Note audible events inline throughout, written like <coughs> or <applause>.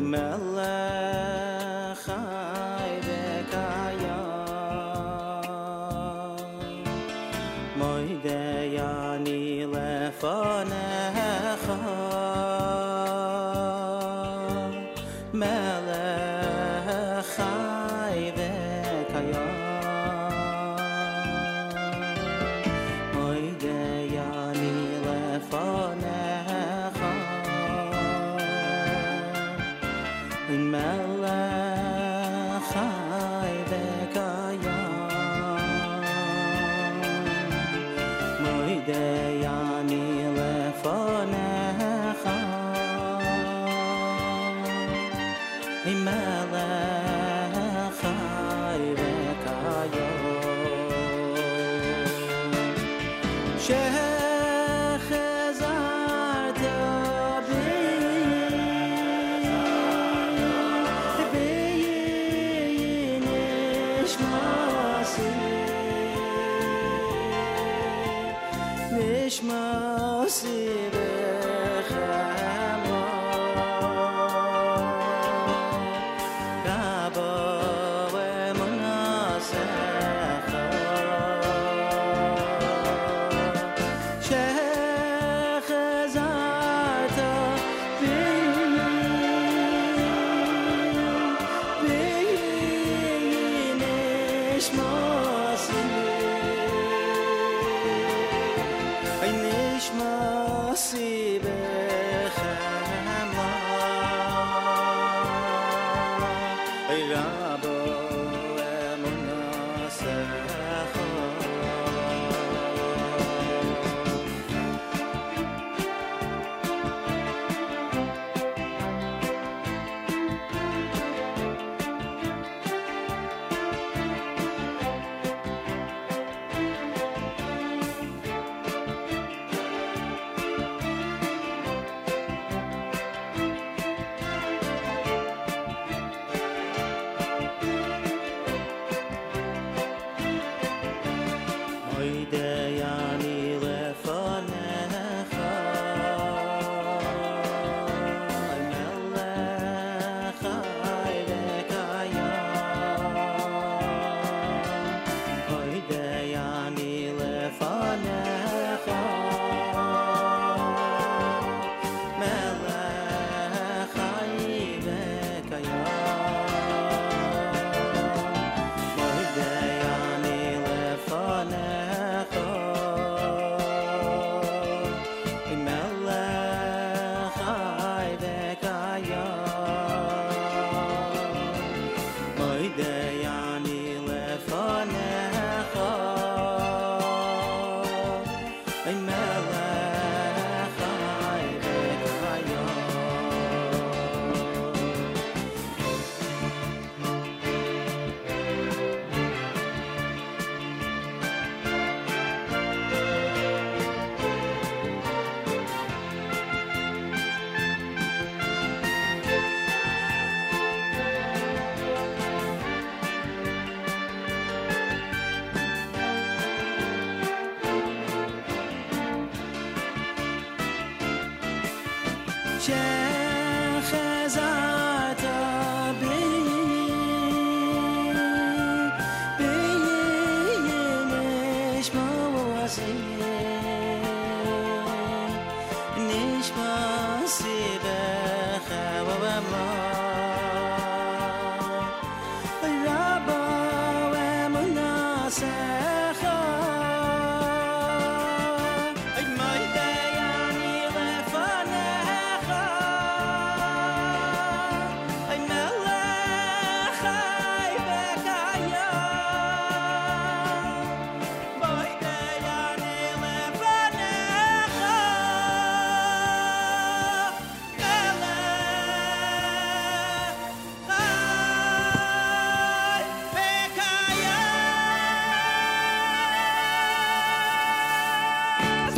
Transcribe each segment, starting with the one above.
melech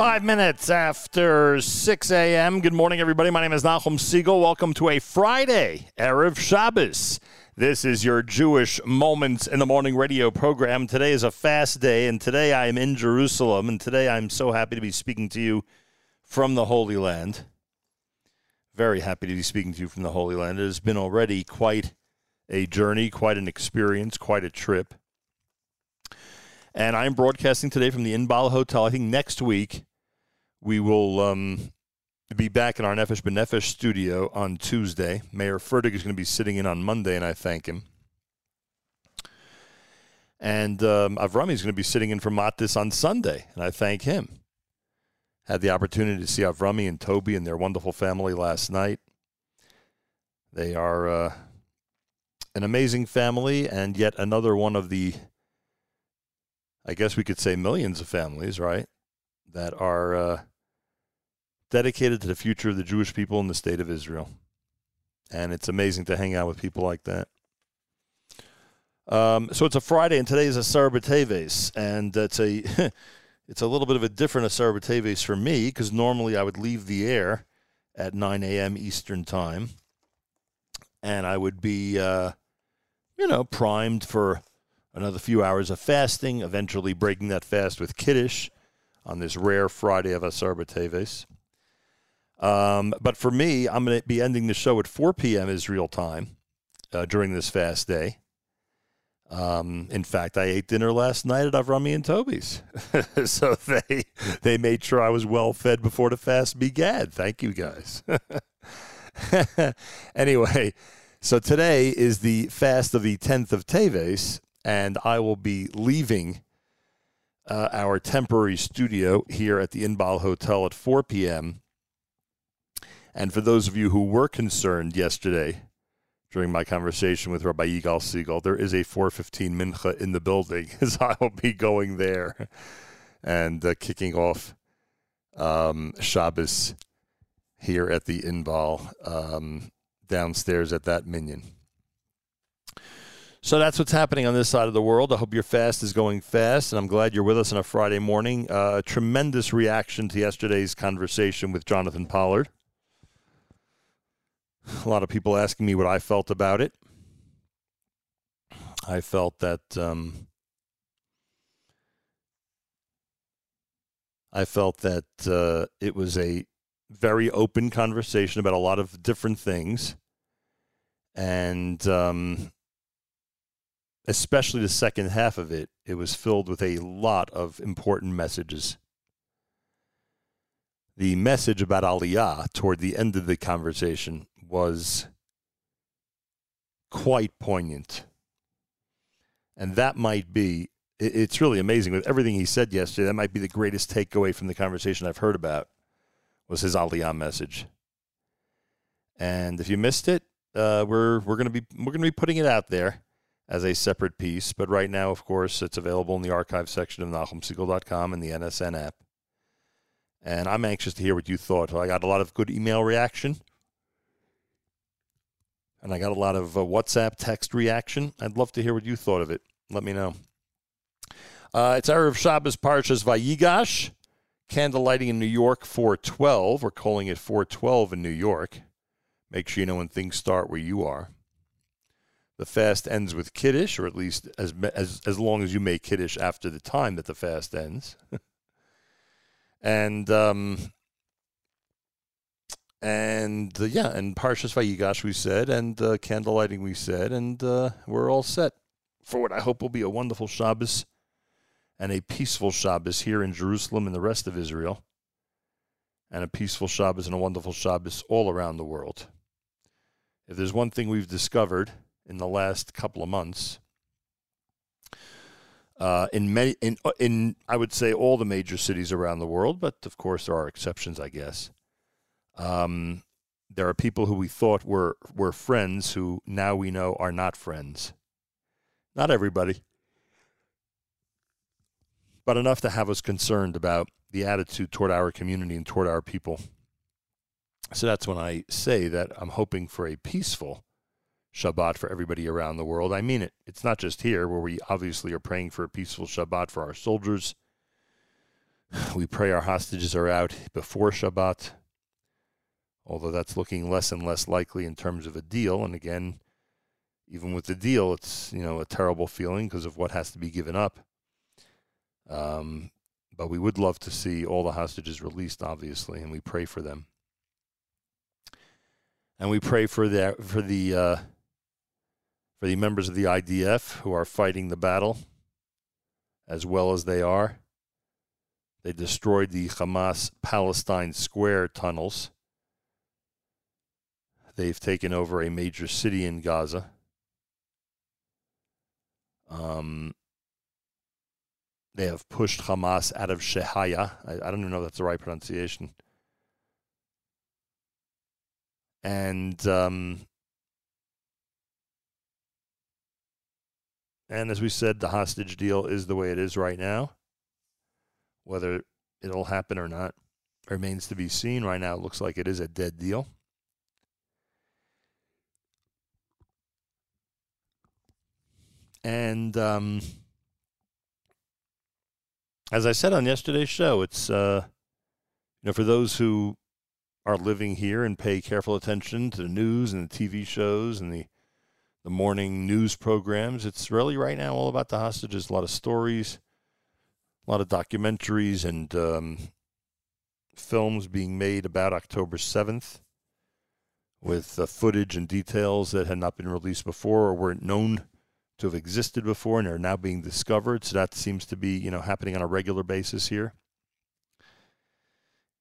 Five minutes after 6 a.m. Good morning, everybody. My name is Nachum Segal. Welcome to a Friday, Erev Shabbos. This is your Jewish Moments in the Morning radio program. Today is a fast day, and today I am in Jerusalem, and today I'm so happy to be speaking to you from the Holy Land. Very happy to be speaking to you from the Holy Land. It has been already quite a journey, quite an experience, quite a trip. And I'm broadcasting today from the Inbal Hotel. I think next week we will um, be back in our Nefesh B'Nefesh studio on Tuesday. Mayor Fertig is going to be sitting in on Monday, and I thank him. And um, Avrami is going to be sitting in for Matis on Sunday, and I thank him. Had the opportunity to see Avrami and Toby and their wonderful family last night. They are uh, an amazing family, and yet another one of the, I guess we could say, millions of families, right, that are uh, dedicated to the future of the Jewish people in the state of Israel. And it's amazing to hang out with people like that. Um, so it's a Friday, and today is a B'Teves, and it's a <laughs> it's a little bit of a different Asar for me because normally I would leave the air at 9 a.m. Eastern time, and I would be, uh, you know, primed for another few hours of fasting, eventually breaking that fast with Kiddush on this rare Friday of Asar B'Teves. Um, but for me, I'm going to be ending the show at 4 p.m. Israel time uh, during this fast day. Um, in fact, I ate dinner last night at Avrami and Toby's, <laughs> so they they made sure I was well fed before the fast began. Thank you guys. <laughs> anyway, so today is the fast of the tenth of Teves, and I will be leaving uh, our temporary studio here at the Inbal Hotel at 4 p.m. And for those of you who were concerned yesterday during my conversation with Rabbi Yigal Siegel. There is a 415 mincha in the building, <laughs> as I will be going there and uh, kicking off um, Shabbos here at the Inbal um, downstairs at that minyan. So that's what's happening on this side of the world. I hope your fast is going fast, and I'm glad you're with us on a Friday morning. Uh, tremendous reaction to yesterday's conversation with Jonathan Pollard. A lot of people asking me what I felt about it. I felt that um, I felt that uh, it was a very open conversation about a lot of different things, and um, especially the second half of it, it was filled with a lot of important messages. The message about Aliyah toward the end of the conversation was quite poignant. And that might be, it's really amazing with everything he said yesterday. That might be the greatest takeaway from the conversation I've heard about was his Aliyah message. And if you missed it, uh, we're we're gonna be we're gonna be putting it out there as a separate piece. But right now, of course, it's available in the archive section of NachumSegal.com and the NSN app. And I'm anxious to hear what you thought. I got a lot of good email reaction and I got a lot of uh, WhatsApp text reaction. I'd love to hear what you thought of it. Let me know. Uh, it's Erev Shabbos Parshas Vayigash. Candle lighting in New York 412. We're calling it 412 in New York. Make sure you know when things start where you are. The fast ends with Kiddush, or at least as, as, as long as you make Kiddush after the time that the fast ends. <laughs> and um, and uh, yeah, and Parshas Vayigash we said, and uh, candle lighting we said, and uh, we're all set for what I hope will be a wonderful Shabbos and a peaceful Shabbos here in Jerusalem and the rest of Israel, and a peaceful Shabbos and a wonderful Shabbos all around the world. If there's one thing we've discovered in the last couple of months, uh, in many, in uh, in I would say all the major cities around the world, but of course there are exceptions, I guess um, there are people who we thought were were friends who now we know are not friends. Not everybody, but enough to have us concerned about the attitude toward our community and toward our people. So that's when I say that I'm hoping for a peaceful Shabbat for everybody around the world. I mean it. It's not just here where we obviously are praying for a peaceful Shabbat for our soldiers. <sighs> We pray our hostages are out before Shabbat although that's looking less and less likely in terms of a deal. And again, even with the deal, it's you know a terrible feeling because of what has to be given up. Um, but we would love to see all the hostages released, obviously, and we pray for them. and we pray for the for the uh, for the members of the IDF who are fighting the battle as well as they are. They destroyed the Hamas Palestine Square tunnels. They've taken over a major city in Gaza. Um, they have pushed Hamas out of Shehaya. I, I don't even know if that's the right pronunciation. And um, and as we said, the hostage deal is the way it is right now. Whether it'll happen or not remains to be seen. Right now, it looks like it is a dead deal. And um, as I said on yesterday's show, it's uh, you know for those who are living here and pay careful attention to the news and the TV shows and the the morning news programs. It's really right now all about the hostages. A lot of stories, a lot of documentaries and um, films being made about October 7th with uh, footage and details that had not been released before or weren't known to have existed before and are now being discovered. So that seems to be, you know, happening on a regular basis here.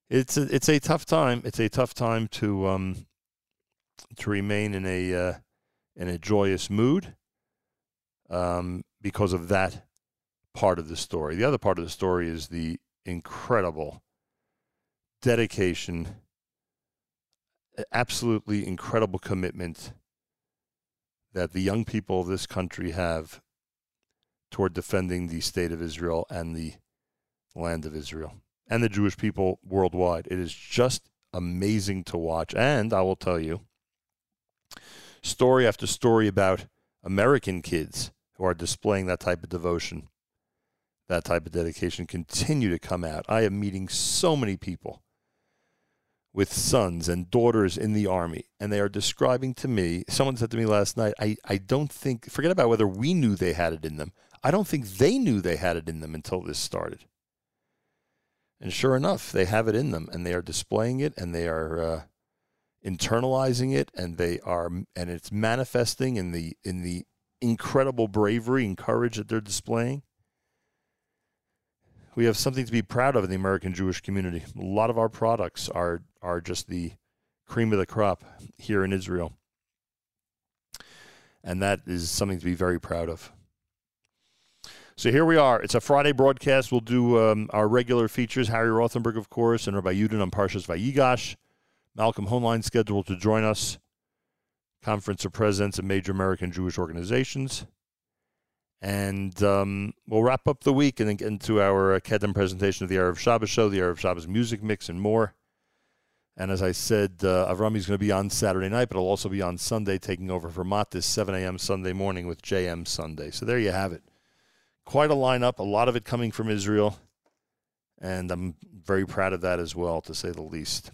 It's a, it's a tough time. It's a tough time to um, to remain in a uh, in a joyous mood um, because of that part of the story. The other part of the story is the incredible dedication, absolutely incredible commitment that the young people of this country have toward defending the state of Israel and the land of Israel and the Jewish people worldwide. It is just amazing to watch. And I will tell you, story after story about American kids who are displaying that type of devotion, that type of dedication continue to come out. I am meeting so many people with sons and daughters in the army, and they are describing to me. Someone said to me last night, I, I don't think, forget about whether we knew they had it in them. I don't think they knew they had it in them until this started. And sure enough, they have it in them, and they are displaying it, and they are uh, internalizing it and they are and it's manifesting in the in the incredible bravery and courage that they're displaying we have something to be proud of in the American Jewish community. A lot of our products are are just the cream of the crop here in Israel. And that is something to be very proud of. So here we are. It's a Friday broadcast. We'll do um, our regular features. Harry Rothenberg, of course, and Rabbi Yudin on Parshas Vayigash. Malcolm Hoenlein scheduled to join us. Conference of Presidents of Major American Jewish Organizations. And um, we'll wrap up the week and then get into our uh, Kedem presentation of the Erev Shabbos show, the Erev Shabbos music mix, and more. And as I said, uh, Avrami is going to be on Saturday night, but he'll also be on Sunday, taking over for Matis 7 a.m. Sunday morning with JM Sunday. So there you have it. Quite a lineup, a lot of it coming from Israel. And I'm very proud of that as well, to say the least.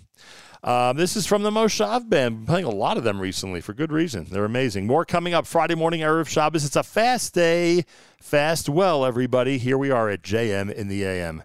Um, this is from the Moshav Band. I've been playing a lot of them recently for good reason. They're amazing. More coming up Friday morning, Erev Shabbos. It's a fast day. Fast well, everybody. Here we are at JM in the AM.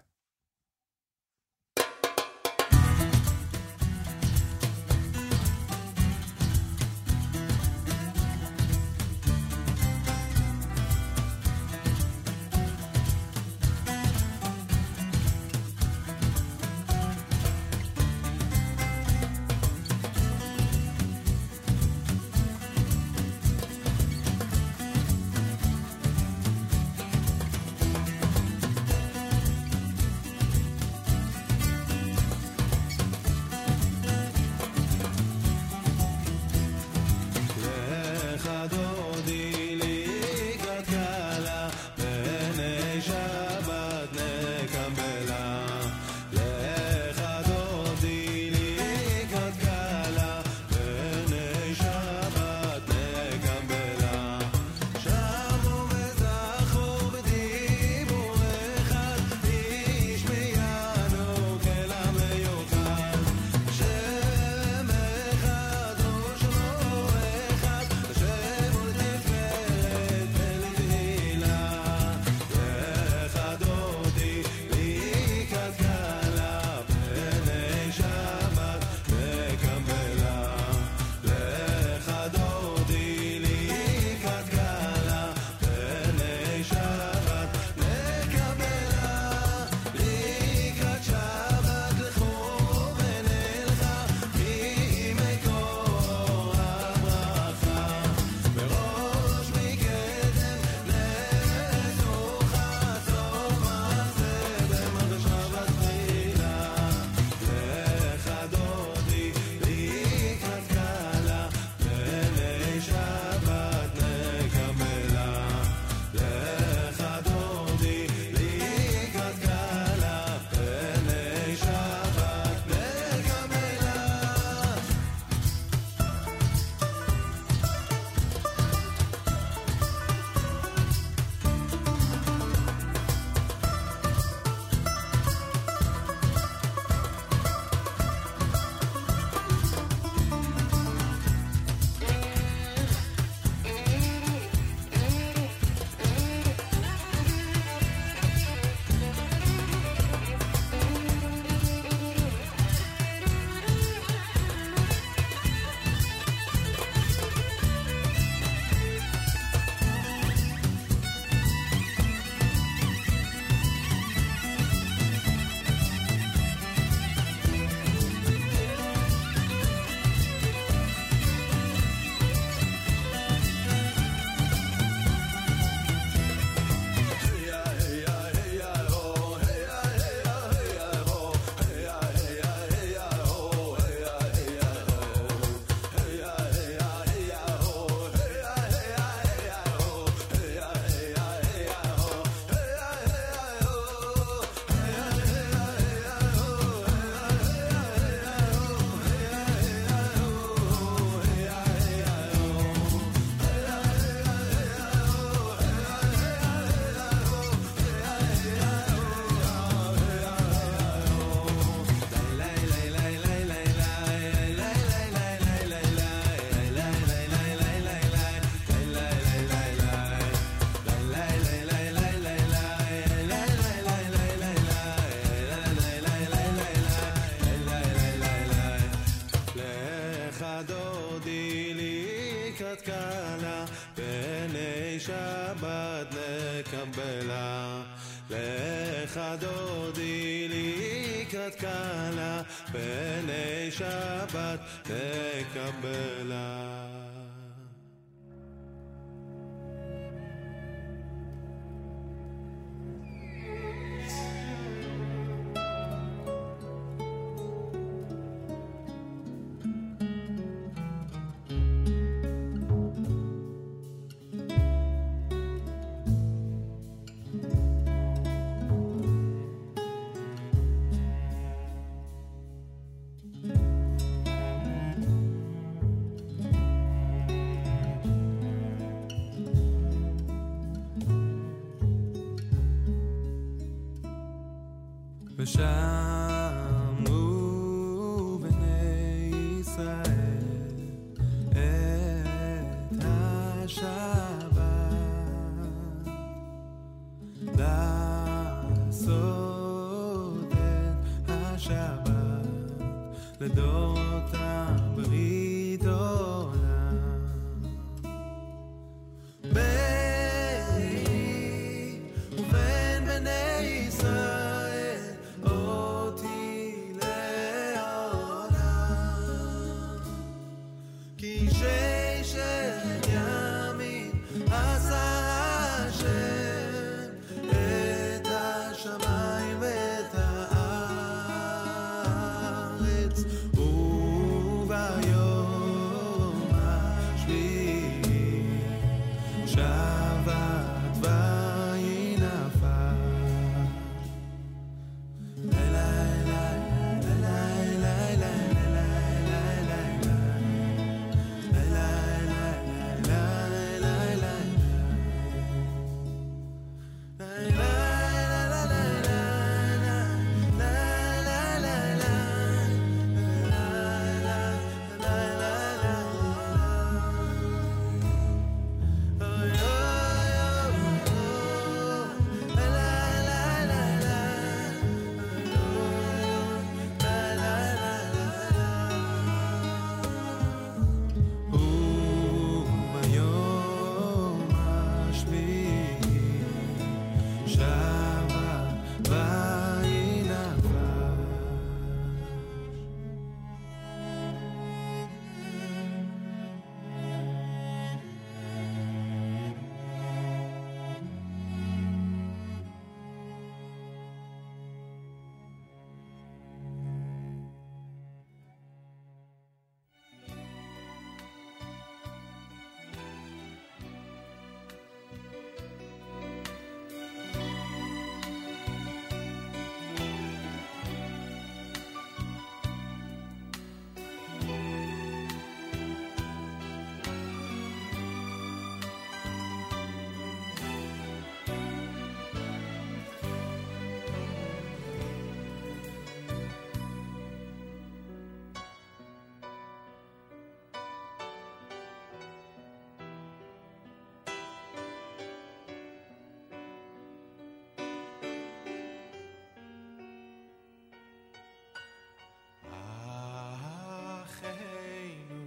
Malacheinu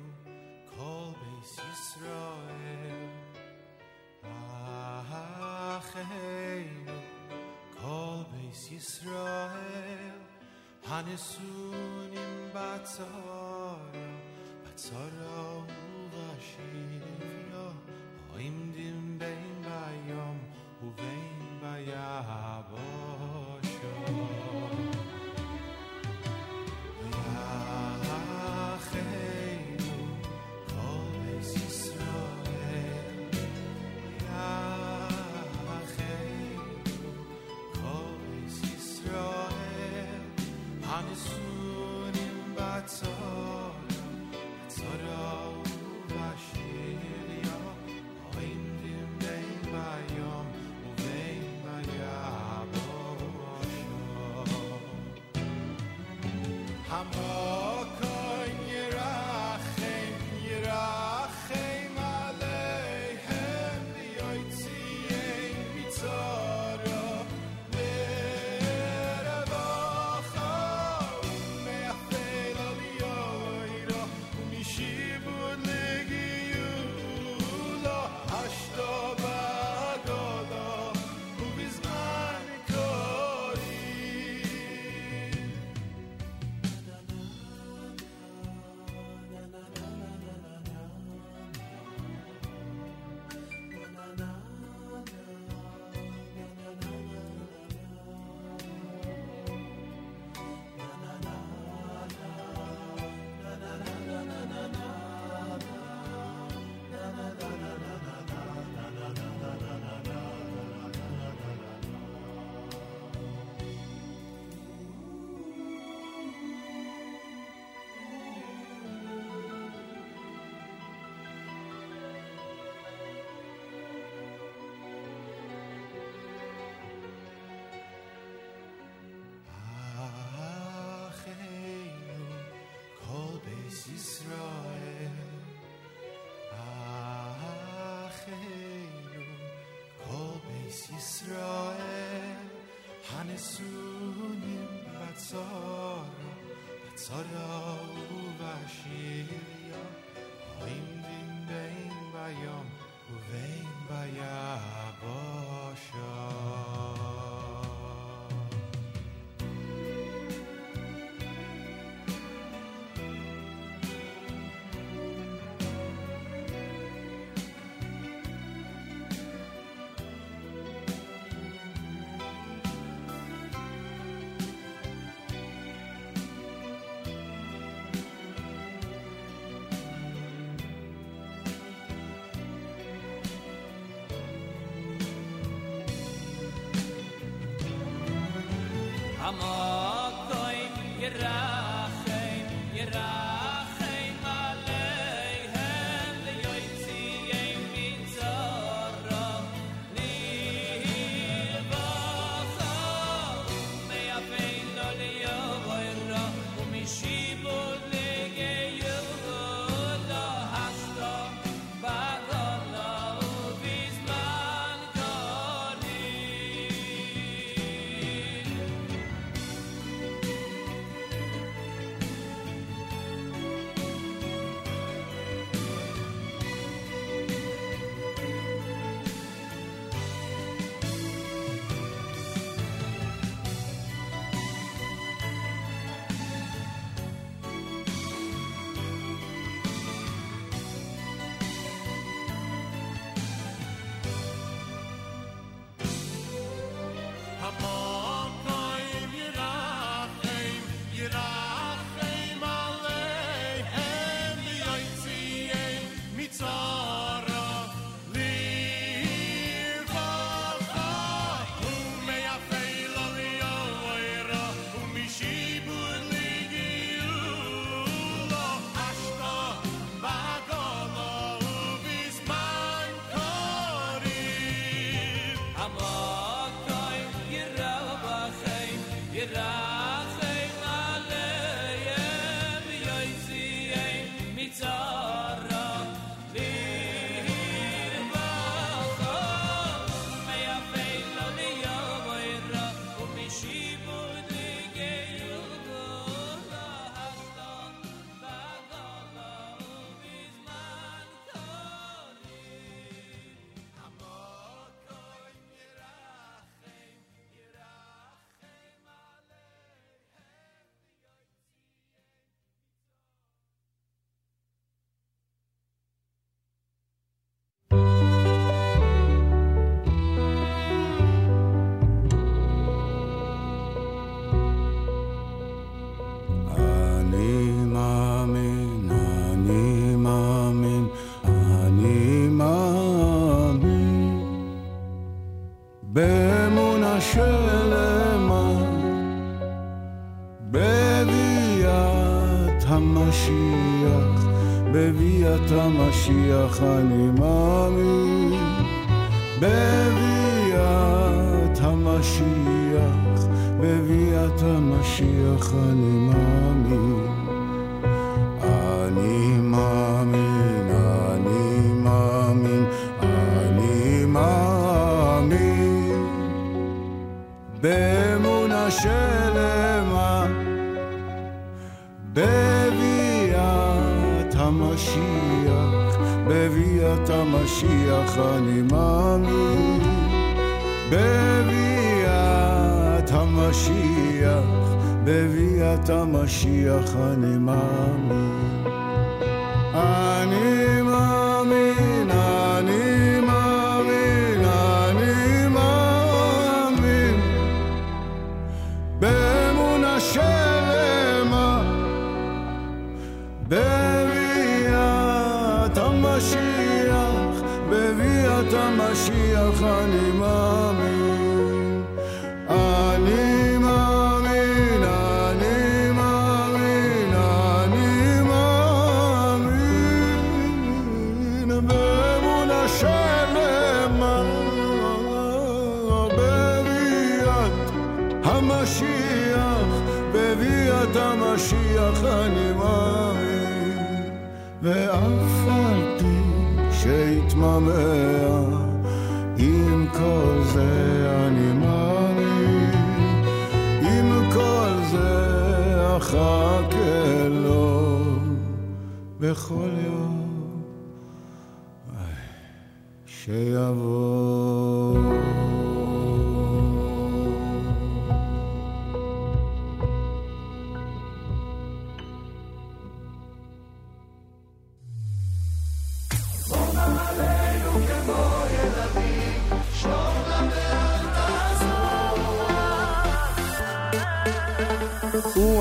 Kol Beis Yisrael. Malacheinu Kol Beis Yisrael. Hanesunim Batzor. amor. shun dir bat zorn bat zorn u vashiya oynde ჩემში ახალი მამი ბევია თამაშია ბევია თამაშია ხანი მამი. למשיח אני מאמין. אני מאמין, אני מאמין, אני מאמין. באמונה שלמה, בביאת המשיח, בביאת המשיח אני מאמין. מתמהמה עם כל זה אני מאמין עם כל זה אחכה לו בכל יום.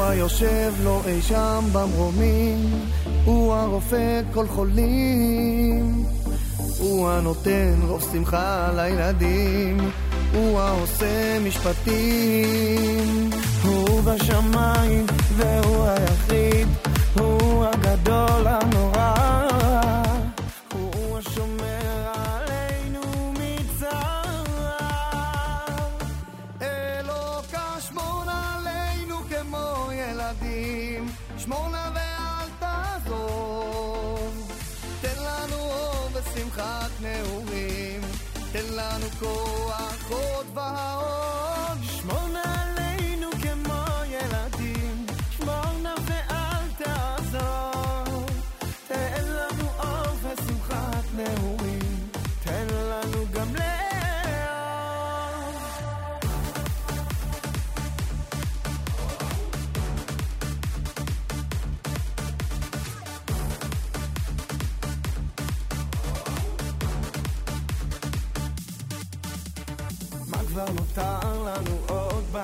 הוא היושב לו אי שם במרומים, הוא הרופא כל חולים, הוא הנותן רוב שמחה לילדים, הוא העושה משפטים, הוא בשמיים והוא היחיד, הוא הגדול הנורא, נעורים, תן לנו כוח עוד ועוד.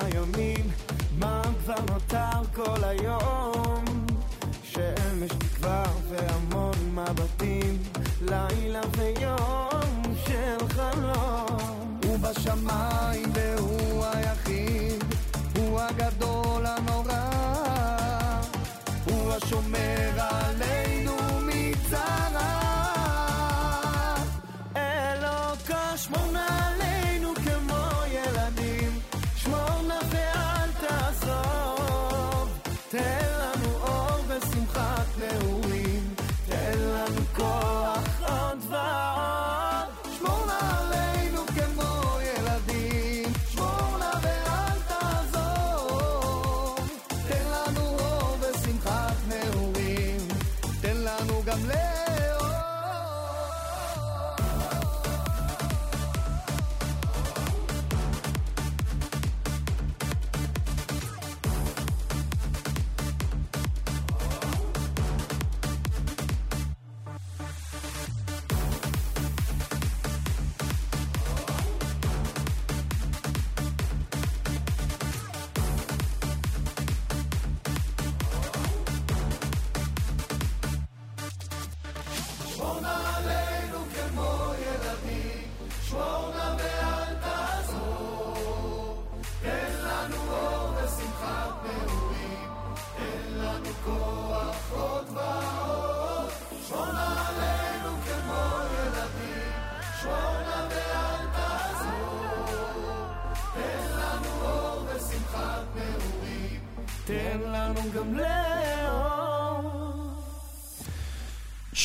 בימים? מה כבר נותר כל היום?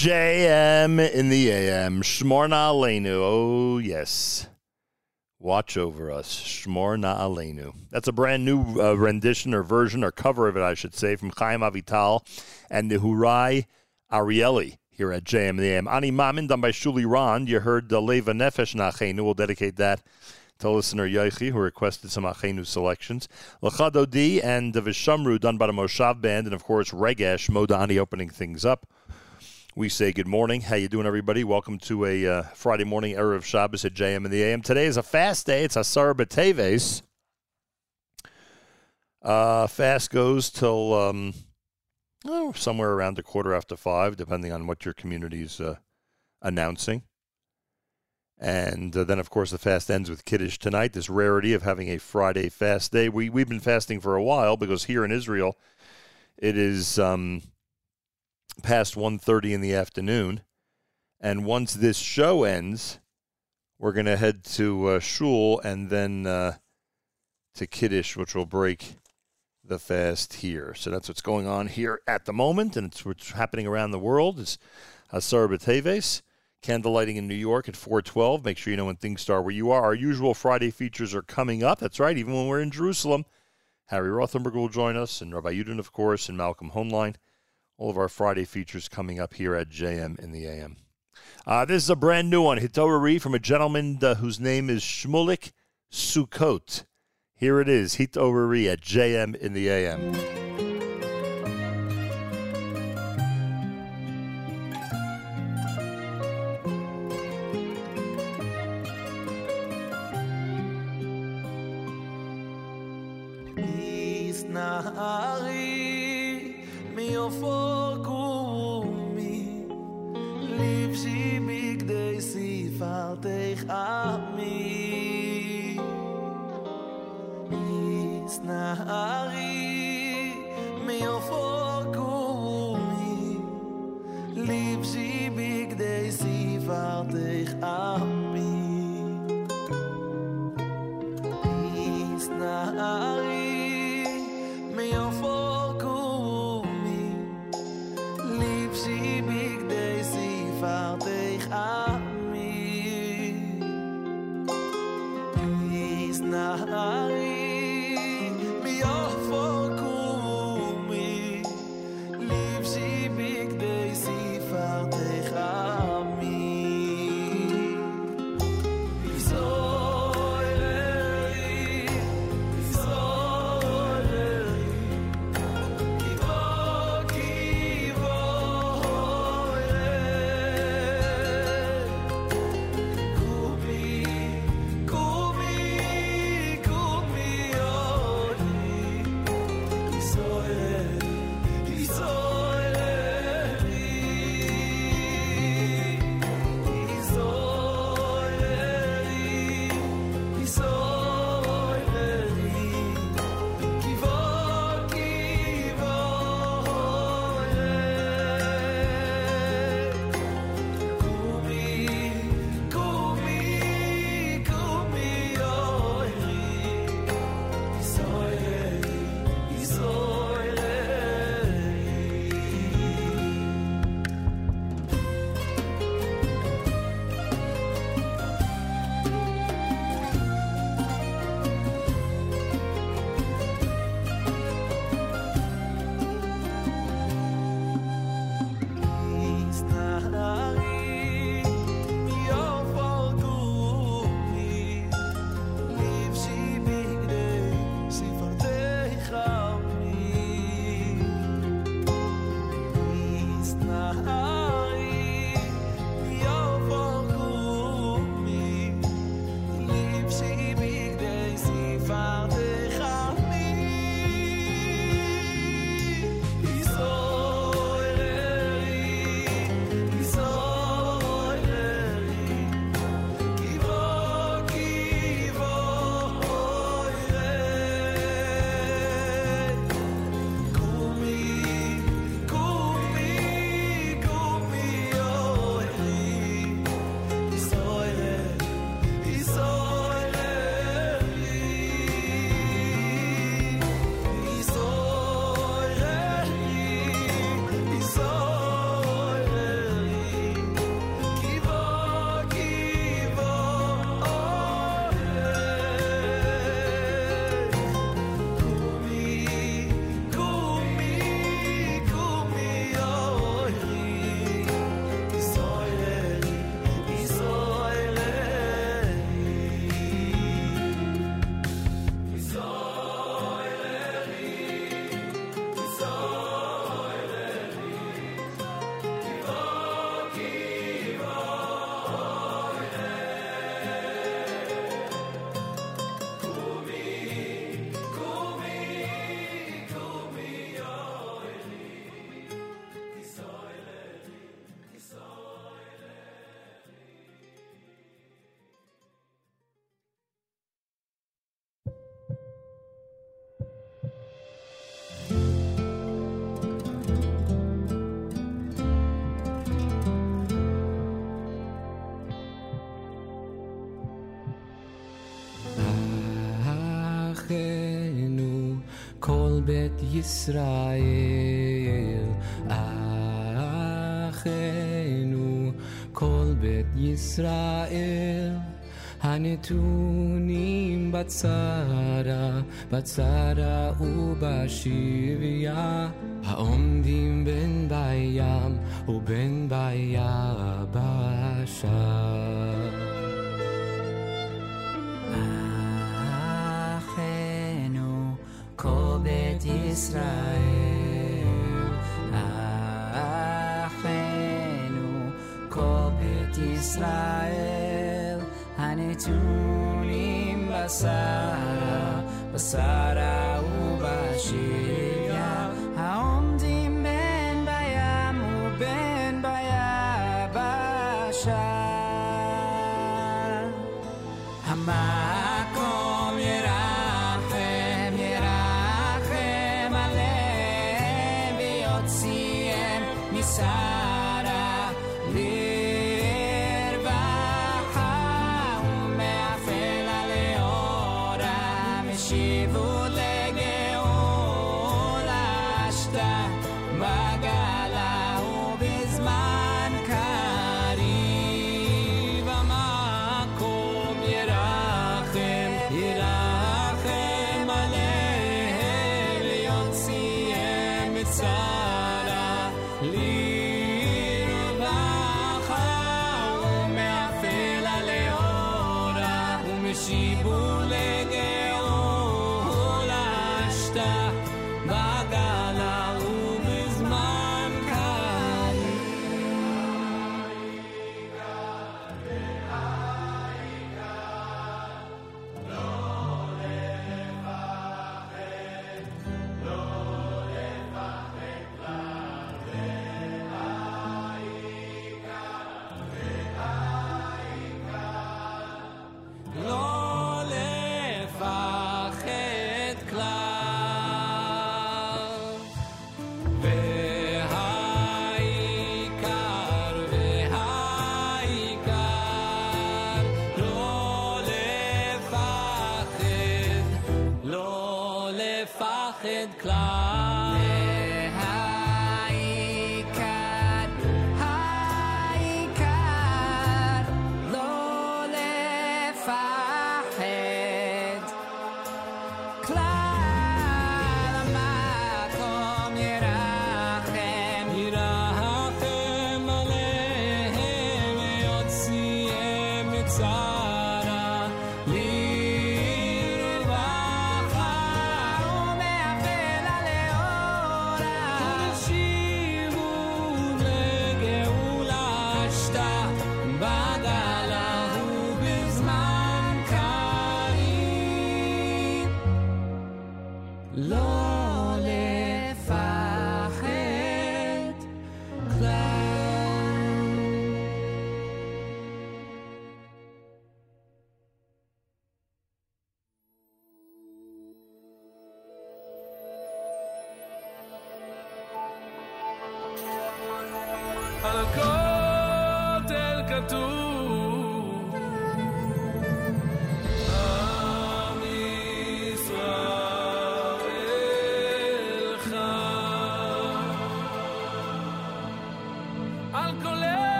JM in the AM. Shmorna Aleinu. Oh, yes. Watch over us. Shmorna Aleinu. That's a brand new uh, rendition or version or cover of it, I should say, from Chaim Avital and Nehurai Arieli here at JM in the AM. Ani Mamin, done by Shuli Rand. You heard the Leva Nefesh Nachenu. We'll dedicate that to listener Yoichi, who requested some Achenu selections. Lachado D and the Vishamru, done by the Moshav Band, and of course Regesh Modani opening things up. We say good morning. How you doing, everybody? Welcome to a uh, Friday morning Erev Shabbos at JM in the AM. Today is a fast day. It's Asar B'Teves. Uh, fast goes till um, oh, somewhere around a quarter after five, depending on what your community's uh, announcing. And uh, then, of course, the fast ends with Kiddush tonight. This rarity of having a Friday fast day. We we've been fasting for a while because here in Israel, it is um, past 1.30 in the afternoon. And once this show ends, we're going to head to uh, Shul and then uh, to Kiddush, which will break the fast here. So that's what's going on here at the moment, and it's what's happening around the world. It's Asar B'Teves. Candlelighting in New York at 412. Make sure you know when things start where you are. Our usual Friday features are coming up. That's right, even when we're in Jerusalem. Harry Rothenberg will join us, and Rabbi Yudin, of course, and Malcolm Hoenlein. All of our Friday features coming up here at JM in the AM. Uh, this is a brand new one, Hitorari, from a gentleman uh, whose name is Shmulik Sukkot. Here it is, Hitorari at JM in the AM. of me. He's not. ישראל, אחינו, כל בית ישראל, הנתונים בצרה, בצרה ובשביה, העומדים בין בים ובין ביבשה. Israel, Achenu, Kol Bet Israel, Hanetunim Basara, Basara Ubashir.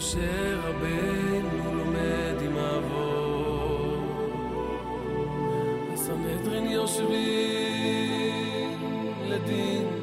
משה רבנו לומד עם אבו, הסנהדרין יושבים לדין.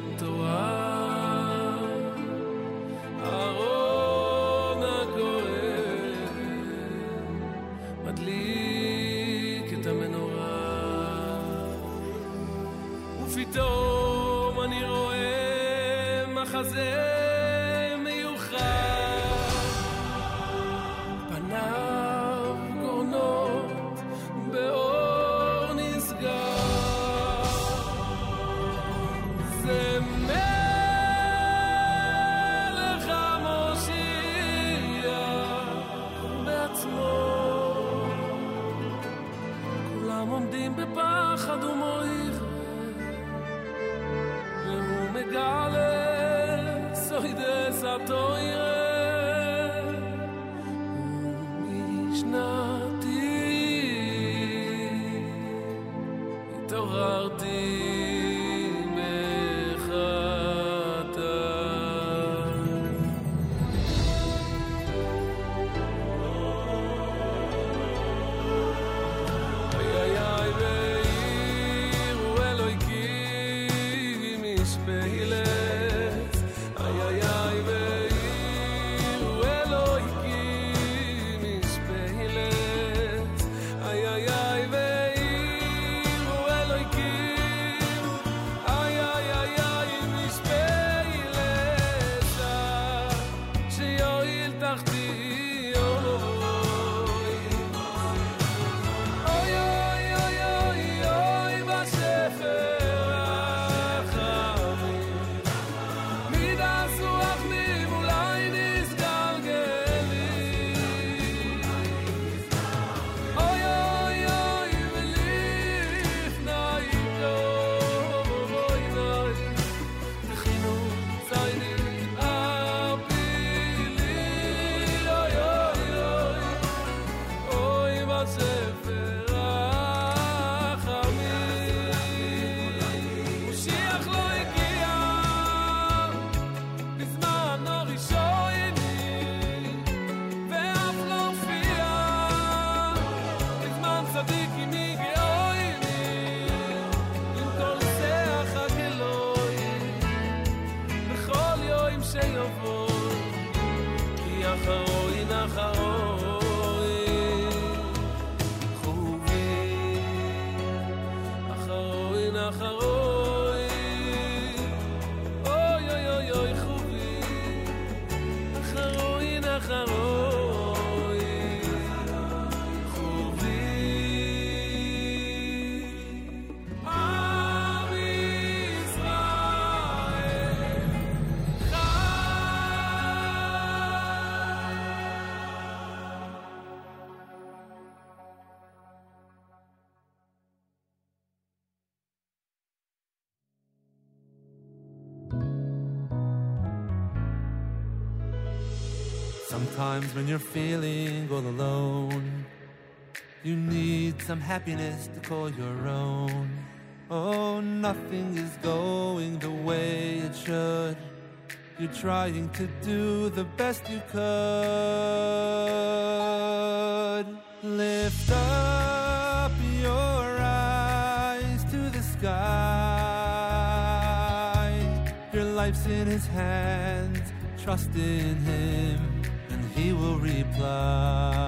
times when you're feeling all alone. You need some happiness to call your own. Oh, nothing is going the way it should. You're trying to do the best you could. Lift up your eyes to the sky. Your life's in His hands. Trust in fly.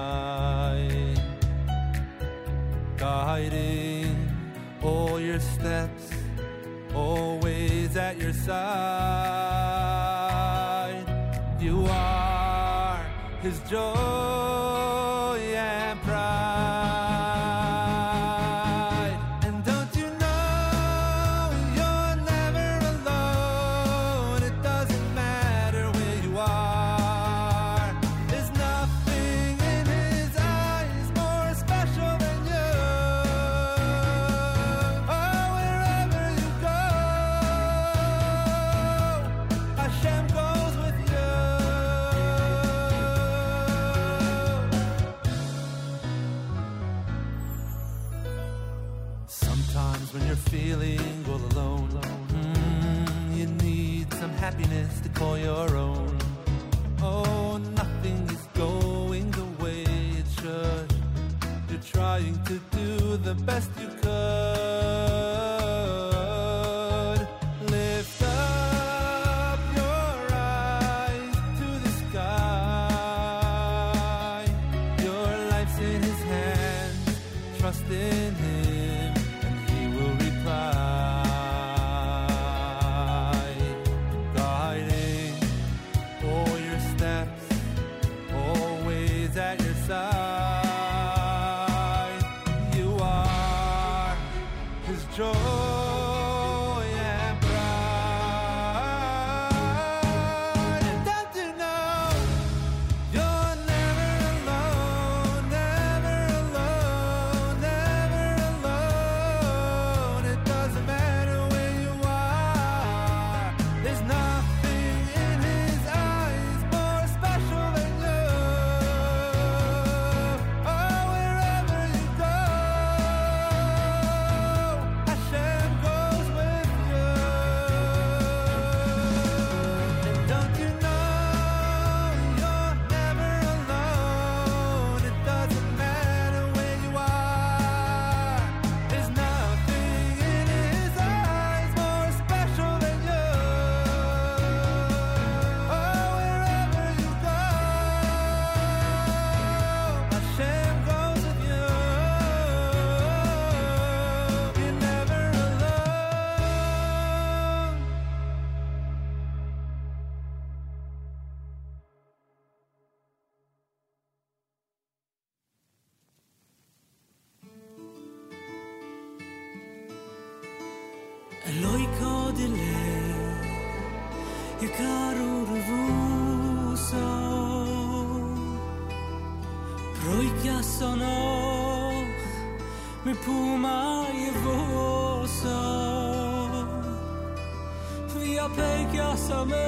Peikya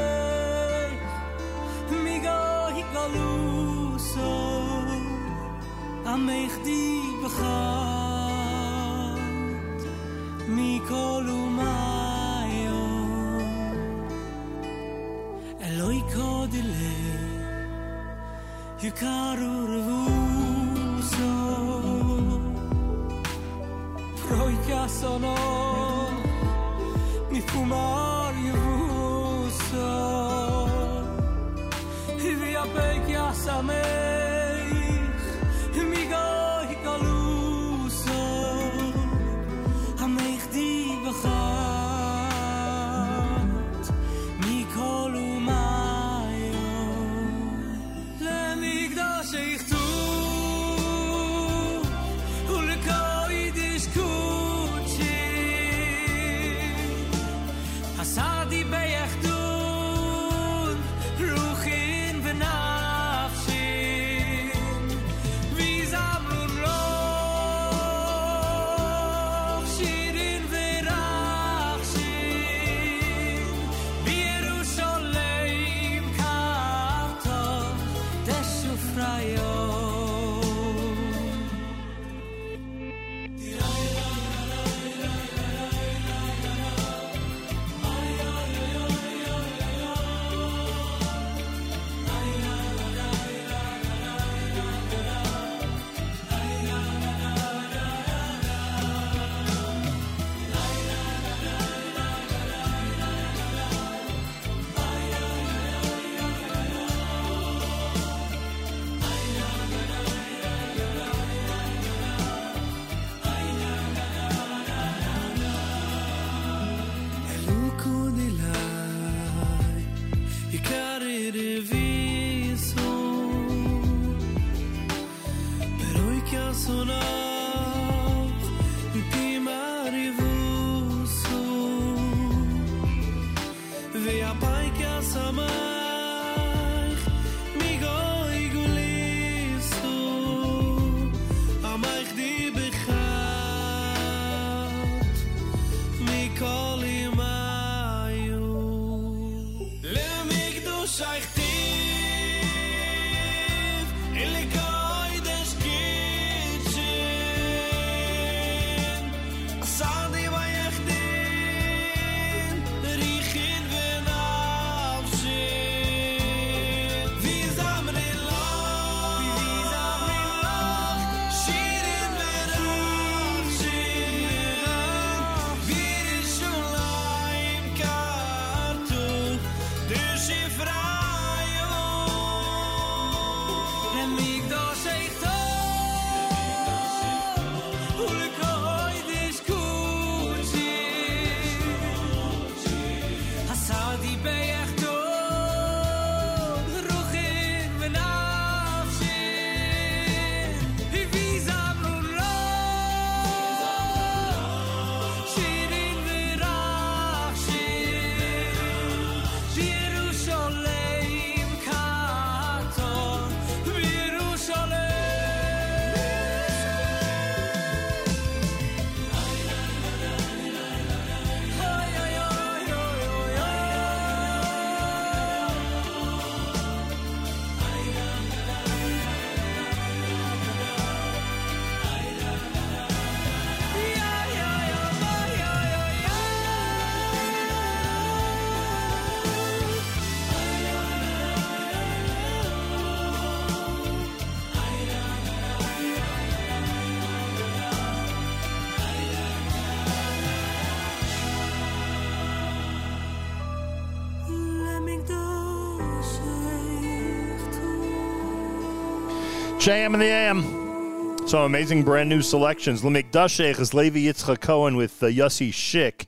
JM and the AM. Some amazing brand new selections. Lemikdashech is Levi Yitzchak Cohen with uh, Yossi Schick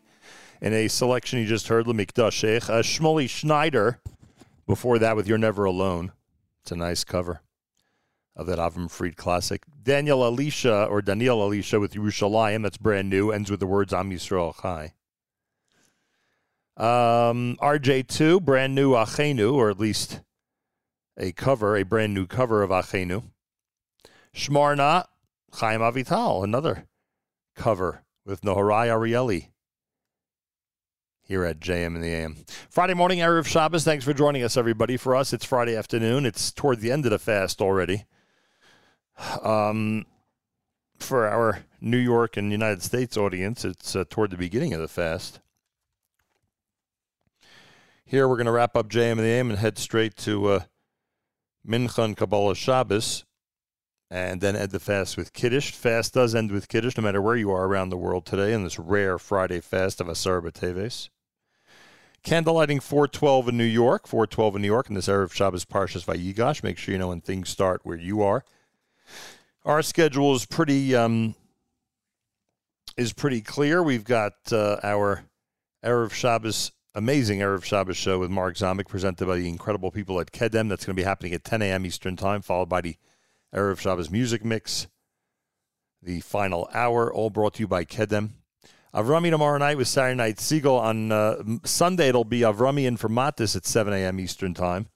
in a selection you just heard, Lemikdashech. Uh, Shmuley Schneider before that with You're Never Alone. It's a nice cover of that Avram Fried classic. Daniel Alicia or Daniel Alicia with Yerushalayim. That's brand new. Ends with the words Am Yisrael Chai. Um, RJ2, brand new Achenu, or at least a cover, a brand new cover of Achenu. Shmarna, Chaim Avital, another cover with Noharai Arieli here at JM in the AM. Friday morning, Erev Shabbos. Thanks for joining us, everybody. For us, it's Friday afternoon. It's toward the end of the fast already. Um, for our New York and United States audience, it's uh, toward the beginning of the fast. Here, we're going to wrap up JM in the AM and head straight to uh, Mincha Kabbalah Shabbos, and then end the fast with Kiddush. Fast does end with Kiddush, no matter where you are around the world today in this rare Friday fast of Asar B'Teves. Candlelighting 412 in New York, 412 in New York, and this Erev Shabbos Parshas Vayigash. Make sure you know when things start where you are. Our schedule is pretty um, is pretty clear. We've got uh, our Erev Shabbos amazing Erev Shabbos show with Mark Zomick, presented by the incredible people at Kedem. That's going to be happening at 10 a.m. Eastern Time, followed by the Erev Shabbos music mix, the final hour, all brought to you by Kedem. Avrami tomorrow night with Saturday Night Segal. On uh, Sunday, it'll be Avrami and Formatis at 7 a.m. Eastern Time.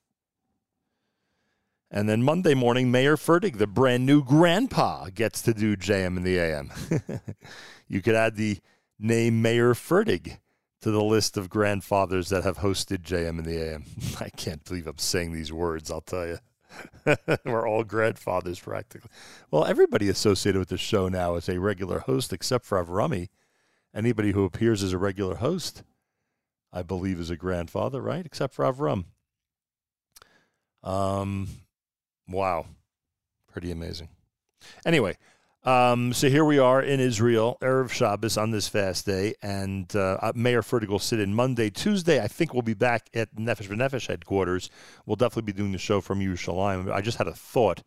And then Monday morning, Mayer Fertig, the brand new grandpa, gets to do JM in the AM. <laughs> you could add the name Mayer Fertig to the list of grandfathers that have hosted JM in the AM. <laughs> I can't believe I'm saying these words, I'll tell you. <laughs> We're all grandfathers practically. Well, everybody associated with the show now is a regular host except for Avrami. Anybody who appears as a regular host, I believe, is a grandfather, right? Except for Avram. Um, wow. Pretty amazing. Anyway, um, so here we are in Israel, Erev Shabbos on this fast day, and uh, Mayer Fertig will sit in Monday. Tuesday, I think we'll be back at Nefesh B'Nefesh headquarters. We'll definitely be doing the show from Yerushalayim. I just had a thought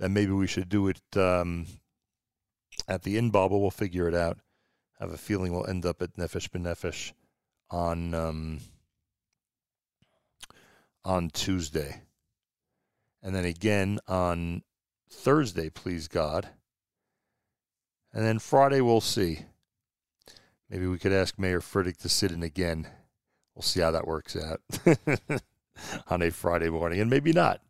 that maybe we should do it um, at the Inbal. We'll figure it out. I have a feeling we'll end up at Nefesh B'Nefesh on um, on Tuesday, and then again on Thursday, please God. And then Friday, we'll see. Maybe we could ask Mayer Fertig to sit in again. We'll see how that works out <laughs> on a Friday morning, and maybe not.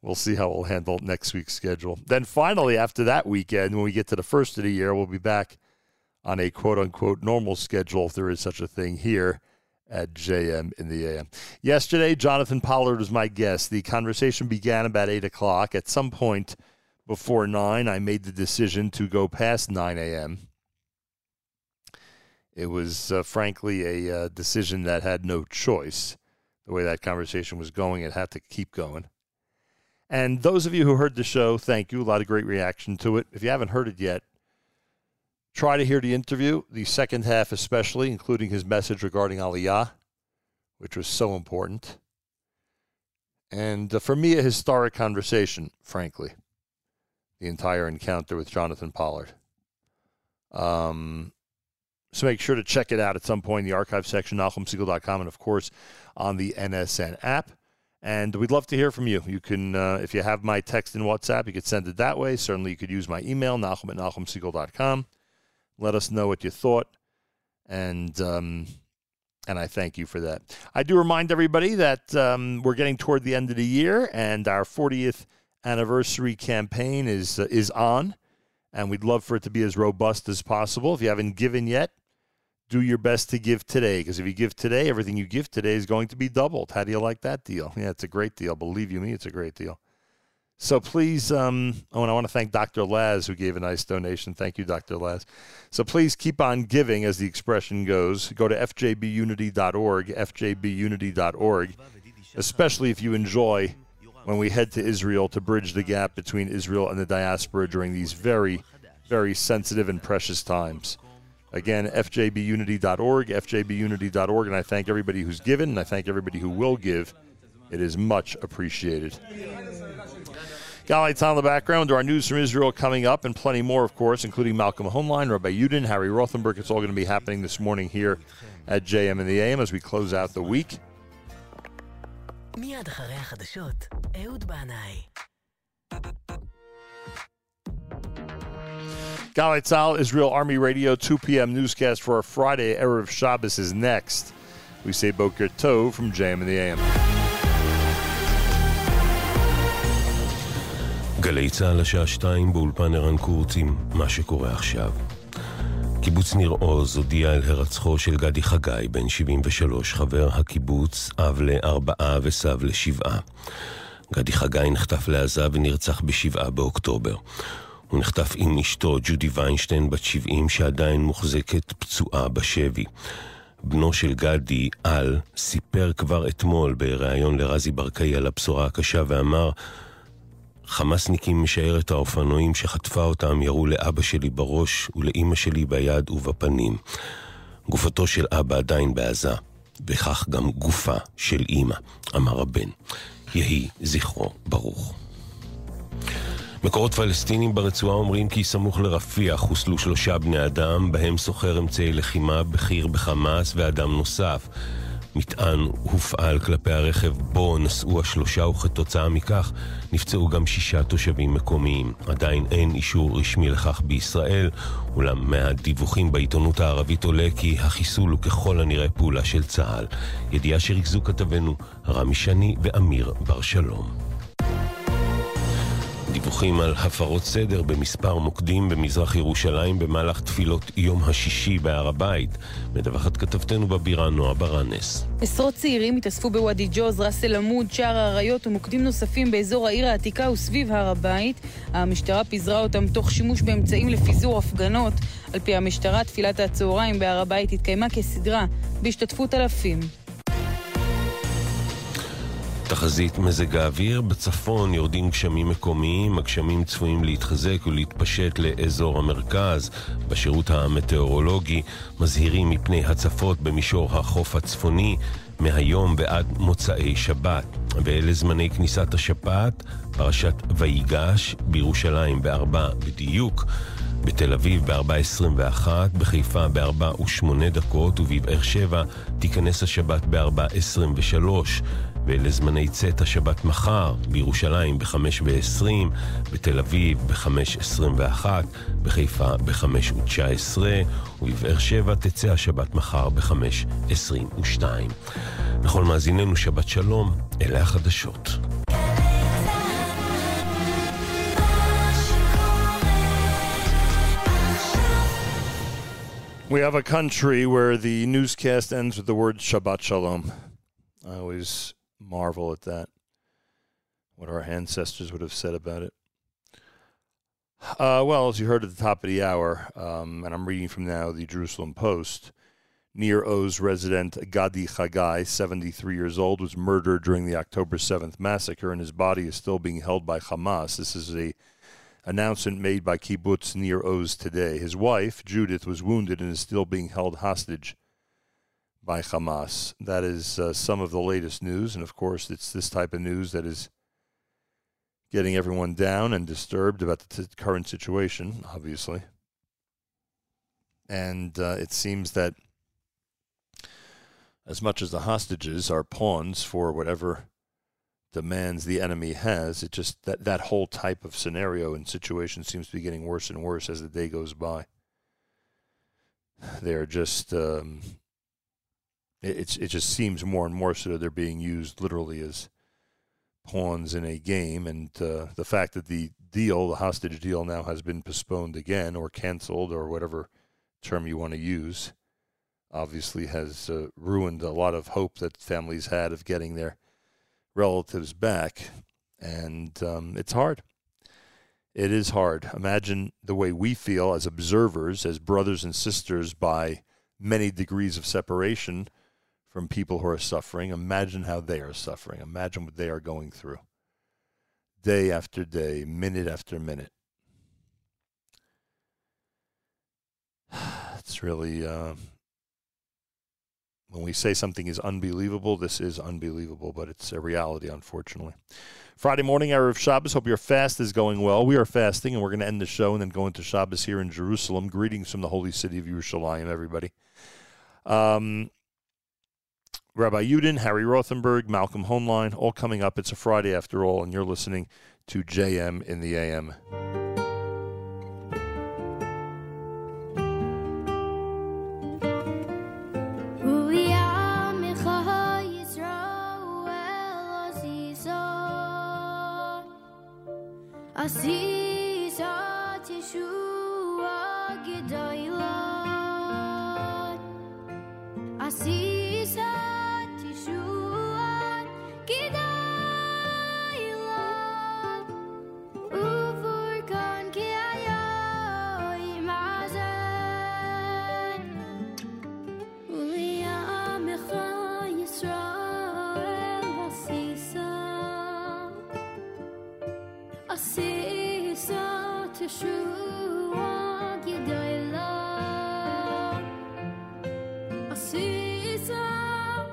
We'll see how we'll handle next week's schedule. Then finally, after that weekend, when we get to the first of the year, we'll be back on a quote unquote normal schedule, if there is such a thing here at JM in the AM. Yesterday, Jonathan Pollard was my guest. The conversation began about 8 o'clock. At some point, before 9. I made the decision to go past 9 a.m. It was, uh, frankly, a uh, decision that had no choice. The way that conversation was going, it had to keep going. And those of you who heard the show, thank you. A lot of great reaction to it. If you haven't heard it yet, try to hear the interview, the second half especially, including his message regarding Aliyah, which was so important. And uh, for me, a historic conversation, frankly the entire encounter with Jonathan Pollard. Um, so make sure to check it out at some point in the archive section, NachumSegal.com, and of course on the NSN app. And we'd love to hear from you. You can, uh, if you have my text in WhatsApp, you could send it that way. Certainly, you could use my email, Nachum at NachumSegal.com. Let us know what you thought, and um, and I thank you for that. I do remind everybody that um, we're getting toward the end of the year, and our 40th anniversary campaign is uh, is on, and we'd love for it to be as robust as possible. If you haven't given yet, do your best to give today, because if you give today, everything you give today is going to be doubled. How do you like that deal? Yeah, it's a great deal. Believe you me, it's a great deal. So please, um, oh, and I want to thank Dr. Laz who gave a nice donation. Thank you, Dr. Laz. So please keep on giving, as the expression goes. Go to fjbunity.org, fjbunity.org, especially if you enjoy when we head to Israel to bridge the gap between Israel and the diaspora during these very, very sensitive and precious times. Again, fjbunity.org, fjbunity.org, and I thank everybody who's given, and I thank everybody who will give. It is much appreciated. Galay on the background. There are news from Israel coming up and plenty more, of course, including Malcolm Hoenlein, Rabbi Yudin, Harry Rothenberg. It's all going to be happening this morning here at JM in the AM as we close out the week. מיד אחרי החדשות, אהוד בנאי. Galay Tzal, Israel Army Radio, 2 p.m. newscast for our Friday. Erev Shabbos is next. We say Boker Tov from JM in the AM. גלי צה"ל השעה שתיים באולפן ערן קורצים, מה שקורה עכשיו. קיבוץ ניר עוז הודיע על הרצחו של גדי חגי, בן 73, חבר הקיבוץ, אב לארבעה וסב לשבעה. גדי חגי נחטף לעזה ונרצח בשבעה באוקטובר. הוא נחטף עם אשתו, ג'ודי ויינשטיין, בת 70, שעדיין מוחזקת פצועה בשבי. בנו של גדי, על, סיפר כבר אתמול בריאיון לרזי ברקאי על הבשורה הקשה ואמר חמאסניקים משיירת האופנועים שחטפה אותם ירו לאבא שלי בראש ולאימא שלי ביד ובפנים. גופתו של אבא עדיין בעזה, וכך גם גופה של אימא, אמר הבן. יהי זכרו ברוך. מקורות פלסטינים ברצועה אומרים כי סמוך לרפיח חוסלו שלושה בני אדם, בהם סוחר אמצעי לחימה, בכיר בחמאס ואדם נוסף. מטען הופעל כלפי הרכב בו נסעו השלושה וכתוצאה מכך נפצעו גם שישה תושבים מקומיים. עדיין אין אישור רשמי לכך בישראל, אולם מהדיווחים בעיתונות הערבית עולה כי החיסול הוא ככל הנראה פעולה של צה"ל. ידיעה שריכזו כתבנו רמי שני ואמיר בר שלום. דיווחים על הפרות סדר במספר מוקדים במזרח ירושלים במהלך תפילות יום השישי בהר הבית. מדווחת כתבתנו בבירה נועה ברנס. עשרות צעירים התאספו בוואדי ג'וז, ראס אל עמוד, שער האריות ומוקדים נוספים באזור העיר העתיקה וסביב הר הבית. המשטרה פיזרה אותם תוך שימוש באמצעים לפיזור הפגנות. על פי המשטרה, תפילת הצהריים בהר הבית התקיימה כסדרה, בהשתתפות אלפים. תחזית מזג האוויר, בצפון יורדים גשמים מקומיים, הגשמים צפויים להתחזק ולהתפשט לאזור המרכז. בשירות המטאורולוגי מזהירים מפני הצפות במישור החוף הצפוני מהיום ועד מוצאי שבת. ואלה זמני כניסת השפעת, פרשת ויגש בירושלים בארבע בדיוק. בתל אביב ב-4.21, בחיפה ב-4 ו-8 דקות, ובבאר שבע תיכנס השבת ב-4.23. ואלה זמני צאת השבת מחר, בירושלים ב-5 ו-20, בתל אביב ב-5.21, בחיפה ב-5 ו-19, ובבאר שבע תצא השבת מחר ב-5.22. לכל מאזיננו שבת שלום, אלה החדשות. We have a country where the newscast ends with the word Shabbat Shalom. I always marvel at that. What our ancestors would have said about it. Uh, well, as you heard at the top of the hour, um, and I'm reading from now the Jerusalem Post, Nir Oz resident Gadi Chagai, 73 years old, was murdered during the October 7th massacre, and his body is still being held by Hamas. This is a announcement made by Kibbutz Nir Oz today. His wife, Judith, was wounded and is still being held hostage by Hamas. That is uh, some of the latest news, and of course, it's this type of news that is getting everyone down and disturbed about the t- current situation, obviously. And uh, it seems that as much as the hostages are pawns for whatever demands the enemy has, it just that that whole type of scenario and situation seems to be getting worse and worse as the day goes by. They're just um, it, it's it just seems more and more so that they're being used literally as pawns in a game, and uh, the fact that the deal, the hostage deal, now has been postponed again or canceled or whatever term you want to use, obviously has uh, ruined a lot of hope that families had of getting their relatives back, and um, it's hard. It is hard. Imagine the way we feel as observers, as brothers and sisters by many degrees of separation from people who are suffering. Imagine how they are suffering. Imagine what they are going through day after day, minute after minute. <sighs> It's really, uh, When we say something is unbelievable, this is unbelievable, but it's a reality, unfortunately. Friday morning, Erev Shabbos. Hope your fast is going well. We are fasting, and we're going to end the show and then go into Shabbos here in Jerusalem. Greetings from the holy city of Yerushalayim, everybody. Um, Rabbi Yudin, Harry Rothenberg, Malcolm Hoenlein, all coming up. It's a Friday after all, and you're listening to JM in the AM.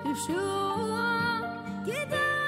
Teshua Gedoyla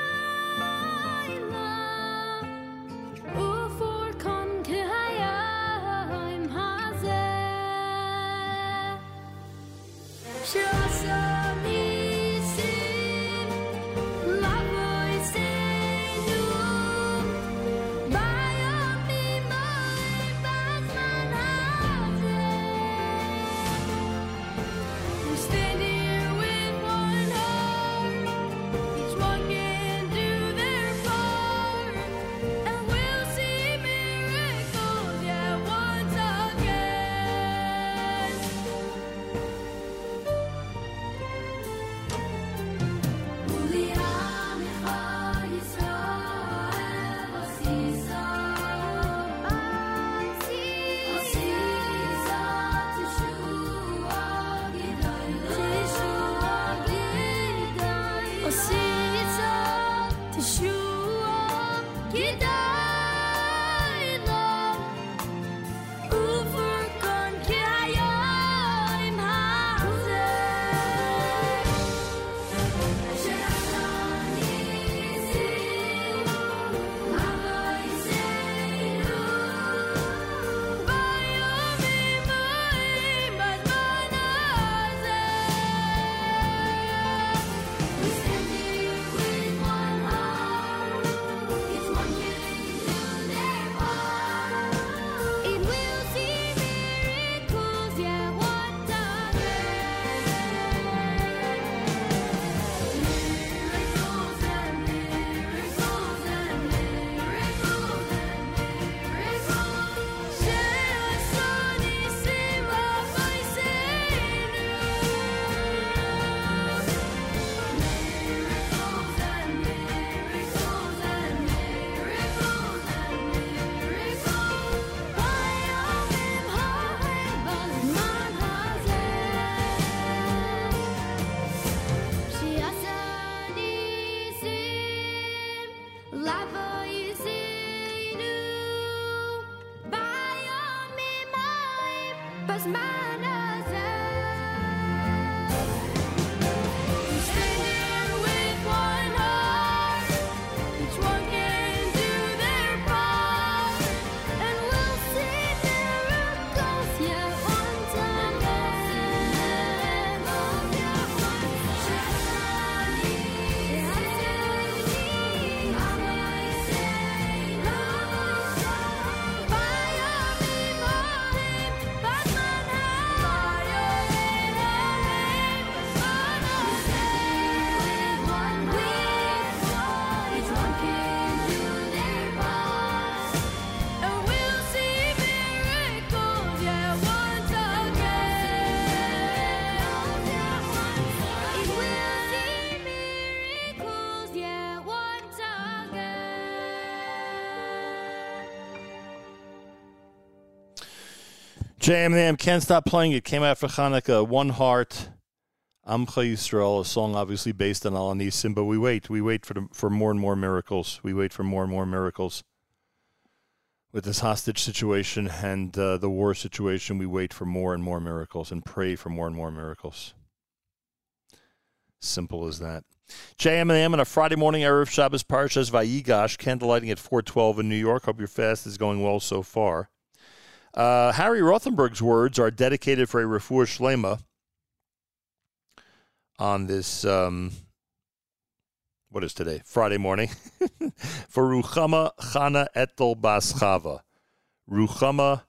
again. JM can't stop playing it. Came out for Hanukkah. One Heart, Amcha Yisrael, a song obviously based on Al Anisim, but we wait. We wait for the, for more and more miracles. We wait for more and more miracles. With this hostage situation and uh, the war situation, we wait for more and more miracles and pray for more and more miracles. Simple as that. JM and AM on a Friday morning, Erev Shabbos Parshas Vayigash, candlelighting at 412 in New York. Hope your fast is going well so far. Uh, Harry Rothenberg's words are dedicated for a refuah shlema on this, um, what is today? Friday morning. <laughs> for Ruchama Chana Etel Bas Chava. Ruchama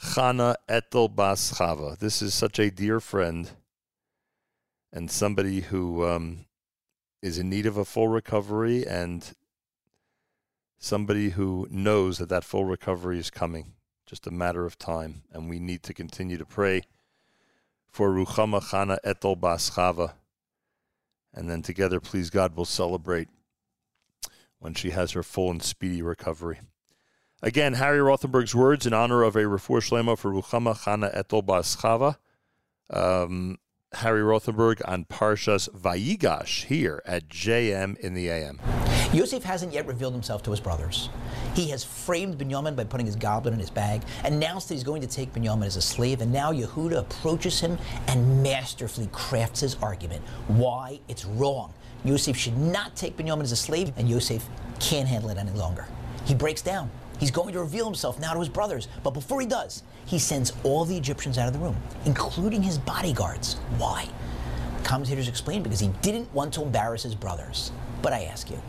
Chana Etel Bas Chava. This is such a dear friend and somebody who um, is in need of a full recovery and somebody who knows that that full recovery is coming, just a matter of time. And we need to continue to pray for Ruchama Chana Etel Bas Chava. And then together, please God, we'll celebrate when she has her full and speedy recovery. Again, Harry Rothenberg's words in honor of a refuah shlema for Ruchama Chana Etel Bas Chava. Um, Harry Rothenberg on Parshas Vayigash here at JM in the AM. Yosef hasn't yet revealed himself to his brothers. He has framed Binyamin by putting his goblin in his bag, announced that he's going to take Binyamin as a slave, and now Yehuda approaches him and masterfully crafts his argument why it's wrong. Yosef should not take Binyamin as a slave, and Yosef can't handle it any longer. He breaks down. He's going to reveal himself now to his brothers, but before he does, he sends all the Egyptians out of the room, including his bodyguards. Why? Commentators explain because he didn't want to embarrass his brothers. But I ask you,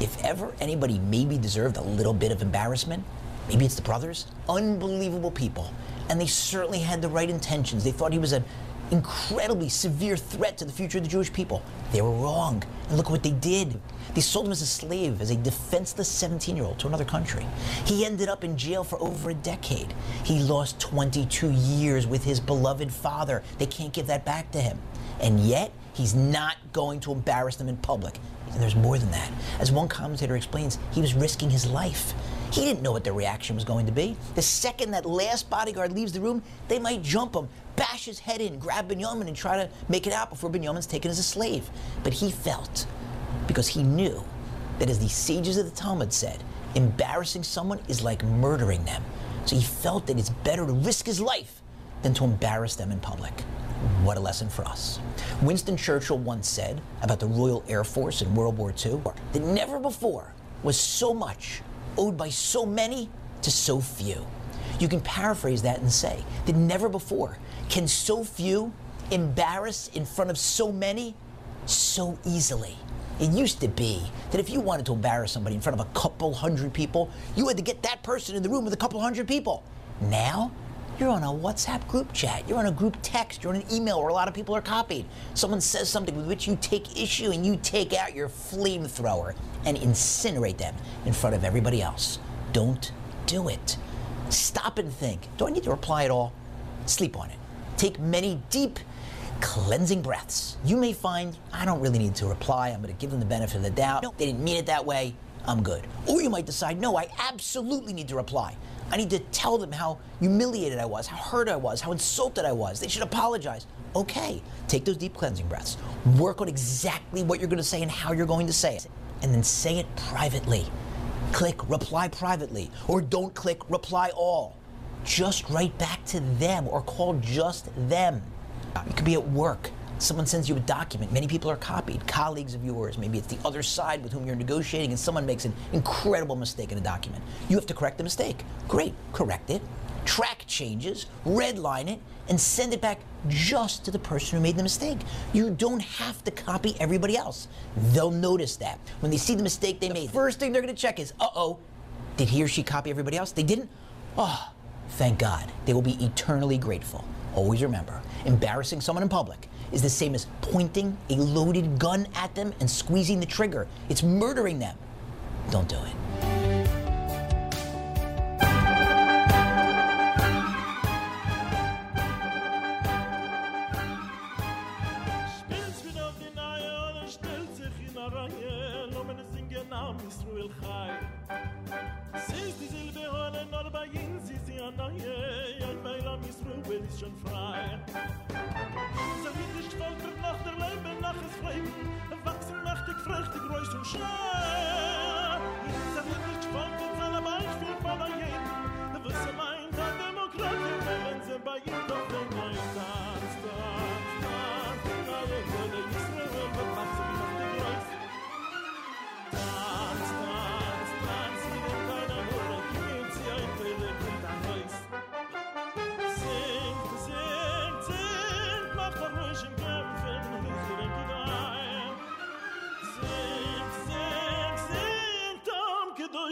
if ever anybody maybe deserved a little bit of embarrassment, maybe it's the brothers. Unbelievable people. And they certainly had the right intentions. They thought he was an incredibly severe threat to the future of the Jewish people. They were wrong. And look what they did. They sold him as a slave, as a defenseless 17 year old to another country. He ended up in jail for over a decade. He lost 22 years with his beloved father. They can't give that back to him. And yet, he's not going to embarrass them in public. And there's more than that. As one commentator explains, he was risking his life. He didn't know what the reaction was going to be. The second that last bodyguard leaves the room, they might jump him, bash his head in, grab Binyamin, and try to make it out before Binyamin's taken as a slave. But he felt, because he knew, that as the sages of the Talmud said, embarrassing someone is like murdering them. So he felt that it's better to risk his life than to embarrass them in public. What a lesson for us. Winston Churchill once said about the Royal Air Force in World War II that never before was so much owed by so many to so few. You can paraphrase that and say that never before can so few embarrass in front of so many so easily. It used to be that if you wanted to embarrass somebody in front of a couple hundred people, you had to get that person in the room with a couple hundred people. Now, you're on a WhatsApp group chat, you're on a group text, you're on an email where a lot of people are copied. Someone says something with which you take issue and you take out your flamethrower and incinerate them in front of everybody else. Don't do it. Stop and think. Do I need to reply at all? Sleep on it. Take many deep, cleansing breaths. You may find, I don't really need to reply. I'm going to give them the benefit of the doubt. They didn't mean it that way. I'm good. Or you might decide, no, I absolutely need to reply. I need to tell them how humiliated I was, how hurt I was, how insulted I was. They should apologize. Okay, take those deep cleansing breaths. Work on exactly what you're going to say and how you're going to say it. And then say it privately. Click reply privately. Or don't click reply all. Just write back to them or call just them. You could be at work. Someone sends you a document. Many people are copied. Colleagues of yours. Maybe it's the other side with whom you're negotiating, and someone makes an incredible mistake in a document. You have to correct the mistake. Great. Correct it. Track changes, redline it, and send it back just to the person who made the mistake. You don't have to copy everybody else. They'll notice that. When they see the mistake they made, the first thing they're going to check is, uh oh, did he or she copy everybody else? They didn't? Oh, thank God. They will be eternally grateful. Always remember, embarrassing someone in public is the same as pointing a loaded gun at them and squeezing the trigger. It's murdering them. Don't do it. Siehst die Silbe hören, nur bei ihnen sie sie an Neue, ein Meil am Israel ist schon frei. So wie foltert nach der Leben, nach es Leben, wachsen mächtig, frechtig, reus und. So wie nicht foltert seine Beispiel von der Jeden, was er meint, Demokratie, wenn sie bei ihm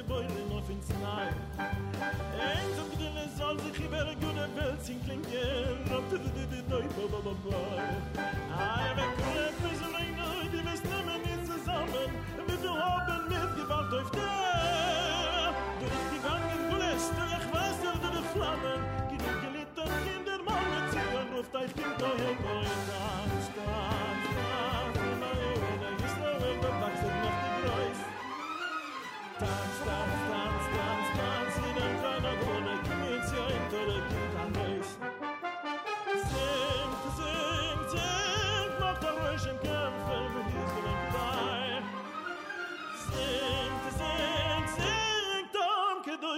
geboyn auf ins nein. Ens und du ne soll sich über gune bild sin klingen auf de de de de de de de de i am a good person i know du bist nur mit mir zusammen. Wir du haben mit gewalt auf de du bist die ganze blest der gewasser der flammen gib dir lit doch kinder mal mit zu ruft dein kind da hängen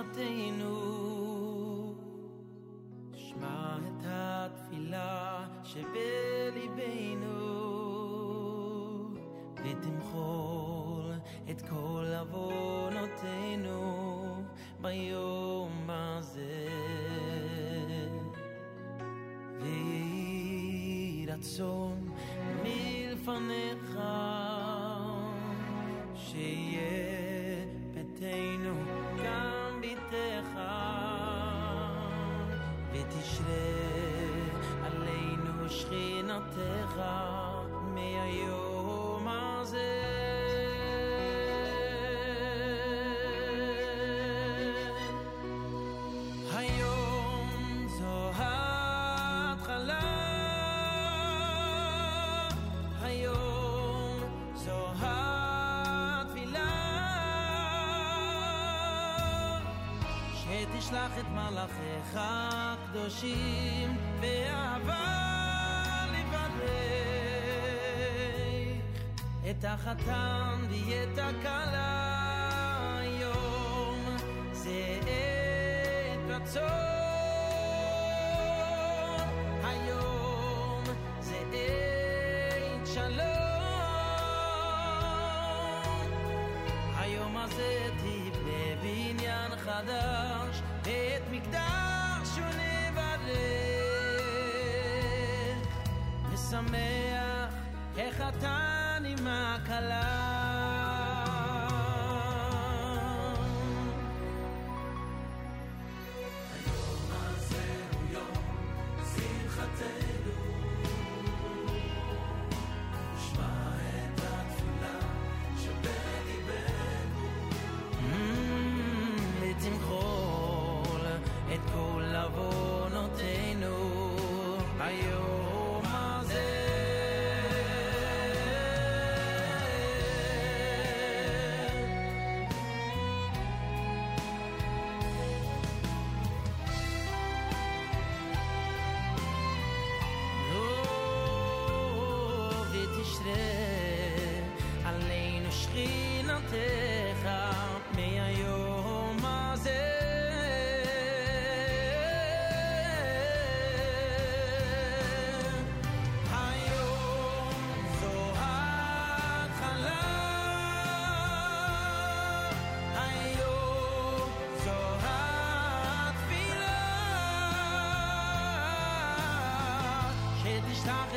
שמחתנו. שמע את התפילה שבליבנו, ותמחול את כל עוונותינו ביום הזה. ויהי רצון מלפניך ותשרה עלינו שכינתך מהיום הזה היום זו ההתחלה היום זו התפילה שתשלח את מלאכיך הקדושים באהבה לברך. את החתן ואת הכלה היום. זה עת רצון חדש בית מקדש משמח, איך אתה נימה קלה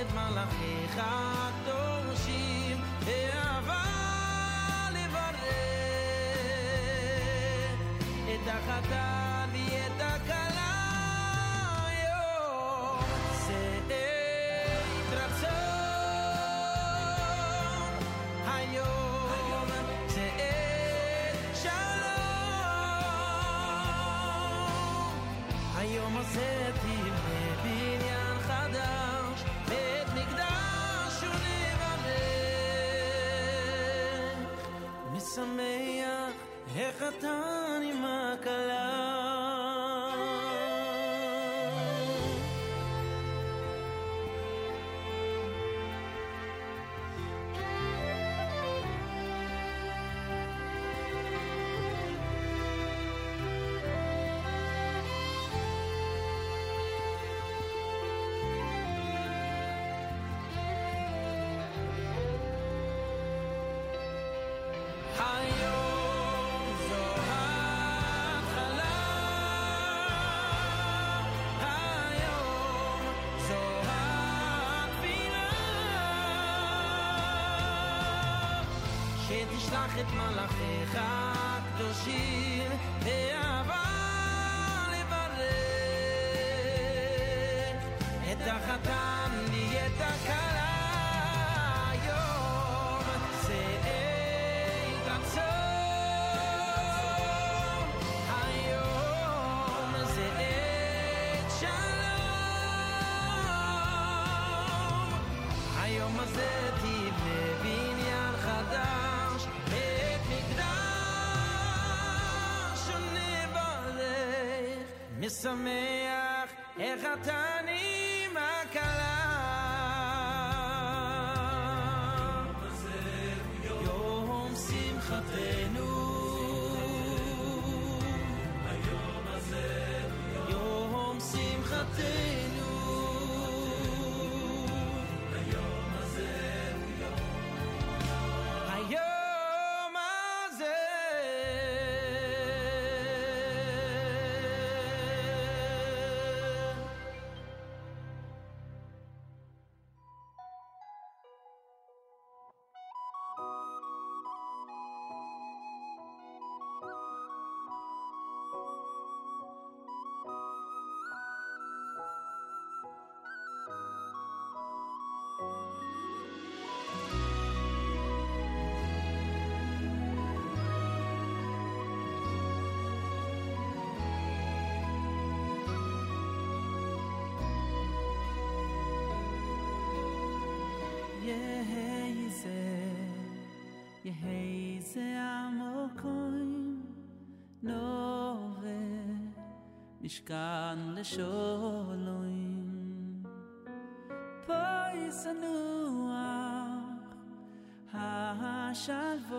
את מלאכיך הקדושים באהבה לברך את החתן ואת הכלה שאת רצון היום שאת שלום. היום הזה 他。שתשלח את מלאכיך הקדושים באהבה לברך את החתן ואת הכלה היום שאת רצון היום שאת שלום היום הזה תבנה משמח איך אתה נעימה קלה. יום שמחתנו. יום שמחתנו איש כאן לשולוים פה יסנוח השלווה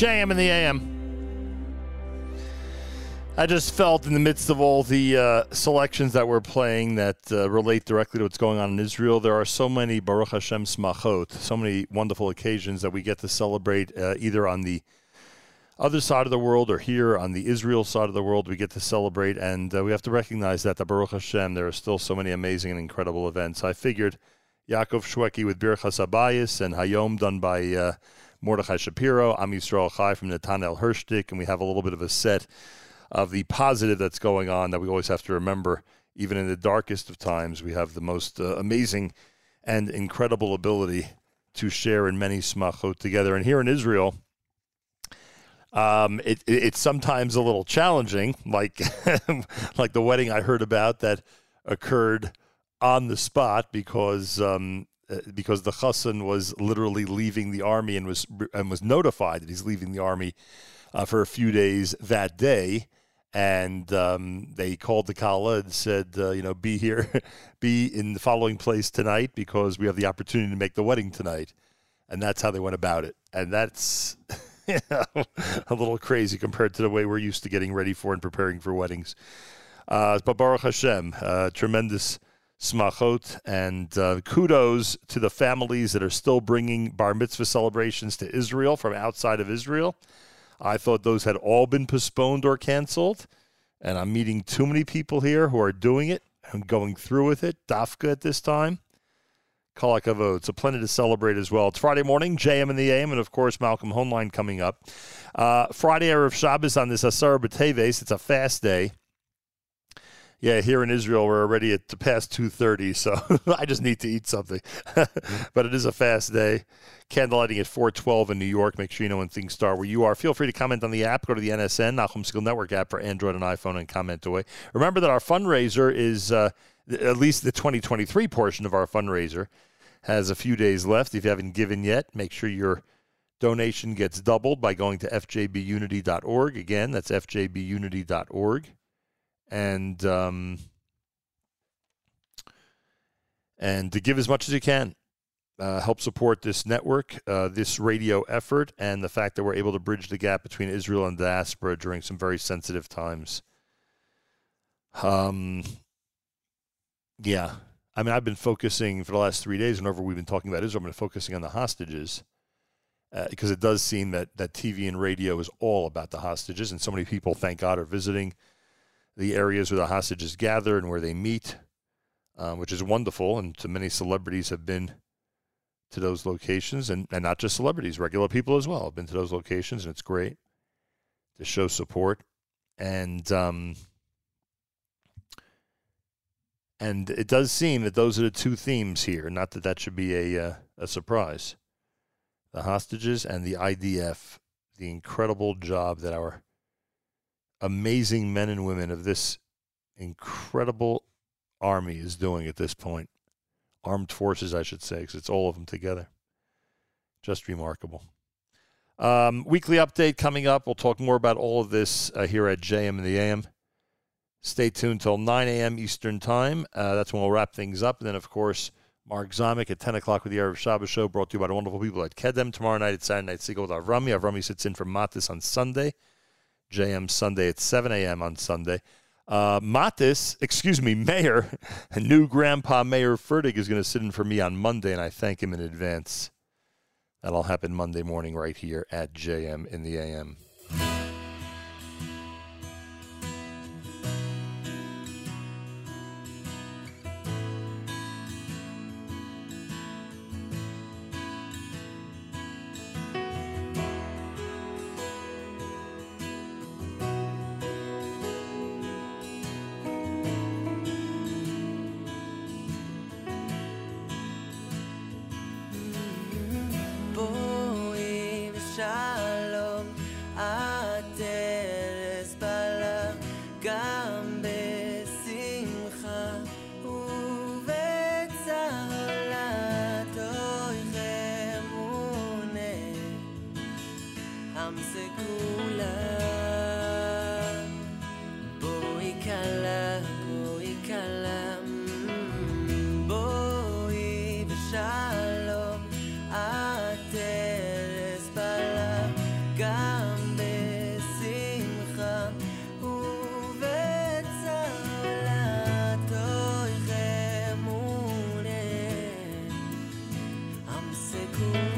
JM in the AM. I just felt in the midst of all the uh, selections that we're playing that uh, relate directly to what's going on in Israel, there are so many Baruch Hashem smachot, so many wonderful occasions that we get to celebrate uh, either on the other side of the world or here on the Israel side of the world. We get to celebrate, and uh, we have to recognize that the Baruch Hashem, there are still so many amazing and incredible events. I figured Yaakov Shwekey with Birchas Habayis and Hayom done by uh, Mordechai Shapiro, Am Yisrael Chai from Natanel Hershtik, and we have a little bit of a set of the positive that's going on that we always have to remember. Even in the darkest of times, we have the most uh, amazing and incredible ability to share in many smachot together. And here in Israel, um, it, it, it's sometimes a little challenging, like <laughs> like the wedding I heard about that occurred on the spot because um, because the chassan was literally leaving the army and was and was notified that he's leaving the army uh, for a few days that day. And um, they called the kala and said, uh, you know, be here, <laughs> be in the following place tonight because we have the opportunity to make the wedding tonight. And that's how they went about it. And that's <laughs> you know, a little crazy compared to the way we're used to getting ready for and preparing for weddings. Uh, but Baruch Hashem, uh, tremendous smachot, and uh, kudos to the families that are still bringing bar mitzvah celebrations to Israel from outside of Israel. I thought those had all been postponed or canceled, and I'm meeting too many people here who are doing it and going through with it. Dafka at this time. Kol hakavod. So plenty to celebrate as well. It's Friday morning, JM and the AM, and of course Malcolm Hoenlein coming up. Uh, Friday Erev Shabbos on this Asar B'Teves. It's a fast day. Yeah, here in Israel, we're already at the past 2.30, so <laughs> I just need to eat something. <laughs> but it is a fast day. Candlelighting at 412 in New York. Make sure you know when things start where you are. Feel free to comment on the app. Go to the NSN, Nachum Segal Network app for Android and iPhone and comment away. Remember that our fundraiser is, uh, at least the 2023 portion of our fundraiser, has a few days left. If you haven't given yet, make sure your donation gets doubled by going to fjbunity.org. Again, that's fjbunity.org and um, and to give as much as you can. Uh, help support this network, uh, this radio effort, and the fact that we're able to bridge the gap between Israel and diaspora during some very sensitive times. Um, yeah, I mean, I've been focusing for the last three days, whenever we've been talking about Israel, I've been focusing on the hostages uh, because it does seem that that TV and radio is all about the hostages, and so many people, thank God, are visiting the areas where the hostages gather and where they meet, uh, which is wonderful. And so many celebrities have been to those locations, and, and not just celebrities, regular people as well have been to those locations, and it's great to show support. And um, And it does seem that those are the two themes here. Not that that should be a uh, a surprise. The hostages and the IDF, the incredible job that our amazing men and women of this incredible army is doing at this point. Armed forces, I should say, because it's all of them together. Just remarkable. Um, weekly update coming up. We'll talk more about all of this uh, here at JM and the AM. Stay tuned till 9 a.m. Eastern Time. Uh, that's when we'll wrap things up. And then, of course, Mark Zamek at 10 o'clock with the Erev Shabbos show, brought to you by the wonderful people at Kedem. Tomorrow night at Saturday Night Segal with Avrami. Avrami sits in for Matis on Sunday. JM Sunday at 7 a.m. on Sunday. Uh, Matis, excuse me, Mayer, <laughs> new Grandpa Mayer Fertig is going to sit in for me on Monday, and I thank him in advance. That'll happen Monday morning right here at JM in the AM. cool.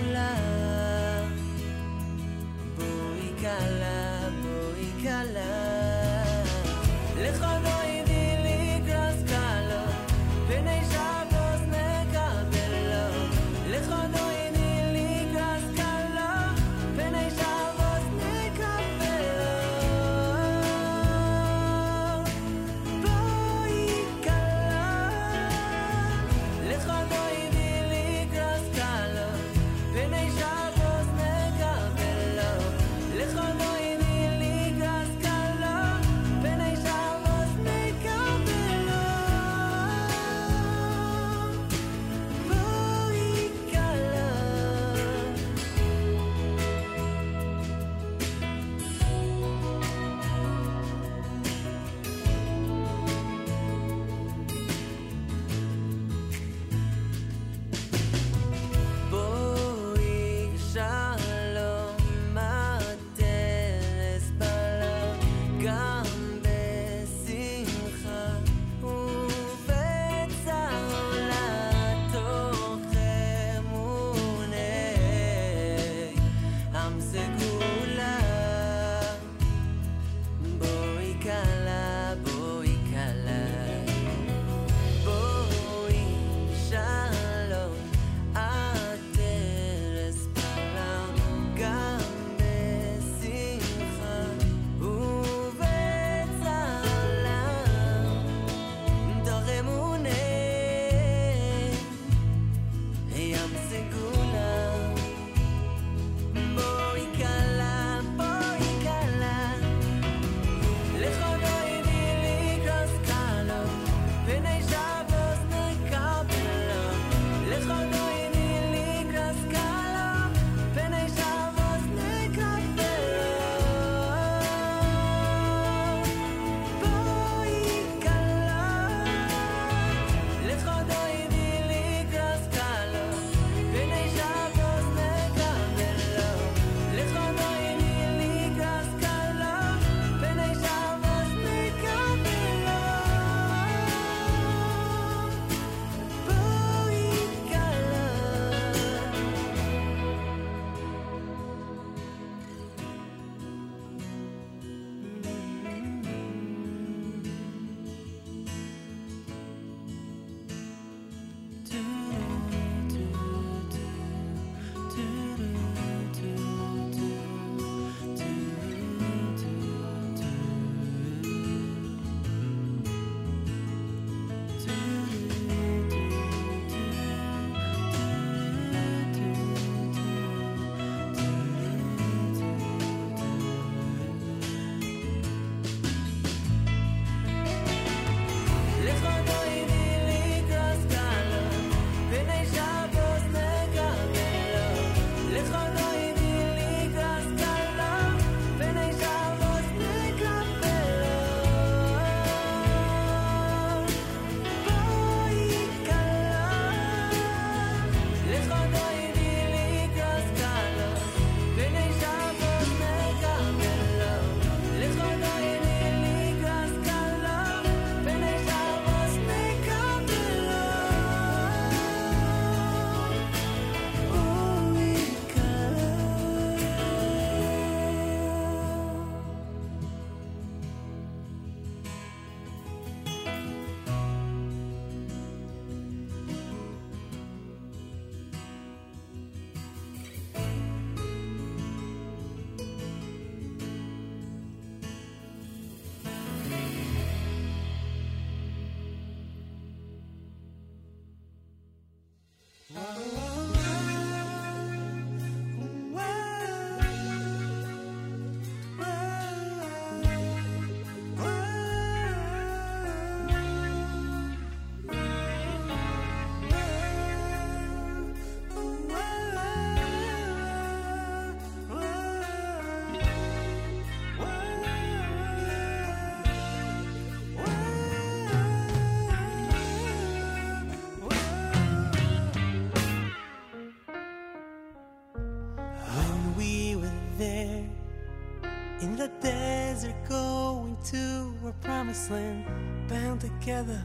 Bound together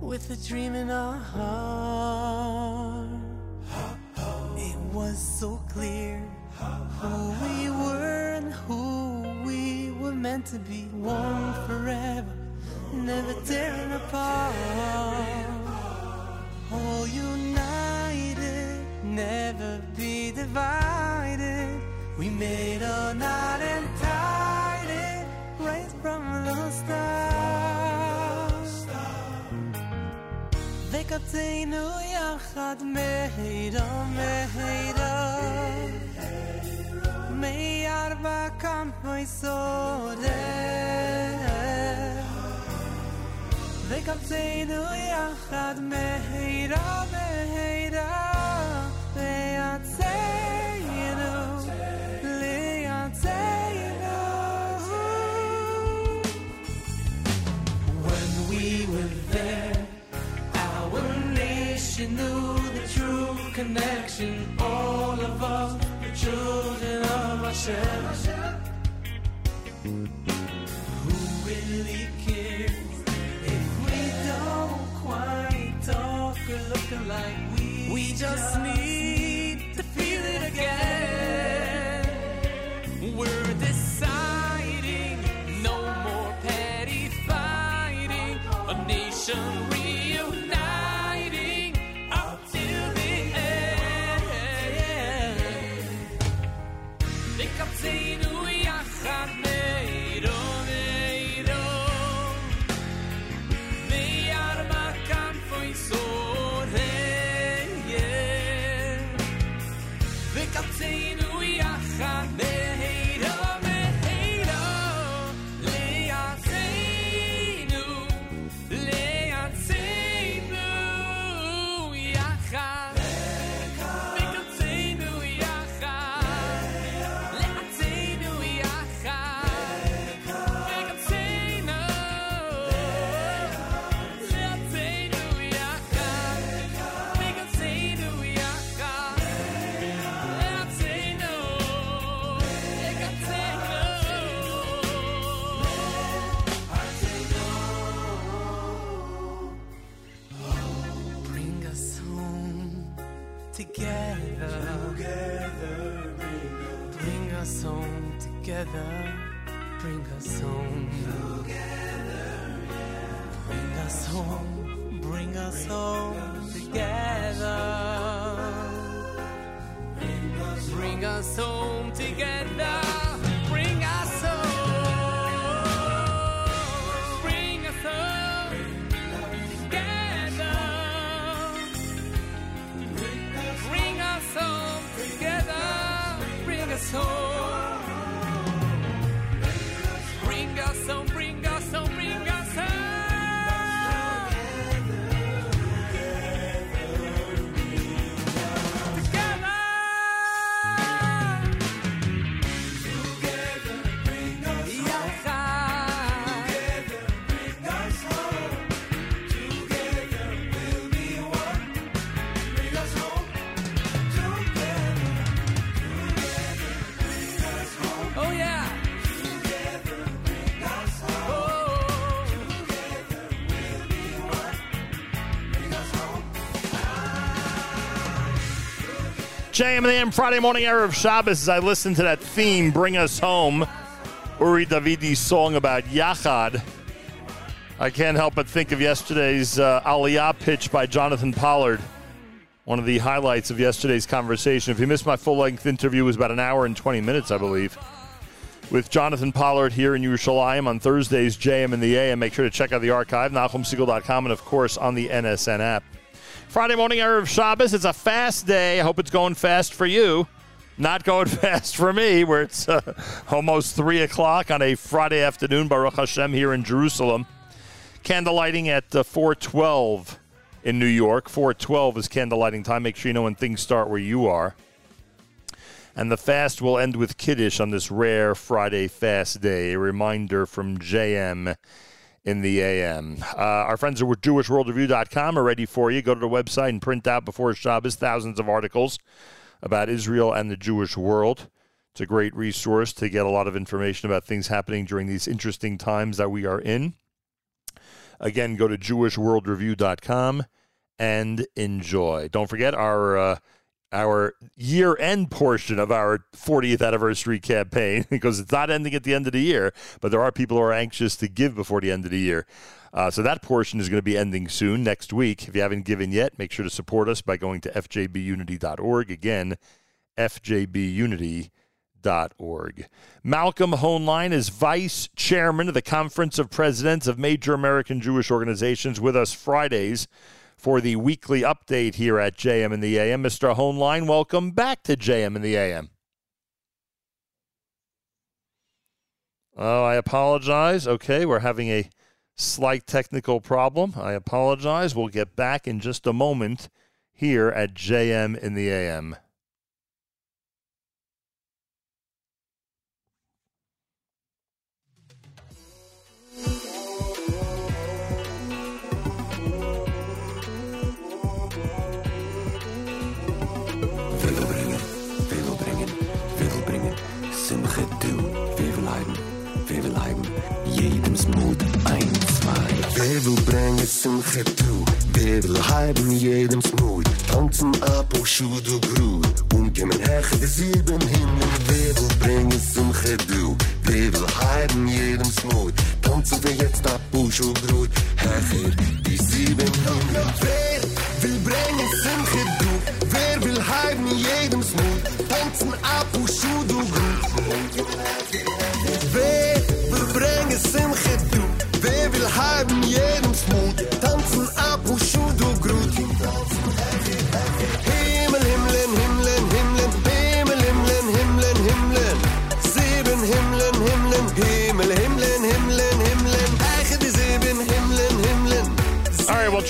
with a dream in our heart. It was so clear who we were and who we were meant to be, one יחד מהירה מהירה מארבע כנפי סודר וקראתנו יחד מהירה מהירה ליצאנו connection. All of us, the children of Hashem. Who really cares if we don't quite talk or look alike? We, we just need JM and the AM Friday morning hour of Shabbos as I listen to that theme, Bring Us Home, Uri Davidi's song about Yachad. I can't help but think of yesterday's uh, Aliyah pitch by Jonathan Pollard, one of the highlights of yesterday's conversation. If you missed my full length interview, it was about an hour and 20 minutes, I believe, with Jonathan Pollard here in Yerushalayim on Thursdays, JM and the AM. Make sure to check out the archive, NachumSegal.com, and of course on the NSN app. Friday morning, Erev Shabbos. It's a fast day. I hope it's going fast for you. Not going <laughs> fast for me, where it's uh, almost 3 o'clock on a Friday afternoon, Baruch Hashem, here in Jerusalem. Candle lighting at uh, 412 in New York. 412 is candle lighting time. Make sure you know when things start where you are. And the fast will end with Kiddush on this rare Friday fast day. A reminder from JM in the AM. Uh, our friends at JewishWorldReview.com are ready for you. Go to the website and print out before Shabbos thousands of articles about Israel and the Jewish world. It's a great resource to get a lot of information about things happening during these interesting times that we are in. Again, go to jewishworldreview.com and enjoy. Don't forget our uh, our year end portion of our 40th anniversary campaign <laughs> because it's not ending at the end of the year, but there are people who are anxious to give before the end of the year. Uh, so that portion is going to be ending soon next week. If you haven't given yet, make sure to support us by going to fjbunity.org. Again, fjbunity.org. Malcolm Hoenlein is vice chairman of the Conference of Presidents of Major American Jewish Organizations with us Fridays for the weekly update here at JM in the AM. Mr. Hoenlein, welcome back to JM in the AM. Oh, I apologize. Okay, we're having a slight technical problem. I apologize. We'll get back in just a moment here at JM in the AM. Hebel bringen Simche Tru Bebel halben jedem Smut Tanzen ab und Schudu Grut Umkommen heche des sieben Himmel Bebel bringen Simche Tru Bebel halben jedem Smut Tanzen wir jetzt ab und Schudu Grut die sieben Himmel Wer will bringen Simche Tru Wer will halben jedem Smut Tanzen ab und Schudu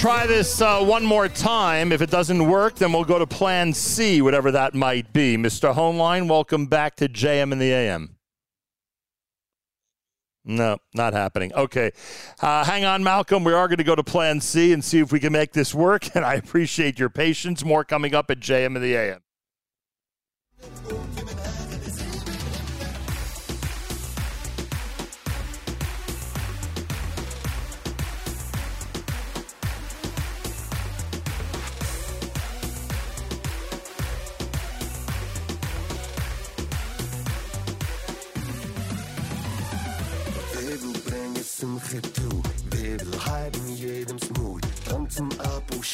try this uh, one more time. If it doesn't work, then we'll go to Plan C, whatever that might be. Mr. Hoenlein, welcome back to JM in the AM. No, not happening. Okay. Uh, hang on, Malcolm. We are going to go to Plan C and see if we can make this work. <laughs> And I appreciate your patience. More coming up at JM in the AM.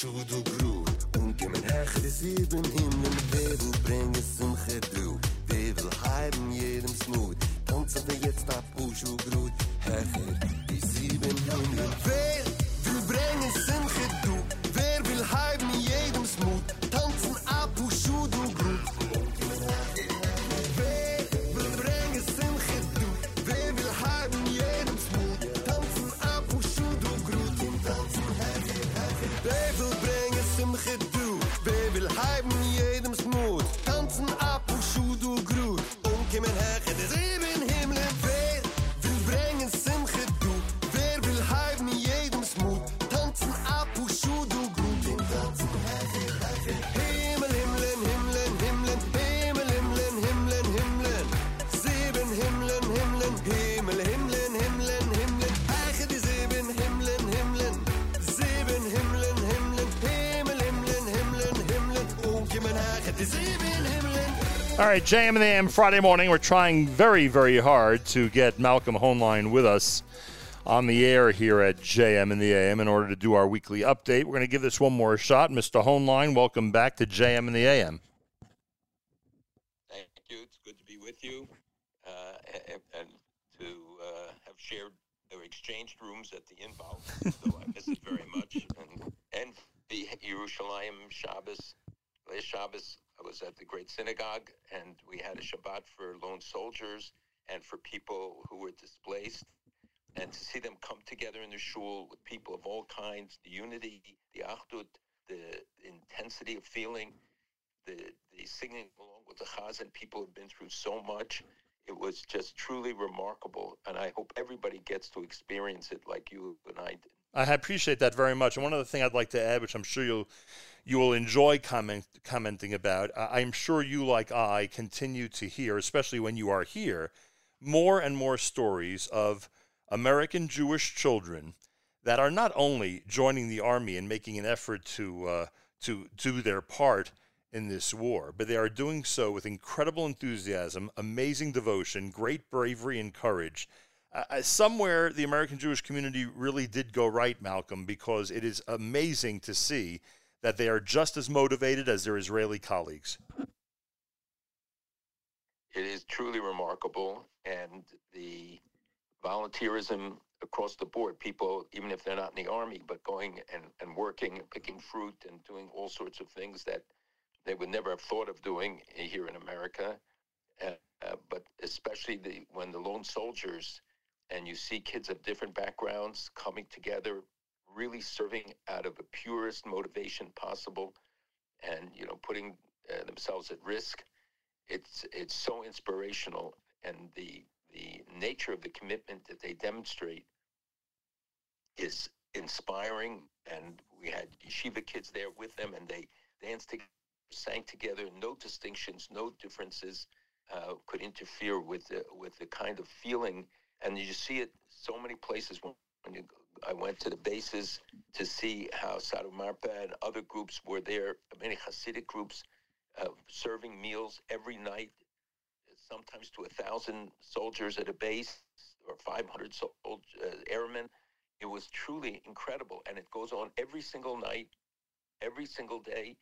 shud und gru und gem en herch de sieben in dem leben bring es zum gedu de vil heiben jedem smut Tanzen wir jetzt ab shud und gru herch de sieben in dem leben All right, JM in the AM Friday morning. We're trying very, very hard to get Malcolm Hoenlein with us on the air here at JM in the AM in order to do our weekly update. We're going to give this one more shot. Mr. Hoenlein, welcome back to JM in the AM. Thank you. It's good to be with you uh, and, and to uh, have shared or exchanged rooms at the Inbal. so I miss it very much. And, and the Yerushalayim Shabbos, last Shabbos, I was at the Great Synagogue and we had a Shabbat for lone soldiers and for people who were displaced. And to see them come together in the shul with people of all kinds, the unity, the achdut, the intensity of feeling, the, the singing along with the chazan, people have been through so much. It was just truly remarkable, and I hope everybody gets to experience it like you and I did. I appreciate that very much. And one other thing I'd like to add, which I'm sure you'll you will enjoy comment, commenting about, uh, I'm sure you, like I, continue to hear, especially when you are here, more and more stories of American Jewish children that are not only joining the army and making an effort to uh, to do their part in this war, but they are doing so with incredible enthusiasm, amazing devotion, great bravery and courage. Uh, uh, somewhere the American Jewish community really did go right, Malcolm, because it is amazing to see that they are just as motivated as their Israeli colleagues. It is truly remarkable, and the volunteerism across the board, people, even if they're not in the army, but going and, and working and picking fruit and doing all sorts of things that they would never have thought of doing here in America. Uh, uh, but especially the when the lone soldiers and you see kids of different backgrounds coming together, really serving out of the purest motivation possible, and you know putting uh, themselves at risk. It's it's so inspirational, and the the nature of the commitment that they demonstrate is inspiring. And we had yeshiva kids there with them, and they danced together, sang together, no distinctions, no differences uh, could interfere with the with the kind of feeling. And you see it so many places when, when you, I went to the bases to see how Sadu Marpa and other groups were there, many Hasidic groups uh, serving meals every night, sometimes to a thousand soldiers at a base or 500 sol- uh, airmen. It was truly incredible, and it goes on every single night, every single day.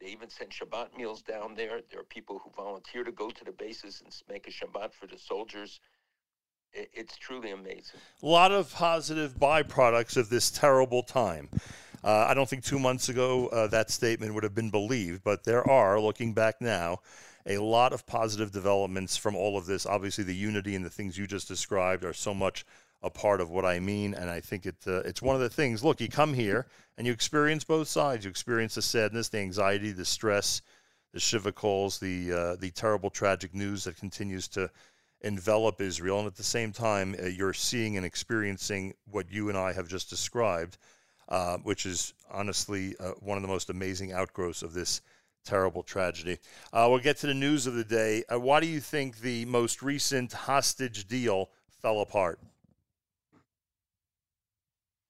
They even send Shabbat meals down there. There are people who volunteer to go to the bases and make a Shabbat for the soldiers. It's truly amazing. A lot of positive byproducts of this terrible time. Uh, I don't think two months ago uh, that statement would have been believed, but there are, looking back now, a lot of positive developments from all of this. Obviously, the unity and the things you just described are so much a part of what I mean, and I think it uh, it's one of the things. Look, you come here and you experience both sides. You experience the sadness, the anxiety, the stress, the shiva calls, the uh, the terrible, tragic news that continues to envelop Israel, and at the same time, uh, you're seeing and experiencing what you and I have just described, uh, which is honestly uh, one of the most amazing outgrowths of this terrible tragedy. Uh, we'll get to the news of the day. Uh, why do you think the most recent hostage deal fell apart?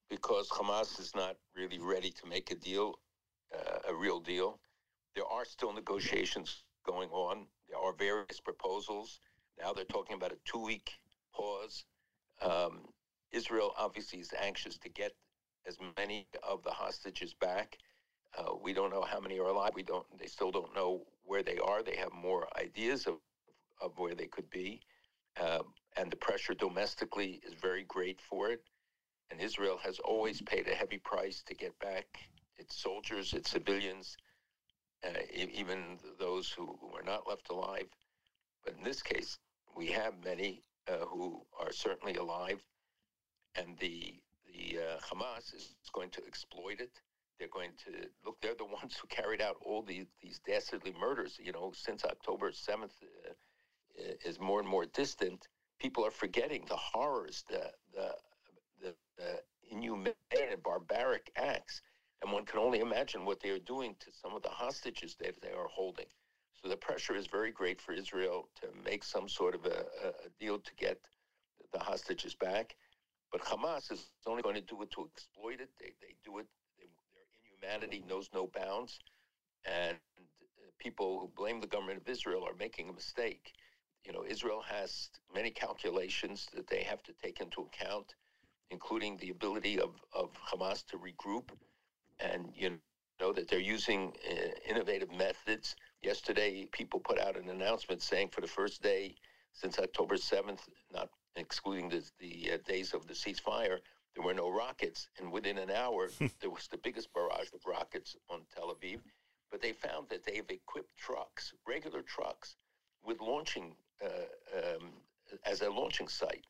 because Hamas is not really ready to make a deal, uh, a real deal. There are still negotiations going on. There are various proposals. Now they're talking about a two week pause. Um, Israel obviously is anxious to get as many of the hostages back. Uh, we don't know how many are alive. We don't. They still don't know where they are. They have more ideas of, of where they could be, um, and the pressure domestically is very great for it. And Israel has always paid a heavy price to get back its soldiers, its civilians, uh, even those who were not left alive. But in this case, we have many uh, who are certainly alive, and the the uh, Hamas is going to exploit it. They're going to look. They're the <laughs> ones who carried out all these these dastardly murders. You know, since October seventh uh, is more and more distant. People are forgetting the horrors, the the the, the inhumane and barbaric acts, and one can only imagine what they are doing to some of the hostages that they are holding. So the pressure is very great for Israel to make some sort of a, a, deal to get the hostages back. But Hamas is only going to do it to exploit it. They, they do it, they, their inhumanity knows no bounds. And uh, people who blame the government of Israel are making a mistake. You know, Israel has many calculations that they have to take into account, including the ability of, of Hamas to regroup and, you know, that they're using uh, innovative methods. Yesterday, people put out an announcement saying for the first day since October 7th, not excluding the, the uh, days of the ceasefire, there were no rockets. And within an hour, <laughs> there was the biggest barrage of rockets on Tel Aviv. But they found that they've equipped trucks, regular trucks, with launching uh, um, as a launching site.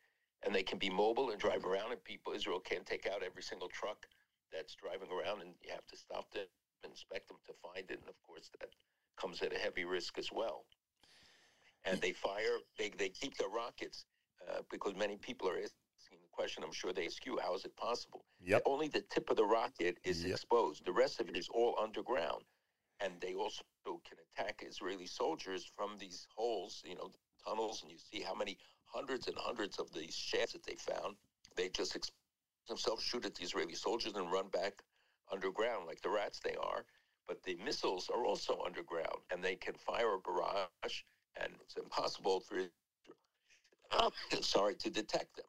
And they can be mobile and drive around, and people, Israel can take out every single truck that's driving around, and you have to stop them, inspect them to find it. And of course, that comes at a heavy risk as well. And they fire, they, they keep the rockets uh, because many people are asking the question I'm sure they ask you: How is it possible? Yep. Only the tip of the rocket is exposed. The rest of it is all underground, and they also can attack Israeli soldiers from these holes, you know, tunnels, and you see how many hundreds and hundreds of these shafts that they found. They just themselves shoot at the Israeli soldiers and run back underground like the rats they are. But the missiles are also underground, and they can fire a barrage, and it's impossible for <coughs> sorry to detect them.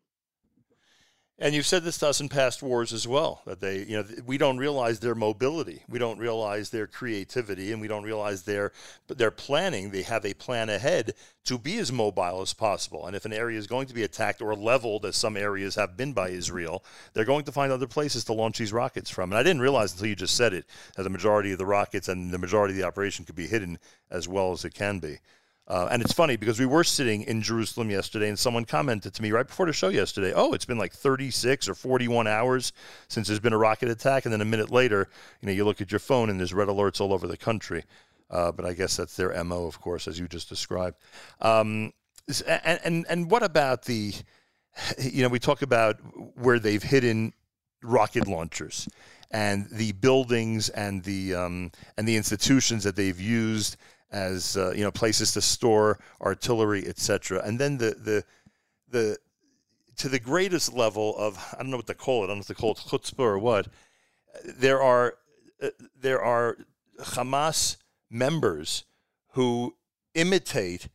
And you've said this to us in past wars as well that they, you know, we don't realize their mobility, we don't realize their creativity, and we don't realize their their planning. They have a plan ahead to be as mobile as possible. And if an area is going to be attacked or leveled, as some areas have been by Israel, they're going to find other places to launch these rockets from. And I didn't realize until you just said it that the majority of the rockets and the majority of the operation could be hidden as well as it can be. Uh, and it's funny because we were sitting in Jerusalem yesterday, and someone commented to me right before the show yesterday, "Oh, it's been like 36 or 41 hours since there's been a rocket attack." And then a minute later, you know, you look at your phone and there's red alerts all over the country. Uh, but I guess that's their mo, of course, as you just described. Um, and, and and what about the, you know, we talk about where they've hidden rocket launchers and the buildings and the um, and the institutions that they've used as uh, you know places to store artillery, etc. And then the the the to the greatest level of I don't know what to call it. I don't know if to call it chutzpah or what. There are uh, there are Hamas members who imitate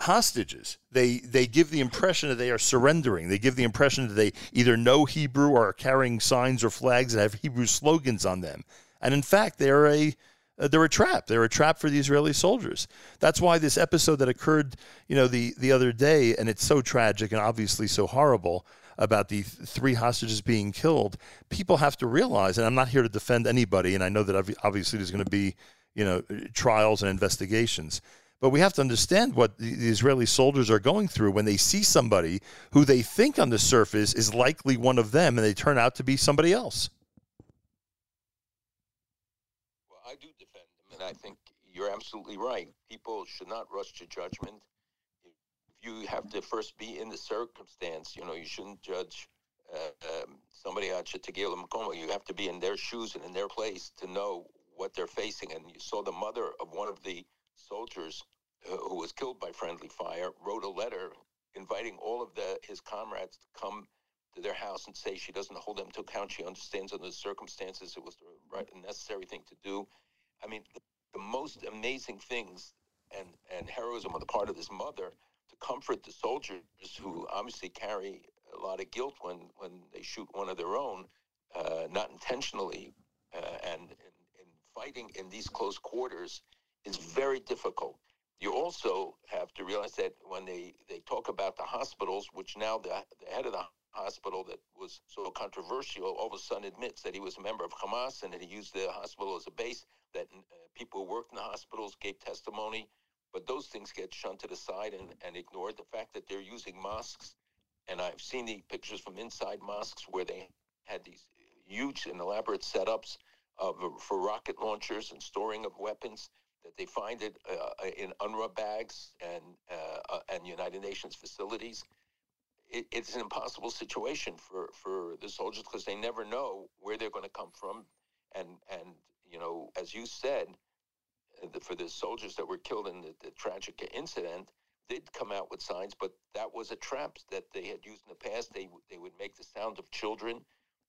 hostages. They they give the impression that they are surrendering. They give the impression that they either know Hebrew or are carrying signs or flags that have Hebrew slogans on them. And in fact, they're a Uh, they're a trap. They're a trap for the Israeli soldiers. That's why this episode that occurred, you know, the the other day, and it's so tragic and obviously so horrible about the th- three hostages being killed. People have to realize, and I'm not here to defend anybody, and I know that obviously there's going to be, you know, trials and investigations. But we have to understand what the Israeli soldiers are going through when they see somebody who they think on the surface is likely one of them, and they turn out to be somebody else. Well, I do defend them, and I think you're absolutely right. People should not rush to judgment. If you have to first be in the circumstance, you know, you shouldn't judge uh, um, somebody at Chategila Makoma. You have to be in their shoes and in their place to know what they're facing. And you saw the mother of one of the soldiers who was killed by friendly fire wrote a letter inviting all of the his comrades to come to their house and say she doesn't hold them to account. She understands under the circumstances it was the right and necessary thing to do. I mean, the, most amazing things and, and heroism on the part of this mother to comfort the soldiers who obviously carry a lot of guilt when, when they shoot one of their own, uh, not intentionally, uh, and, and fighting in these close quarters is very difficult. You also have to realize that when they, they talk about the hospitals, which now the, the head of the hospital that was so controversial all of a sudden admits that he was a member of Hamas and that he used the hospital as a base, that uh, people who worked in the hospitals gave testimony, but those things get shunted aside and, and ignored. The fact that they're using mosques, and I've seen the pictures from inside mosques where they had these huge and elaborate setups of, for rocket launchers and storing of weapons that they find it uh, in UNRWA bags and uh, uh, and United Nations facilities. It, it's an impossible situation for, for the soldiers because they never know where they're going to come from, and and you know, as you said, uh, the, for the soldiers that were killed in the, the tragic incident, did come out with signs, but that was a trap that they had used in the past. They they would make the sound of children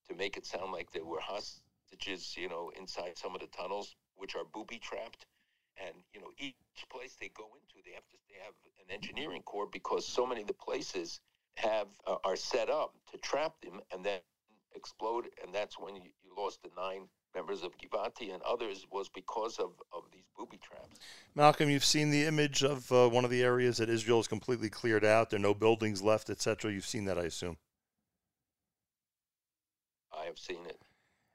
to make it sound like there were hostages, you know, inside some of the tunnels, which are booby trapped and you know each place they go into they have to they have an engineering corps because so many of the places have uh, are set up to trap them and then explode and that's when you, you lost the nine members of Givati and others was because of, of these booby traps Malcolm, you've seen the image of uh, one of the areas that Israel is completely cleared out. There are no buildings left, etc. You've seen that, I assume. I have seen it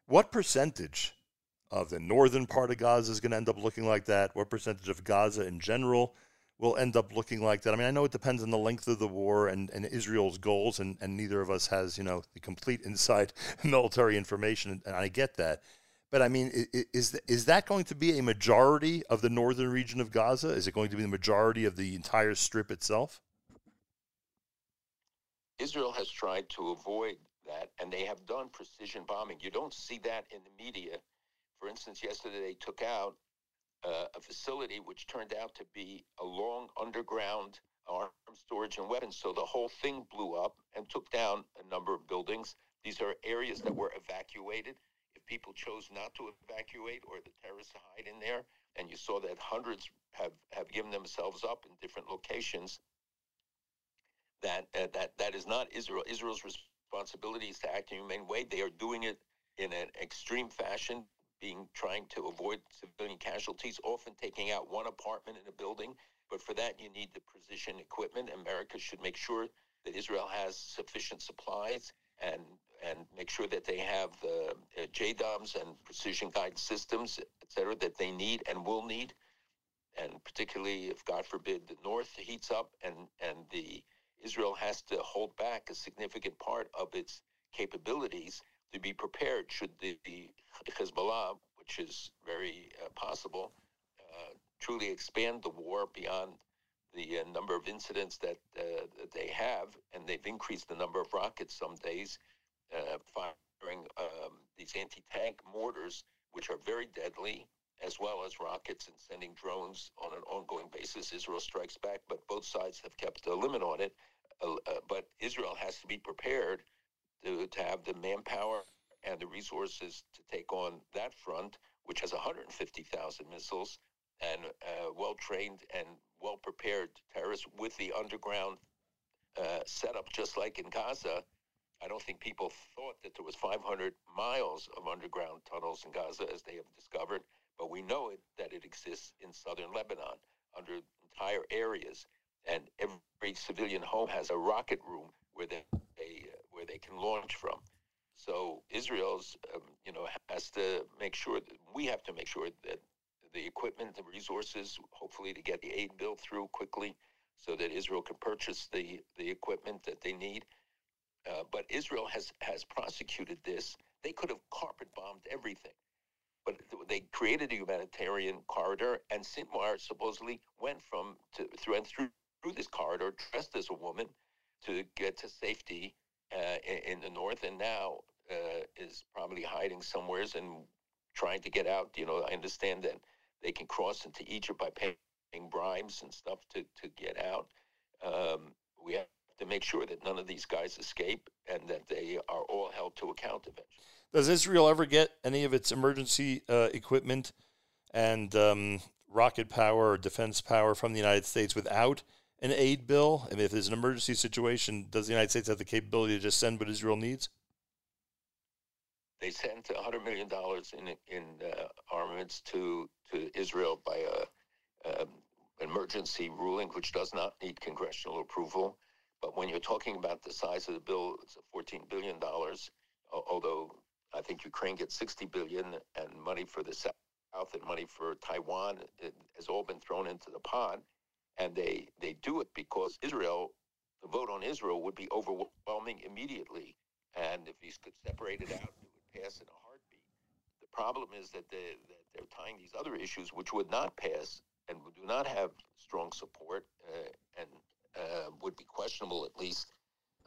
What percentage of the northern part of Gaza is going to end up looking like that? What percentage of Gaza in general will end up looking like that? I mean, I know it depends on the length of the war and, and Israel's goals, and, and neither of us has, you know, the complete inside <laughs> military information, and I get that. But I mean, is is that going to be a majority of the northern region of Gaza? Is it going to be the majority of the entire strip itself? Israel has tried to avoid that, and they have done precision bombing. You don't see that in the media. For instance, yesterday they took out uh, a facility which turned out to be a long underground arms storage and weapons. So the whole thing blew up and took down a number of buildings. These are areas that were evacuated. If people chose not to evacuate or the terrorists hide in there, and you saw that hundreds have, have given themselves up in different locations, that, uh, that that is not Israel. Israel's responsibility is to act in a humane way. They are doing it in an extreme fashion, being trying to avoid civilian casualties, often taking out one apartment in a building. But for that, you need the precision equipment. America should make sure that Israel has sufficient supplies and and make sure that they have the uh, JDAMs and precision guidance systems, et cetera, that they need and will need. And particularly if, God forbid, the North heats up and, and the Israel has to hold back a significant part of its capabilities to be prepared should the, the Hezbollah, which is very uh, possible, uh, truly expand the war beyond the uh, number of incidents that, uh, that they have, and they've increased the number of rockets some days, uh, firing um, these anti-tank mortars, which are very deadly, as well as rockets and sending drones on an ongoing basis. Israel strikes back, but both sides have kept a limit on it. Uh, but Israel has to be prepared to, to have the manpower and the resources to take on that front, which has 150,000 missiles and uh, well trained and well prepared terrorists with the underground uh, setup, just like in Gaza. I don't think people thought that there was 500 miles of underground tunnels in Gaza, as they have discovered, but we know it, that it exists in southern Lebanon under entire areas, and every civilian home has a rocket room where they, where they can launch from. So Israel's, um, you know, has to make sure that we have to make sure that the equipment, the resources, hopefully to get the aid bill through quickly, so that Israel can purchase the the equipment that they need. Uh, but Israel has has prosecuted this. They could have carpet bombed everything, but they created a humanitarian corridor, and Sinwar supposedly went from to through and through through this corridor dressed as a woman to get to safety uh, in, the north, and now uh, is probably hiding somewheres and trying to get out. You know, I understand that they can cross into Egypt by paying bribes and stuff to to get out. Um, we have to make sure that none of these guys escape and that they are all held to account eventually. Does Israel ever get any of its emergency uh, equipment and um, rocket power or defense power from the United States without an aid bill? And if there's an emergency situation, does the United States have the capability to just send what Israel needs? They sent $100 million in in uh, armaments to to Israel by a um, emergency ruling, which does not need congressional approval. But when you're talking about the size of the bill, it's $14 billion. Although I think Ukraine gets 60 billion, and money for the South and money for Taiwan has all been thrown into the pot. And they they do it because Israel, the vote on Israel would be overwhelming immediately. And if he could separate it out, it would pass in a heartbeat. The problem is that, they, that they're tying these other issues, which would not pass and do not have strong support uh, and uh, would be questionable at least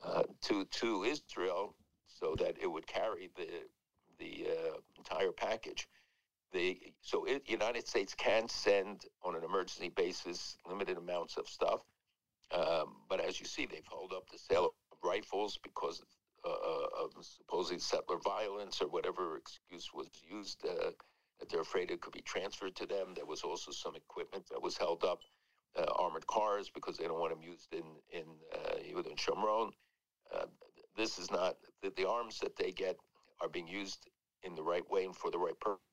uh, to to Israel, so that it would carry the the uh, entire package. The so it, United States can send on an emergency basis limited amounts of stuff, um, but as you see, they've held up the sale of rifles because uh, of supposedly settler violence or whatever excuse was used. Uh, that they're afraid it could be transferred to them. There was also some equipment that was held up, uh, armored cars, because they don't want them used in in uh, Yehuda and Shomron. Uh, this is not the, the arms that they get are being used in the right way and for the right purpose.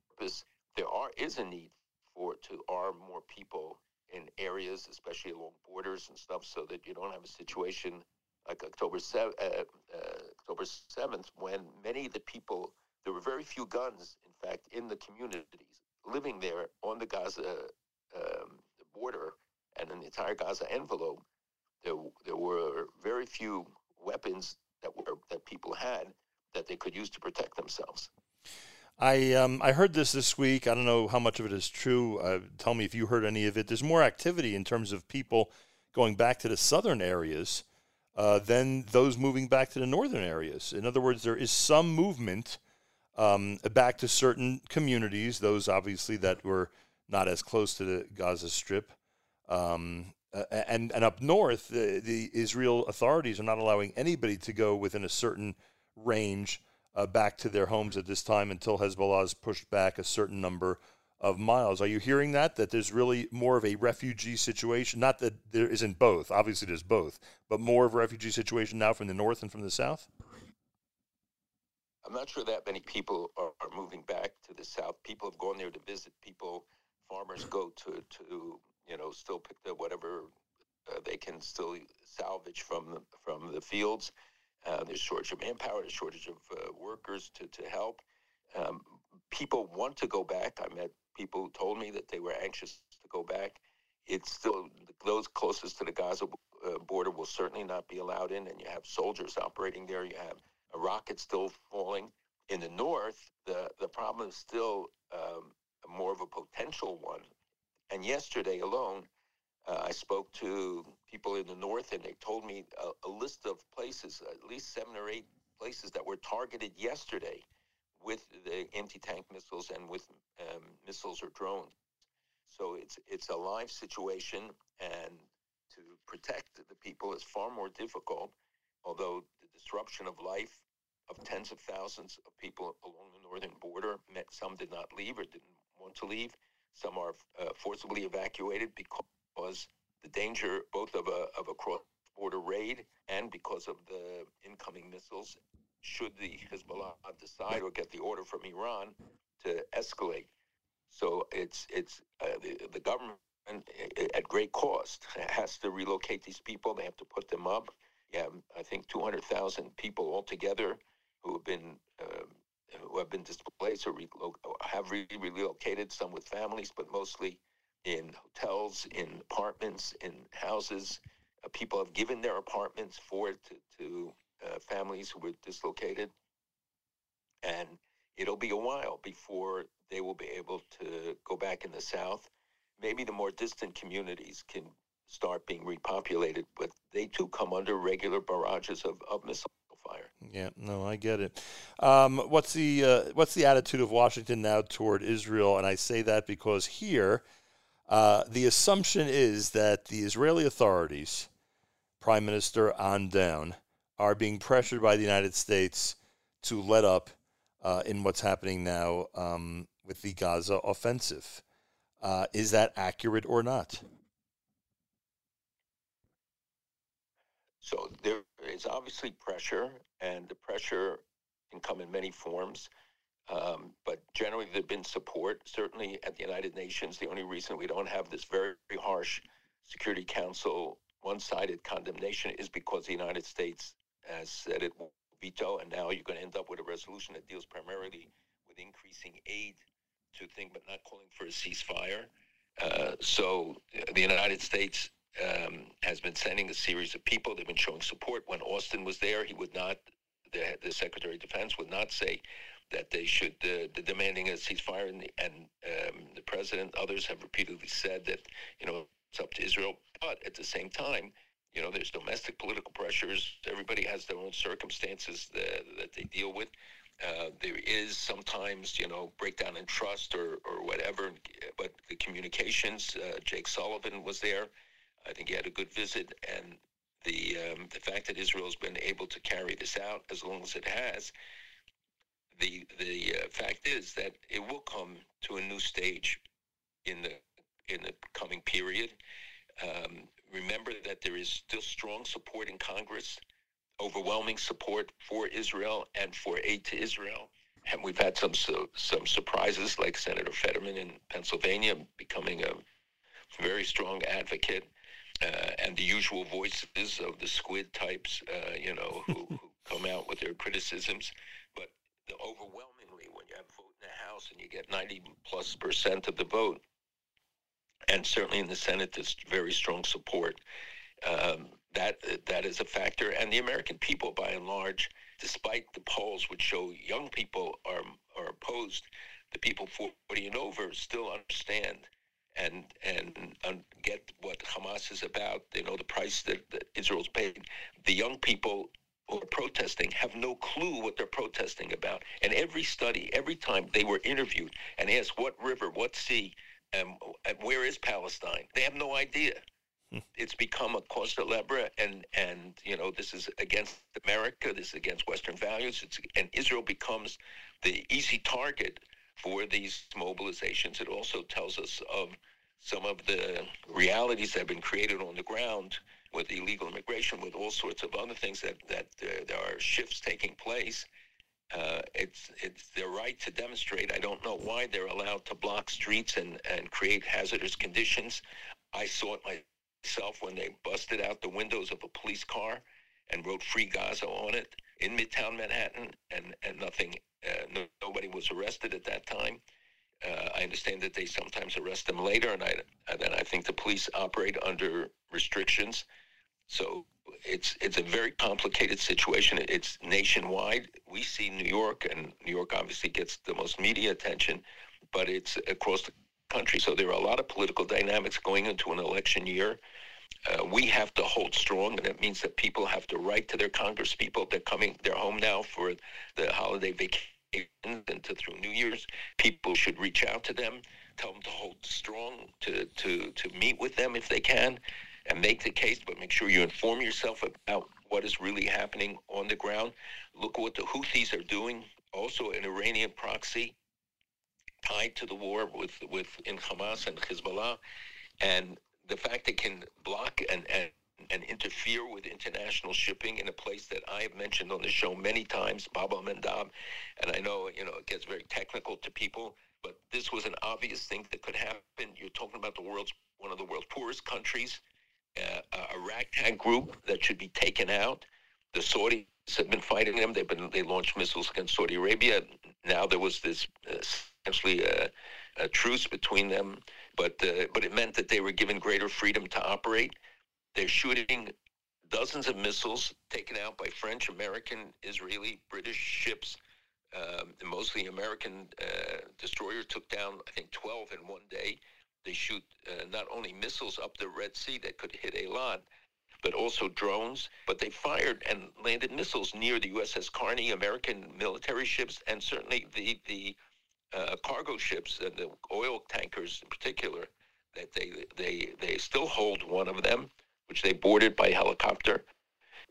There are is a need for to arm more people in areas, especially along borders and stuff, so that you don't have a situation like October seventh, uh, uh, October seventh, when many of the people there were very few guns, in fact, in the communities living there on the Gaza um, border and in the entire Gaza envelope. There, there were very few weapons that were that people had that they could use to protect themselves. I um, I heard this this week. I don't know how much of it is true. Uh, tell me if you heard any of it. There's more activity in terms of people going back to the southern areas uh, than those moving back to the northern areas. In other words, there is some movement um, back to certain communities, those obviously that were not as close to the Gaza Strip. Um, and, and up north, the, the Israel authorities are not allowing anybody to go within a certain range uh, back to their homes at this time until Hezbollah has pushed back a certain number of miles. Are you hearing that? That there's really more of a refugee situation? Not that there isn't both. Obviously, there's both, but more of a refugee situation now from the north and from the south. I'm not sure that many people are, are moving back to the south. People have gone there to visit. People, farmers go to to you know still pick the whatever uh, they can still salvage from the, from the fields. Uh, there's shortage of manpower. There's shortage of uh, workers to to help. Um, people want to go back. I met people who told me that they were anxious to go back. It's still those closest to the Gaza uh, border will certainly not be allowed in, and you have soldiers operating there. You have a rocket still falling. In the north, the, the problem is still um, more of a potential one. And yesterday alone, uh, I spoke to people in the north, and they told me a, a list of places, at least seven or eight places that were targeted yesterday with the anti-tank missiles and with um, missiles or drones. So it's it's a live situation, and to protect the people is far more difficult. Although the disruption of life of tens of thousands of people along the northern border meant some did not leave or didn't want to leave. Some are uh, forcibly evacuated because the danger both of a of a cross-border raid and because of the incoming missiles. Should the Hezbollah decide or get the order from Iran to escalate, so it's it's uh, the the government at great cost has to relocate these people. They have to put them up. Yeah, I think 200,000 people altogether who have been uh, who have been displaced or have re- relocated. Some with families, but mostly in hotels, in apartments, in houses. Uh, people have given their apartments for to, to uh, families who were dislocated, and it'll be a while before they will be able to go back in the south. Maybe the more distant communities can start being repopulated, but they too come under regular barrages of, of missile fire. Yeah, no, I get it. Um, what's the uh, what's the attitude of Washington now toward Israel? And I say that because here, uh, the assumption is that the Israeli authorities, Prime Minister on down, are being pressured by the United States to let up uh, in what's happening now um, with the Gaza offensive. Uh, is that accurate or not? So there is obviously pressure, and the pressure can come in many forms. Um, but generally, there's been support. Certainly at the United Nations, the only reason we don't have this very, very harsh Security Council one-sided condemnation is because the United States has said it will veto, and now you're going to end up with a resolution that deals primarily with increasing aid to things, but not calling for a ceasefire. Uh, so uh, the United States um, has been sending a series of people. They've been showing support. When Austin was there, he would not, the, the Secretary of Defense would not say that they should, uh, demanding a ceasefire. And, the, and um, the president, others have repeatedly said that, you know, it's up to Israel. But at the same time, you know, there's domestic political pressures. Everybody has their own circumstances that, that they deal with. Uh, there is sometimes, you know, breakdown in trust or, or whatever, but the communications, uh, Jake Sullivan was there. I think he had a good visit, and the um, the fact that Israel has been able to carry this out as long as it has, the the uh, fact is that it will come to a new stage in the in the coming period. Um, remember that there is still strong support in Congress, overwhelming support for Israel and for aid to Israel. And we've had some some surprises, like Senator Fetterman in Pennsylvania becoming a very strong advocate uh, and the usual voices of the squad types, uh, you know, who, who come out with their criticisms. Overwhelmingly, when you have a vote in the House and you get 90 plus percent of the vote, and certainly in the Senate, there's very strong support. Um, that that is a factor, and the American people, by and large, despite the polls which show young people are are opposed, the people 40 and over still understand and and, and get what Hamas is about. They know the price that, that Israel's paid. The young people who are protesting have no clue what they're protesting about. And every study, every time they were interviewed and asked what river, what sea, um, and where is Palestine, they have no idea. It's become a cause celebre, and and you know this is against America, this is against Western values. It's and Israel becomes the easy target for these mobilizations. It also tells us of some of the realities that have been created on the ground with illegal immigration, with all sorts of other things that that uh, there are shifts taking place. Uh, it's it's their right to demonstrate. I don't know why they're allowed to block streets and and create hazardous conditions. I saw it myself when they busted out the windows of a police car and wrote "Free Gaza" on it in Midtown Manhattan, and and nothing. Uh, no, nobody was arrested at that time. Uh, I understand that they sometimes arrest them later, and I and then I think the police operate under restrictions. So it's it's a very complicated situation. It's nationwide. We see New York, and New York obviously gets the most media attention, but it's across the country. So there are a lot of political dynamics going into an election year. Uh, we have to hold strong, and it means that people have to write to their congresspeople. They're coming, they're home now for the holiday vacation and to through New Year's. People should reach out to them, tell them to hold strong, to to to meet with them if they can, and make the case. But make sure you inform yourself about what is really happening on the ground. Look what the Houthis are doing. Also, an Iranian proxy tied to the war with with in Hamas and Hezbollah, and the fact they can block and and and interfere with international shipping in a place that I have mentioned on the show many times, Bab el-Mandeb, and I know you know it gets very technical to people, but this was an obvious thing that could happen. You're talking about the world's one of the world's poorest countries, uh, a ragtag group that should be taken out. The Saudis have been fighting them. They've been they launched missiles against Saudi Arabia. Now there was this uh, essentially a, a truce between them, but uh, but it meant that they were given greater freedom to operate. They're shooting dozens of missiles taken out by French, American, Israeli, British ships. Um, mostly American uh, destroyer took down, I think, 12 in one day. They shoot uh, not only missiles up the Red Sea that could hit Eilat, but also drones. But they fired and landed missiles near the USS Carney, American military ships, and certainly the the uh, cargo ships and the oil tankers in particular. That they they they still hold one of them, which they boarded by helicopter.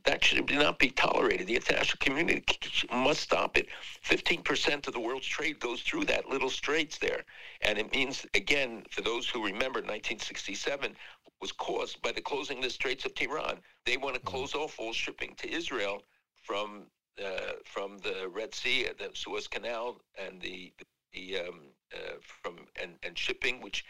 That should not be tolerated. The international community must stop it. 15% of the world's trade goes through that little straits there. And it means, again, for those who remember, 1967 was caused by the closing of the Straits of Tiran. They want to close off all shipping to Israel from uh, from the Red Sea, the Suez Canal, and the the um, uh, from and, and shipping, which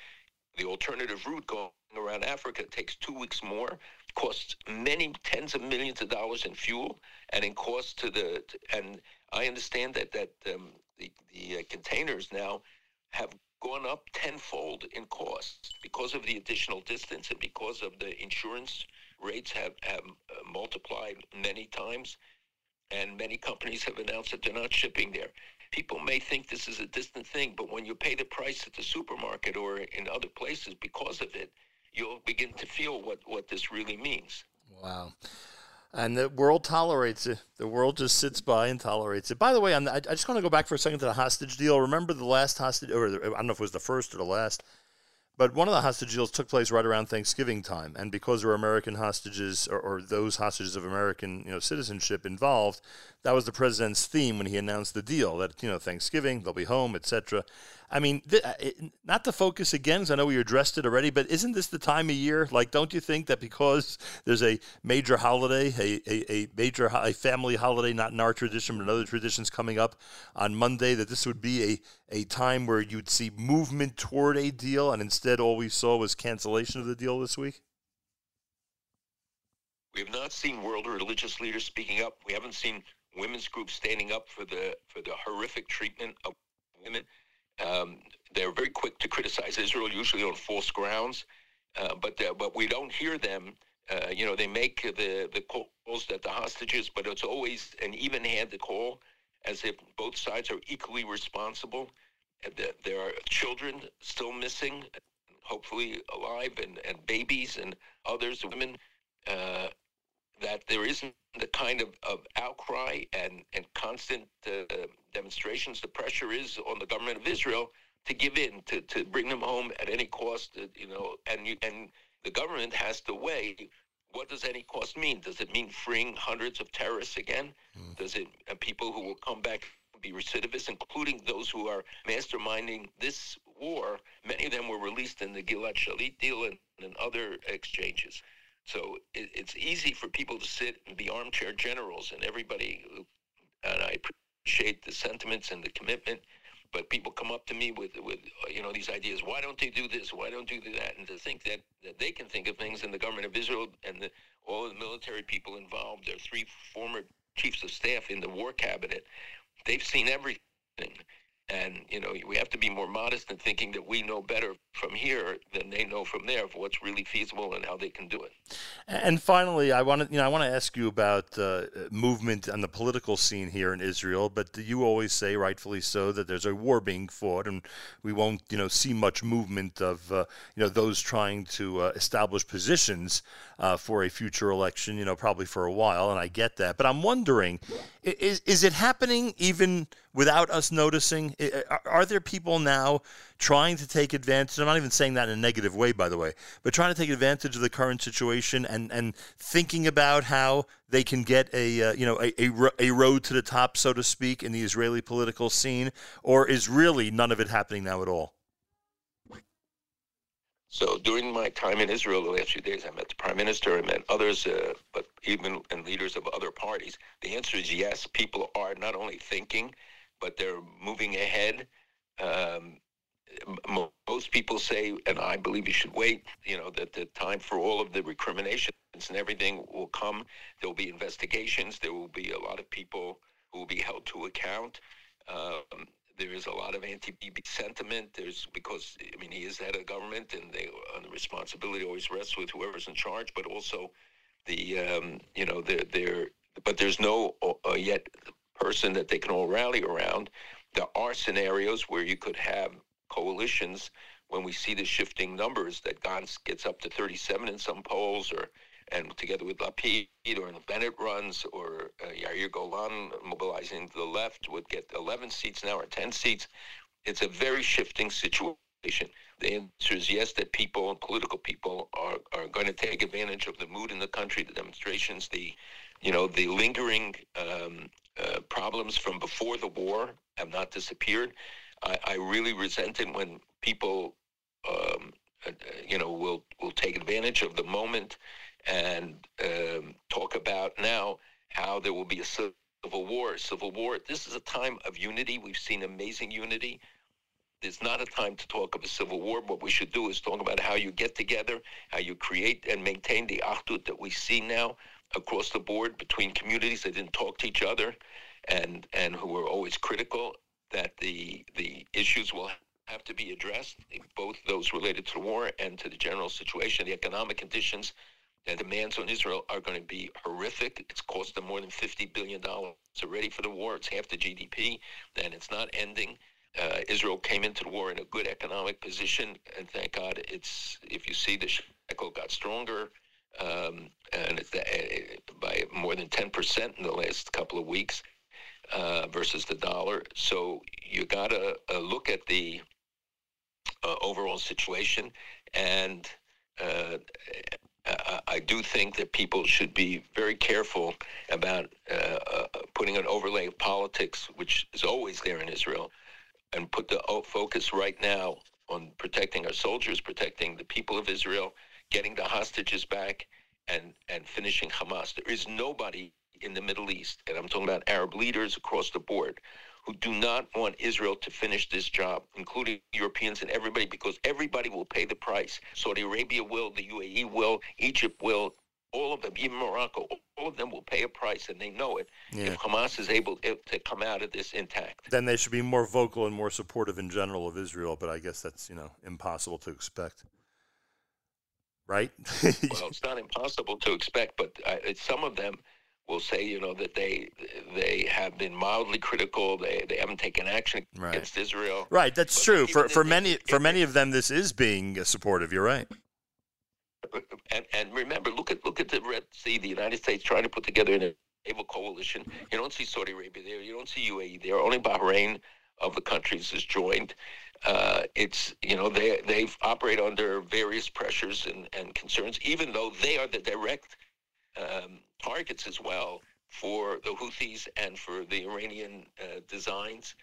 the alternative route going around Africa takes two weeks more, costs many tens of millions of dollars in fuel, and in cost to the. And I understand that that um, the the uh, containers now have gone up tenfold in cost because of the additional distance and because of the insurance rates have have uh, multiplied many times, and many companies have announced that they're not shipping there people may think this is a distant thing, but when you pay the price at the supermarket or in other places because of it, you'll begin to feel what, what this really means. Wow. And the world tolerates it. The world just sits by and tolerates it. By the way, I'm, I just want to go back for a second to the hostage deal. Remember the last hostage, or the, I don't know if it was the first or the last, but one of the hostage deals took place right around Thanksgiving time, and because there were American hostages or, or, those hostages of American you know citizenship involved, that was the president's theme when he announced the deal that you know Thanksgiving they'll be home, etc. I mean, th- uh, not to focus again, because I know we addressed it already, but isn't this the time of year? Like, don't you think that because there's a major holiday, a, a, a major ho- a family holiday, not in our tradition, but in other traditions coming up on Monday, that this would be a, a time where you'd see movement toward a deal, and instead all we saw was cancellation of the deal this week? We have not seen world religious leaders speaking up. We haven't seen women's groups standing up for the for the horrific treatment of women. Um, they're very quick to criticize Israel, usually on false grounds, uh, but uh, but we don't hear them. Uh, you know, they make the the calls that the hostages, but it's always an even-handed call, as if both sides are equally responsible. There are children still missing, hopefully alive, and, and babies and others, women. Uh, that there isn't the kind of, of outcry and, and constant uh, demonstrations. The pressure is on the government of Israel to give in, to, to bring them home at any cost, uh, you know, and you, and the government has to weigh what does any cost mean? Does it mean freeing hundreds of terrorists again? Does it uh, people who will come back be recidivists, including those who are masterminding this war? Many of them were released in the Gilad Shalit deal and, and other exchanges. So it, it's easy for people to sit and be armchair generals, and everybody. And I appreciate the sentiments and the commitment, but people come up to me with with you know these ideas. Why don't they do this? Why don't they do that? And to think that, that they can think of things in the government of Israel and the, all the military people involved. There are three former chiefs of staff in the war cabinet. They've seen everything. And, you know, we have to be more modest in thinking that we know better from here than they know from there of what's really feasible and how they can do it. And finally, I want to you know I want to ask you about uh, movement on the political scene here in Israel. But you always say, rightfully so, that there's a war being fought, and we won't you know see much movement of uh, you know those trying to uh, establish positions uh, for a future election. You know, probably for a while, and I get that. But I'm wondering, is is it happening even without us noticing? Are, there people now trying to take advantage? I'm not even saying that in a negative way, by the way, but trying to take advantage of the current situation and, and thinking about how they can get a uh, you know a, a, a road to the top, so to speak, in the Israeli political scene, or is really none of it happening now at all? So during my time in Israel the last few days, I met the prime minister, I met others, uh, but even and leaders of other parties. The answer is yes. People are not only thinking, but they're moving ahead. Um, most people say, and I believe you should wait. You know that the time for all of the recriminations and everything will come. There will be investigations. There will be a lot of people who will be held to account. Um, there is a lot of anti-BB sentiment. There's because I mean he is head of government, and and the responsibility always rests with whoever's in charge. But also, the um, you know there there but there's no uh, yet person that they can all rally around. There are scenarios where you could have coalitions when we see the shifting numbers that Gantz gets up to 37 in some polls, or and together with Lapid or in the Bennett runs, or uh, Yair Golan mobilizing to the left would get 11 seats now or 10 seats. It's a very shifting situation. The answer is yes, that people, political people, are, are going to take advantage of the mood in the country, the demonstrations, the, you know, the lingering um, uh, problems from before the war have not disappeared. I, I really resent it when people, um, uh, you know, will will take advantage of the moment and um, talk about now how there will be a civil war. Civil war. This is a time of unity. We've seen amazing unity. There's not a time to talk of a civil war. What we should do is talk about how you get together, how you create and maintain the achdut that we see now across the board between communities that didn't talk to each other, and and who are always critical. That the the issues will have to be addressed, both those related to the war and to the general situation, the economic conditions. The demands on Israel are going to be horrific. It's cost them more than $50 billion already for the war. It's half the GDP, and it's not ending. Uh, Israel came into the war in a good economic position, and thank God it's, if you see the shekel got stronger, um, and it's uh, by more than 10% in the last couple of weeks uh, versus the dollar. So you got to uh, look at the uh, overall situation, and uh, I, I do think that people should be very careful about uh, uh, putting an overlay of politics, which is always there in Israel, and put the focus right now on protecting our soldiers, protecting the people of Israel, getting the hostages back, and and finishing Hamas. There is nobody in the Middle East, and I'm talking about Arab leaders across the board, who do not want Israel to finish this job, including Europeans and everybody, because everybody will pay the price. Saudi Arabia will, the UAE will, Egypt will, all of them, even Morocco, all of them will pay a price, and they know it. Yeah. If Hamas is able to come out of this intact. Then they should be more vocal and more supportive in general of Israel, but I guess that's you know impossible to expect, right? <laughs> well, it's not impossible to expect, but uh, it's, some of them will say, you know, that they they have been mildly critical. They they haven't taken action Right. against Israel. Right, that's true. For for many for many of them, this is being uh, supportive. You're right. and and remember, look at look at the Red Sea. The United States trying to put together a naval coalition. You don't see Saudi Arabia there. You don't see UAE there. Only Bahrain of the countries is joined. Uh, it's you know they they operate under various pressures and, and concerns, even though they are the direct um, targets as well for the Houthis and for the Iranian uh, designs.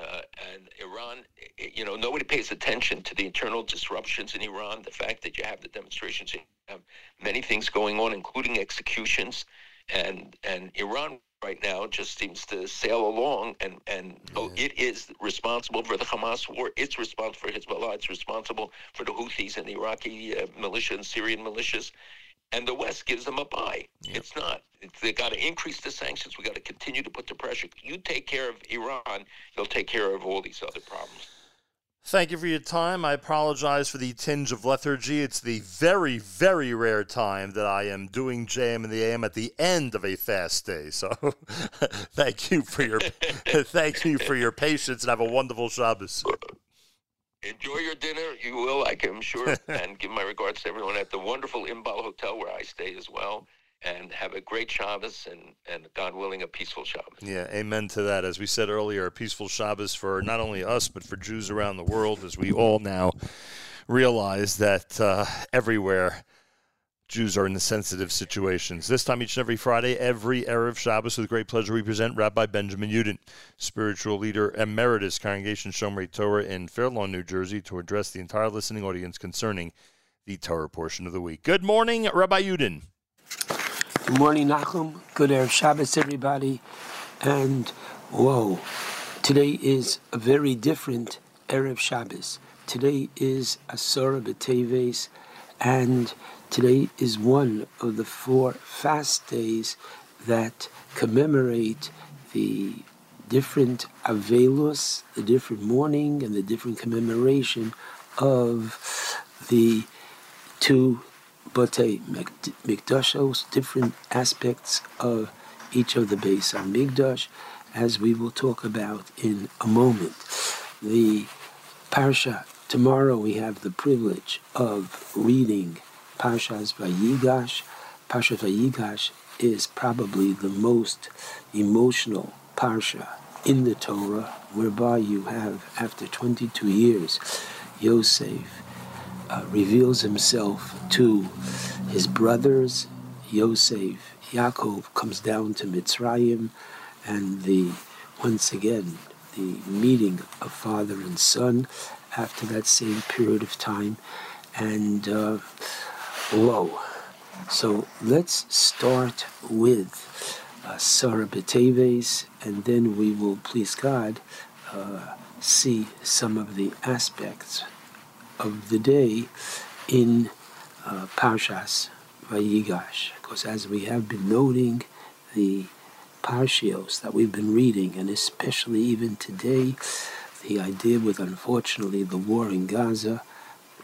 Uh, and Iran, you know, nobody pays attention to the internal disruptions in Iran. The fact that you have the demonstrations, you have many things going on, including executions, and and Iran right now just seems to sail along. And and oh, it is responsible for the Hamas war. It's responsible for Hezbollah. It's responsible for the Houthis and the Iraqi uh, militia and Syrian militias. And the West gives them a bye. It's not. It's, they got to increase the sanctions. We've got to continue to put the pressure. You take care of Iran, you'll take care of all these other problems. Thank you for your time. I apologize for the tinge of lethargy. It's the very, very rare time that I am doing JM in the AM at the end of a fast day. So, <laughs> thank you for your <laughs> thank you for your patience, and have a wonderful Shabbos. Enjoy your dinner. You will, I am sure. <laughs> and give my regards to everyone at the wonderful Inbal Hotel where I stay as well. And have a great Shabbos and, and God willing, a peaceful Shabbos. Yeah, amen to that. As we said earlier, a peaceful Shabbos for not only us, but for Jews around the world, as we all now realize that uh, everywhere Jews are in the sensitive situations. This time each and every Friday, every Erev Shabbos, with great pleasure, we present Rabbi Benjamin Yudin, spiritual leader emeritus, Congregation Shomrei Torah in Fair Lawn, New Jersey, to address the entire listening audience concerning the Torah portion of the week. Good morning, Rabbi Yudin. Good morning, Nachum. Good Erev Shabbos, everybody. And whoa, today is a very different Erev Shabbos. Today is Asara B'Teves, and today is one of the four fast days that commemorate the different Avelus, the different mourning, and the different commemoration of the two Bate Mikdashos, different aspects of each of the Beis Hamikdash, as we will talk about in a moment. The Parsha, tomorrow we have the privilege of reading Parshas Vayigash. Parshas Vayigash is probably the most emotional Parsha in the Torah, whereby you have, after 22 years, Yosef uh, reveals himself to his brothers. Yosef, Yaakov comes down to Mitzrayim, and the once again the meeting of father and son after that same period of time, and uh, whoa. So let's start with uh, Sarah B'Teves, and then we will, please God, uh, see some of the aspects of the day in uh, Parshas Vayigash. Because as we have been noting, the Parshios that we've been reading, and especially even today, the idea with unfortunately the war in Gaza,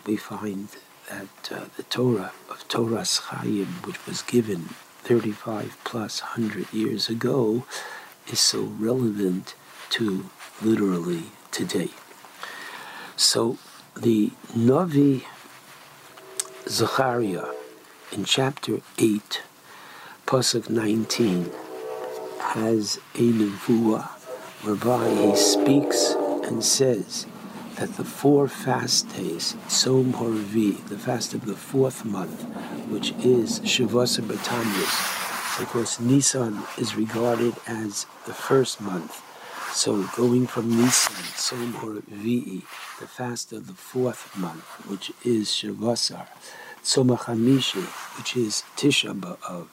we find that uh, the Torah of Toras Chaim, which was given 35 plus hundred years ago, is so relevant to literally today. So the Navi Zechariah in chapter 8, Pasuk 19, has a nevuah whereby he speaks and says that the four fast days, Tzom HaRevi'i, the fast of the fourth month, which is Shavasa B'Tammuz, because Nisan is regarded as the first month. So going from Nisan, Tzom HaRevi'i, the fast of the fourth month, which is Shavasar, Tzom HaChamishi, which is Tisha B'Av,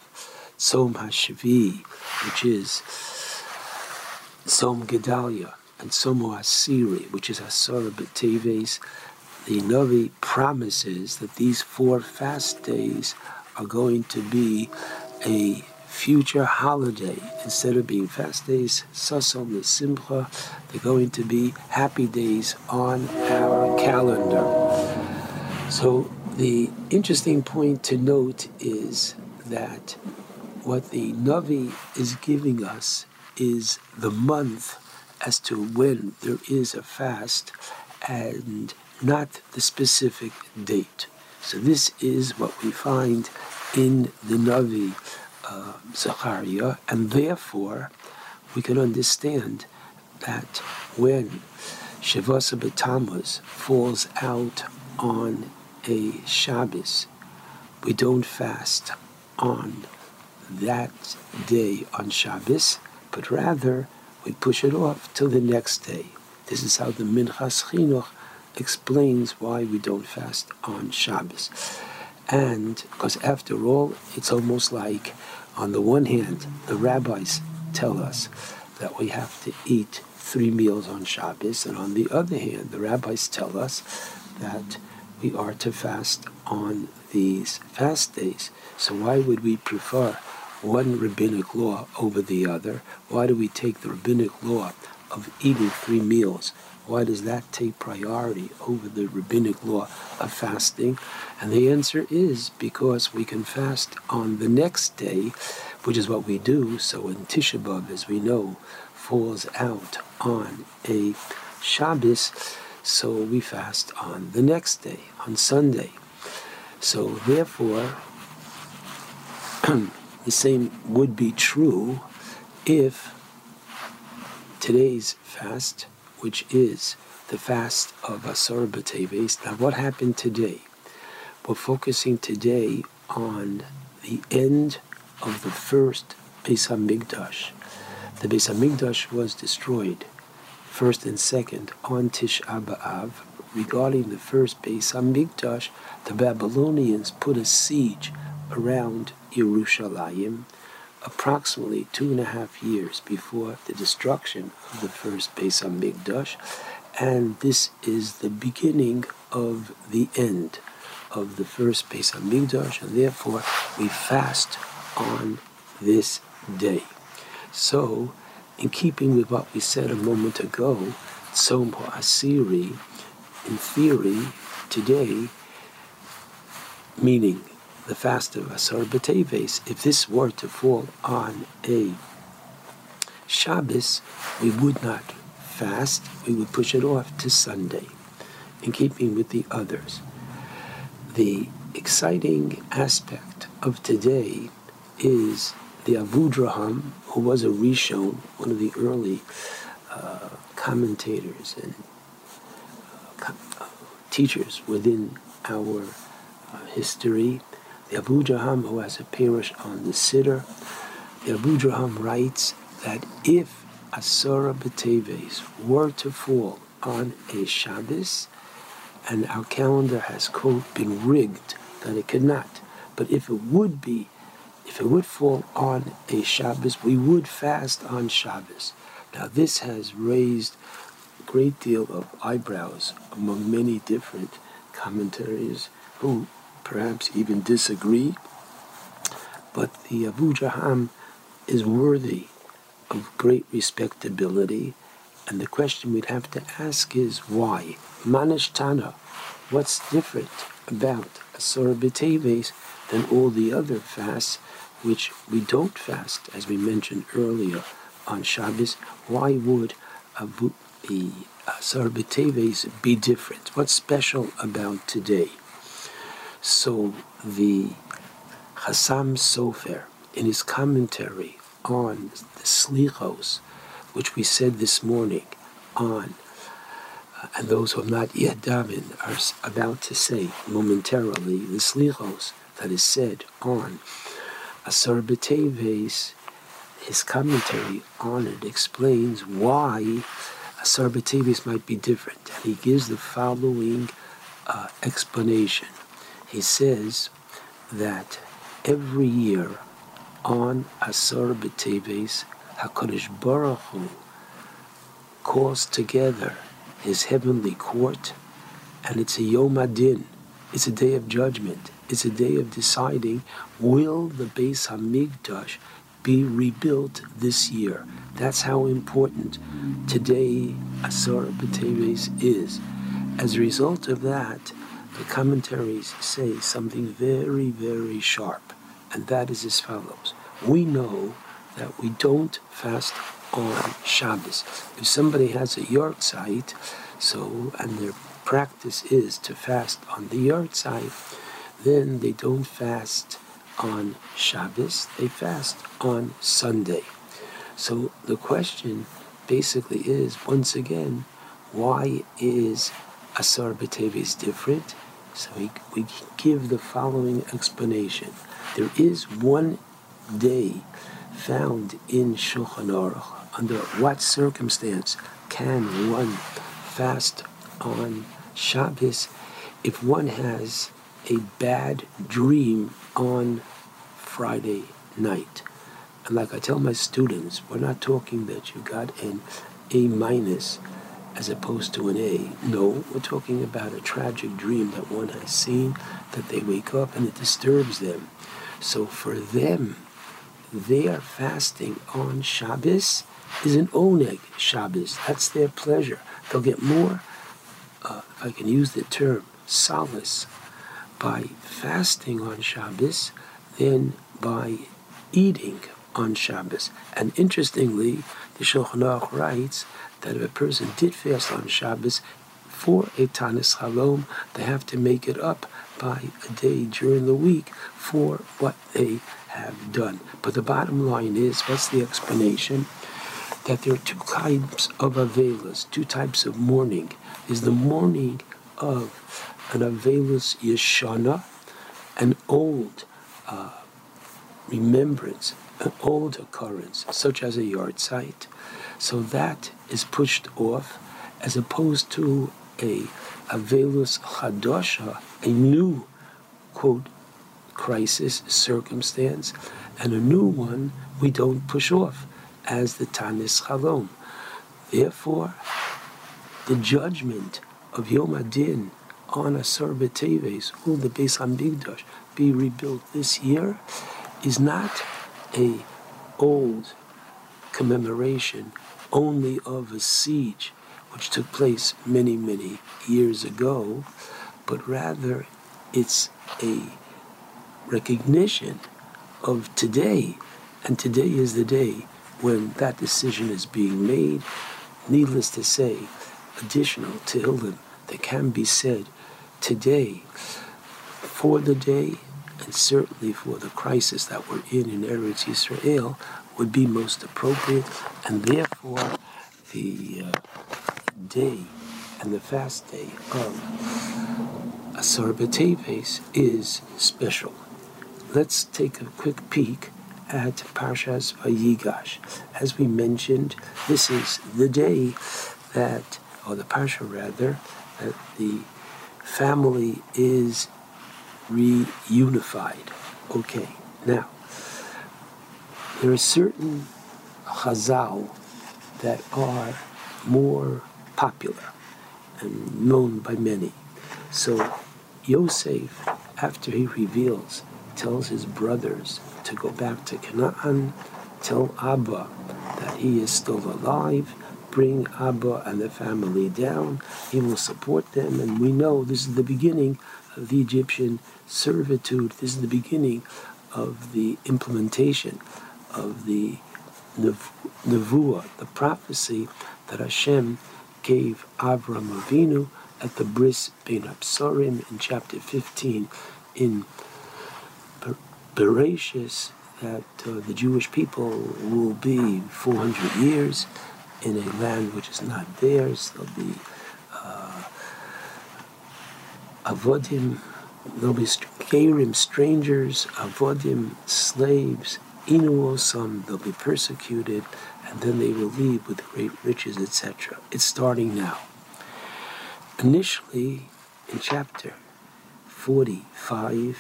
Tzom HaShvi, which is Tzom Gedalia, and Tzom Asiri, which is Asara B'Teves. The Navi promises that these four fast days are going to be a future holiday. Instead of being fast days, Sasom the Simcha, they're going to be happy days on our calendar. So the interesting point to note is that what the Navi is giving us is the month as to when there is a fast and not the specific date. So this is what we find in the Navi uh, and therefore we can understand that when Shavasa B'Tammuz falls out on a Shabbos, we don't fast on that day on Shabbos, but rather we push it off till the next day. This is how the Minchas Chinuch explains why we don't fast on Shabbos. And because after all, it's almost like, on the one hand, the rabbis tell us that we have to eat three meals on Shabbos, and on the other hand, the rabbis tell us that we are to fast on these fast days. So why would we prefer one rabbinic law over the other? Why do we take the rabbinic law of eating three meals? Why does that take priority over the rabbinic law of fasting? And the answer is because we can fast on the next day, which is what we do. So in Tisha B'Av, as we know, falls out on a Shabbos, so we fast on the next day, on Sunday. So therefore, <clears throat> the same would be true if today's fast, which is the fast of Asar B'Teves. Now, what happened today? We're focusing today on the end of the first Beis Hamikdash. The Beis Hamikdash was destroyed, first and second, on Tish B'Av. Regarding the first Beis Hamikdash, the Babylonians put a siege around Yerushalayim approximately two and a half years before the destruction of the first Beis Hamikdash, and this is the beginning of the end of the first Beis Hamikdash, and therefore we fast on this day. So, in keeping with what we said a moment ago, Tzom Asiri, in theory, today, meaning the fast of Asar B'Teves, if this were to fall on a Shabbos, we would not fast, we would push it off to Sunday, in keeping with the others. The exciting aspect of today is the Avudraham, who was a Rishon, one of the early uh, commentators and uh, uh, teachers within our uh, history. Avudraham, who has a perush on the Siddur, the Avudraham writes that if Asara B'Teves were to fall on a Shabbos, and our calendar has, quote, been rigged that it could not, but if it would be, if it would fall on a Shabbos, we would fast on Shabbos. Now, this has raised a great deal of eyebrows among many different commentaries who perhaps even disagree, but the Avudraham is worthy of great respectability, and the question we'd have to ask is why? Mah Nishtana, what's different about Asara than all the other fasts which we don't fast, as we mentioned earlier on Shabbos? Why would Abu, the uh, Asara B'Teves be different? What's special about today? So the Chassam Sofer, in his commentary on the Slichos, which we said this morning on, uh, and those who have not yet davened are about to say momentarily, the Slichos that is said on Asar B'Teves, his commentary on it explains why Asar B'Teves might be different. And he gives the following uh, explanation. He says that every year on Asar B'Teves, HaKadosh Baruch Hu calls together his heavenly court, and it's a Yom HaDin. It's a day of judgment. It's a day of deciding will the Beis Hamikdash be rebuilt this year. That's how important today Asar B'Teves is. As a result of that, the commentaries say something very, very sharp, and that is as follows. We know that we don't fast on Shabbos. If somebody has a yahrzeit, so, and their practice is to fast on the yahrzeit, then they don't fast on Shabbos, they fast on Sunday. So the question basically is once again, why is Asara B'Teves different? So we, we give the following explanation. There is one day found in Shulchan Aruch. Under what circumstance can one fast on Shabbos if one has a bad dream on Friday night? And like I tell my students, we're not talking that you got an A minus as opposed to an A. No, we're talking about a tragic dream that one has seen, that they wake up and it disturbs them. So for them, they are fasting on Shabbos is an oneg Shabbos. That's their pleasure. They'll get more, uh, if I can use the term, solace by fasting on Shabbos than by eating on Shabbos. And interestingly, the Shulchan Aruch writes that if a person did fast on Shabbos for a Tanis Chalom, they have to make it up by a day during the week for what they have done. But the bottom line is, what's the explanation? That there are two types of Avelus, two types of mourning. Is the mourning of an Avelus Yeshana, an old uh, remembrance, an old occurrence, such as a yahrzeit. So that is pushed off, as opposed to a Avelus Chadosha, a new, quote, crisis, circumstance, and a new one we don't push off, as the Tanis Chalom. Therefore, the judgment of Yom HaDin on Asara B'Teves, will the Beis Hamikdash be rebuilt this year, is not a old commemoration only of a siege which took place many, many years ago, but rather it's a recognition of today. And today is the day when that decision is being made. Needless to say, additional Tehillim that can be said today for the day and certainly for the crisis that we're in in Eretz Yisrael would be most appropriate, and therefore the uh, day and the fast day of Asara B'Teves is special. Let's take a quick peek at Parshas Vayigash. As we mentioned, this is the day that, or the Parsha rather, that the family is reunified. Okay, now, there are certain chazal that are more popular and known by many. So, Yosef, after he reveals, tells his brothers to go back to Canaan, tell Abba that he is still alive, bring Abba and the family down, he will support them, and we know this is the beginning of the Egyptian servitude, this is the beginning of the implementation of the nevuah, the prophecy that Hashem gave Avram Avinu at the bris bein HaBesarim in chapter 15 in Bereshis that uh, the Jewish people will be 400 years in a land which is not theirs. They'll be uh, avodim, they'll be gerim, strangers, avodim, slaves, inuosam, um, they'll be persecuted, and then they will leave with great riches, etc. It's starting now. Initially, in chapter 45,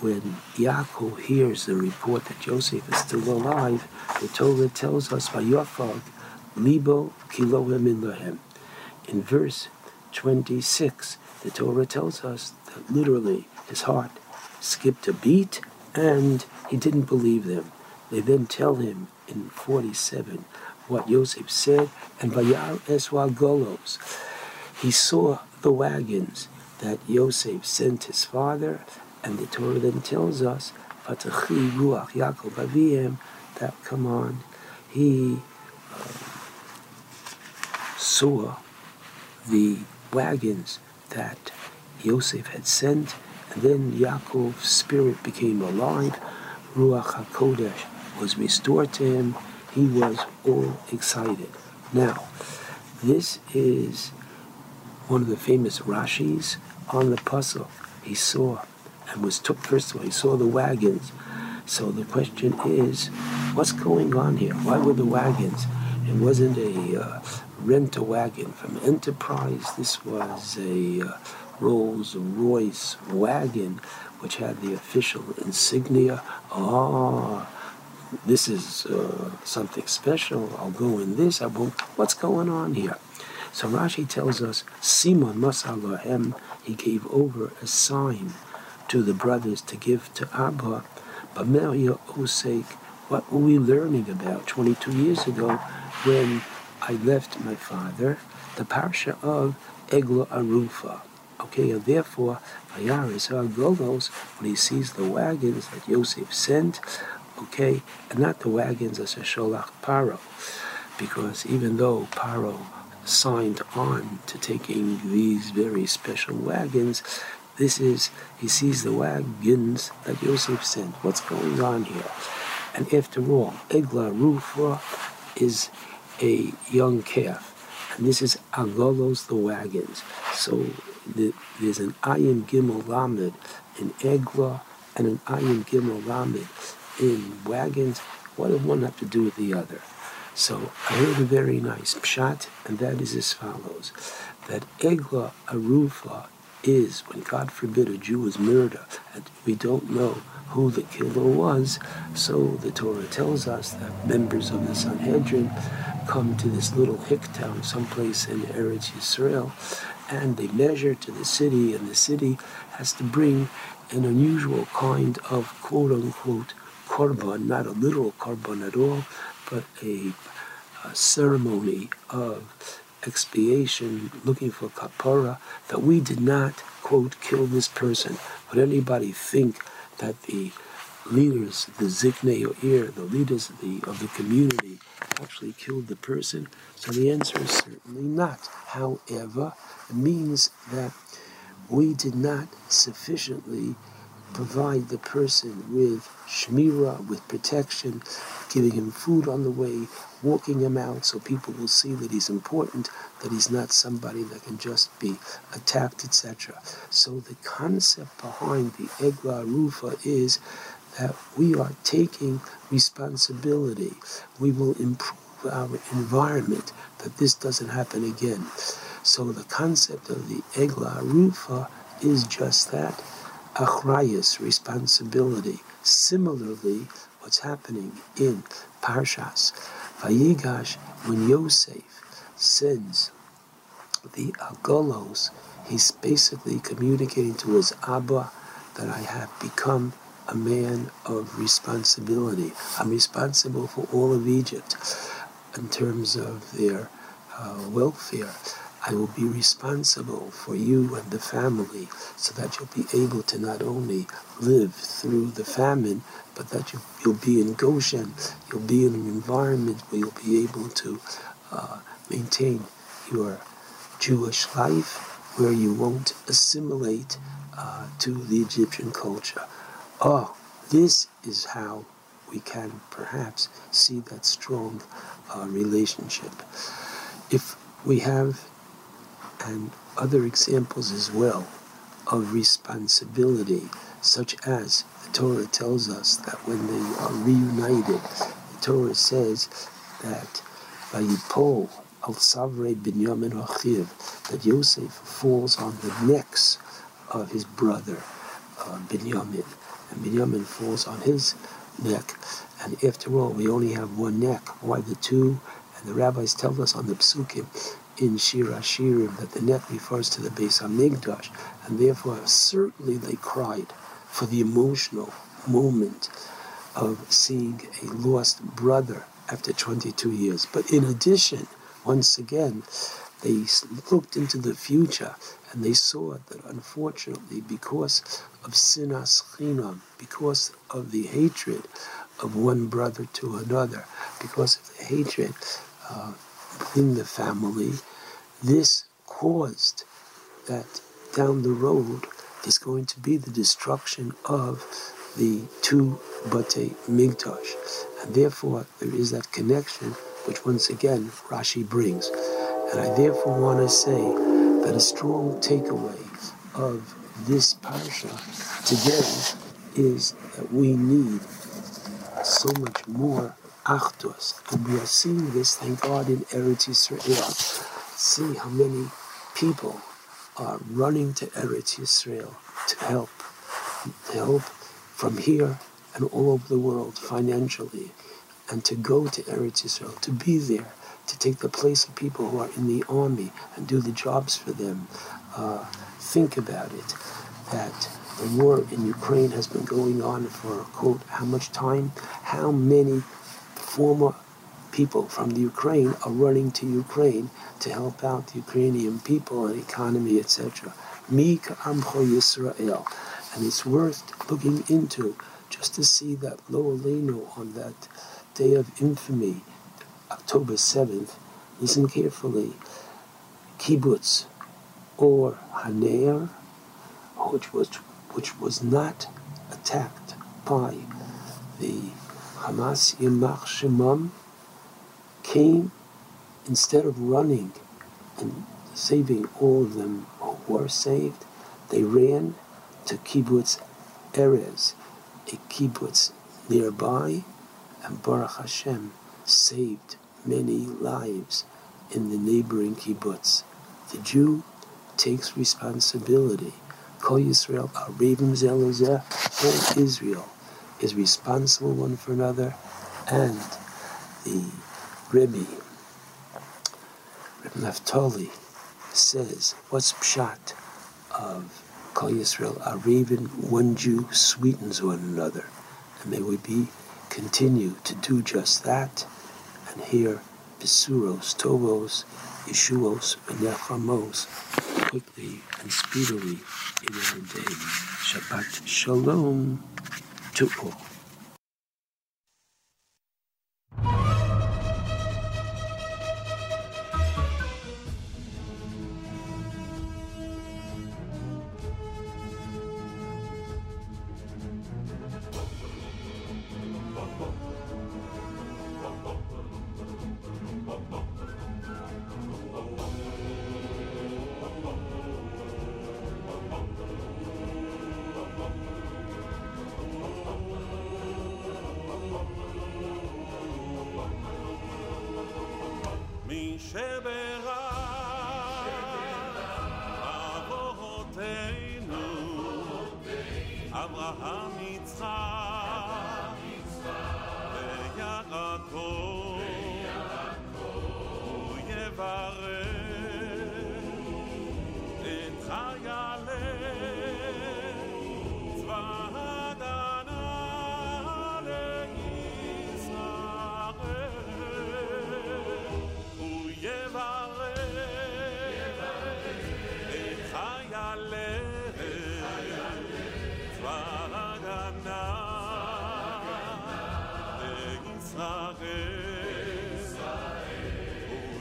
when Yaakov hears the report that Joseph is still alive, the Torah tells us, Vayafag libo kilohim in lahem. In verse 26, the Torah tells us that literally his heart skipped a beat and he didn't believe them. They then tell him in 47 what Joseph said, and Vayar Eswa Golos. He saw the wagons that Yosef sent his father, and the Torah then tells us, Vatachi Ruach Yaakov Avihem, that come on, he uh, saw the wagons that Yosef had sent, And then Yaakov's spirit became alive. Ruach HaKodesh was restored to him. He was all excited. Now, this is one of the famous Rashis on the puzzle. He saw and was took, first of all, he saw the wagons. So the question is, what's going on here? Why were the wagons? It wasn't a uh, rent a wagon from Enterprise. This was a uh, Rolls Royce wagon, which had the official insignia. Ah, this is uh, something special. I'll go in this. I won't. What's going on here? So Rashi tells us, Simon Masalahem, he gave over a sign to the brothers to give to Abba. But Maria Osek, what were we learning about 22 years ago when I left my father? The parsha of Egla Arufa. Okay, and therefore, Vayaris Golos, when he sees the wagons that Yosef sent, okay, and not the wagons as a Sholach Paro, because even though Paro signed on to taking these very special wagons, this is, he sees the wagons that Yosef sent. What's going on here? And after all, Egla Arufa is a young calf. And this is Agolos, the wagons. So the, there's an Ayin Gimel Lamed in Egla and an Ayin Gimel Lamed in wagons. What does one have to do with the other? So I heard a very nice pshat, and that is as follows: that Egla Arufa is when God forbid a Jew is murdered, and we don't know who the killer was. So the Torah tells us that members of the Sanhedrin come to this little hick town, someplace in Eretz Yisrael, and they measure to the city, and the city has to bring an unusual kind of quote unquote korban, not a literal korban at all, but a, a ceremony of expiation, looking for kapara, that we did not, quote, kill this person. Would anybody think that the leaders, the Ziknei or the leaders of the, of the community, actually killed the person? So the answer is certainly not. However, it means that we did not sufficiently provide the person with shmira, with protection, giving him food on the way, walking him out so people will see that he's important, that he's not somebody that can just be attacked, etc. So the concept behind the Egla Arufa is that we are taking responsibility. We will improve our environment, that this doesn't happen again. So the concept of the Egla Arufa is just that achrayus, responsibility. Similarly, what's happening in Parshas Vayigash, when Yosef sends the Agolos, he's basically communicating to his Abba that I have become a man of responsibility. I'm responsible for all of Egypt in terms of their uh, welfare. I will be responsible for you and the family so that you'll be able to not only live through the famine, but that you, you'll be in Goshen, you'll be in an environment where you'll be able to uh, maintain your Jewish life, where you won't assimilate uh, to the Egyptian culture. Oh, this is how we can perhaps see that strong uh, relationship. If we have and other examples as well of responsibility, such as the Torah tells us that when they are reunited, the Torah says that by Vayipol al Savre Binyamin Achiv, that Yosef falls on the necks of his brother uh, Binyamin, and Binyamin falls on his neck. And after all, we only have one neck. Why the two? And the rabbis tell us on the psukim in Shir Hashirim that the net refers to the Beis Hamikdash, and therefore certainly they cried for the emotional moment of seeing a lost brother after 22 years. But in addition, once again, they looked into the future and they saw that unfortunately, because of sinas chinam, because of the hatred of one brother to another, because of the hatred uh, within the family, this caused that down the road is going to be the destruction of the two Batei Mikdash. And therefore, there is that connection, which once again Rashi brings. And I therefore want to say that a strong takeaway of this parsha today is that we need so much more And we are seeing this, thank God, in Eretz Yisrael. See how many people are running to Eretz Yisrael to help, to help from here and all over the world financially, and to go to Eretz Yisrael, to be there, to take the place of people who are in the army and do the jobs for them. Uh, think about it, that the war in Ukraine has been going on for, quote, how much time? How many former people from the Ukraine are running to Ukraine to help out the Ukrainian people and economy, etc. Mi ka'amcho Yisrael. And it's worth looking into just to see that Lo Aleinu on that day of infamy, October 7th, listen carefully, kibbutz Or HaNer, which was, which was not attacked by the Hamas Yamach Shemam, came instead of running and saving all of them who were saved, they ran to kibbutz Erez, a kibbutz nearby, and Baruch Hashem saved many lives in the neighboring kibbutz. The Jew takes responsibility. Kol Yisrael, Arevim Zeh LaZeh, all Israel is responsible one for another, and the Rebbe, Rebbe Naftali, says, what's pshat of Kol Yisrael, Arevin, one Jew sweetens one another, and may we be continue to do just that, and hear Besuros, Tovos, Yeshuos, and Nechamos quickly and speedily in our day. Shabbat Shalom to all. Israel,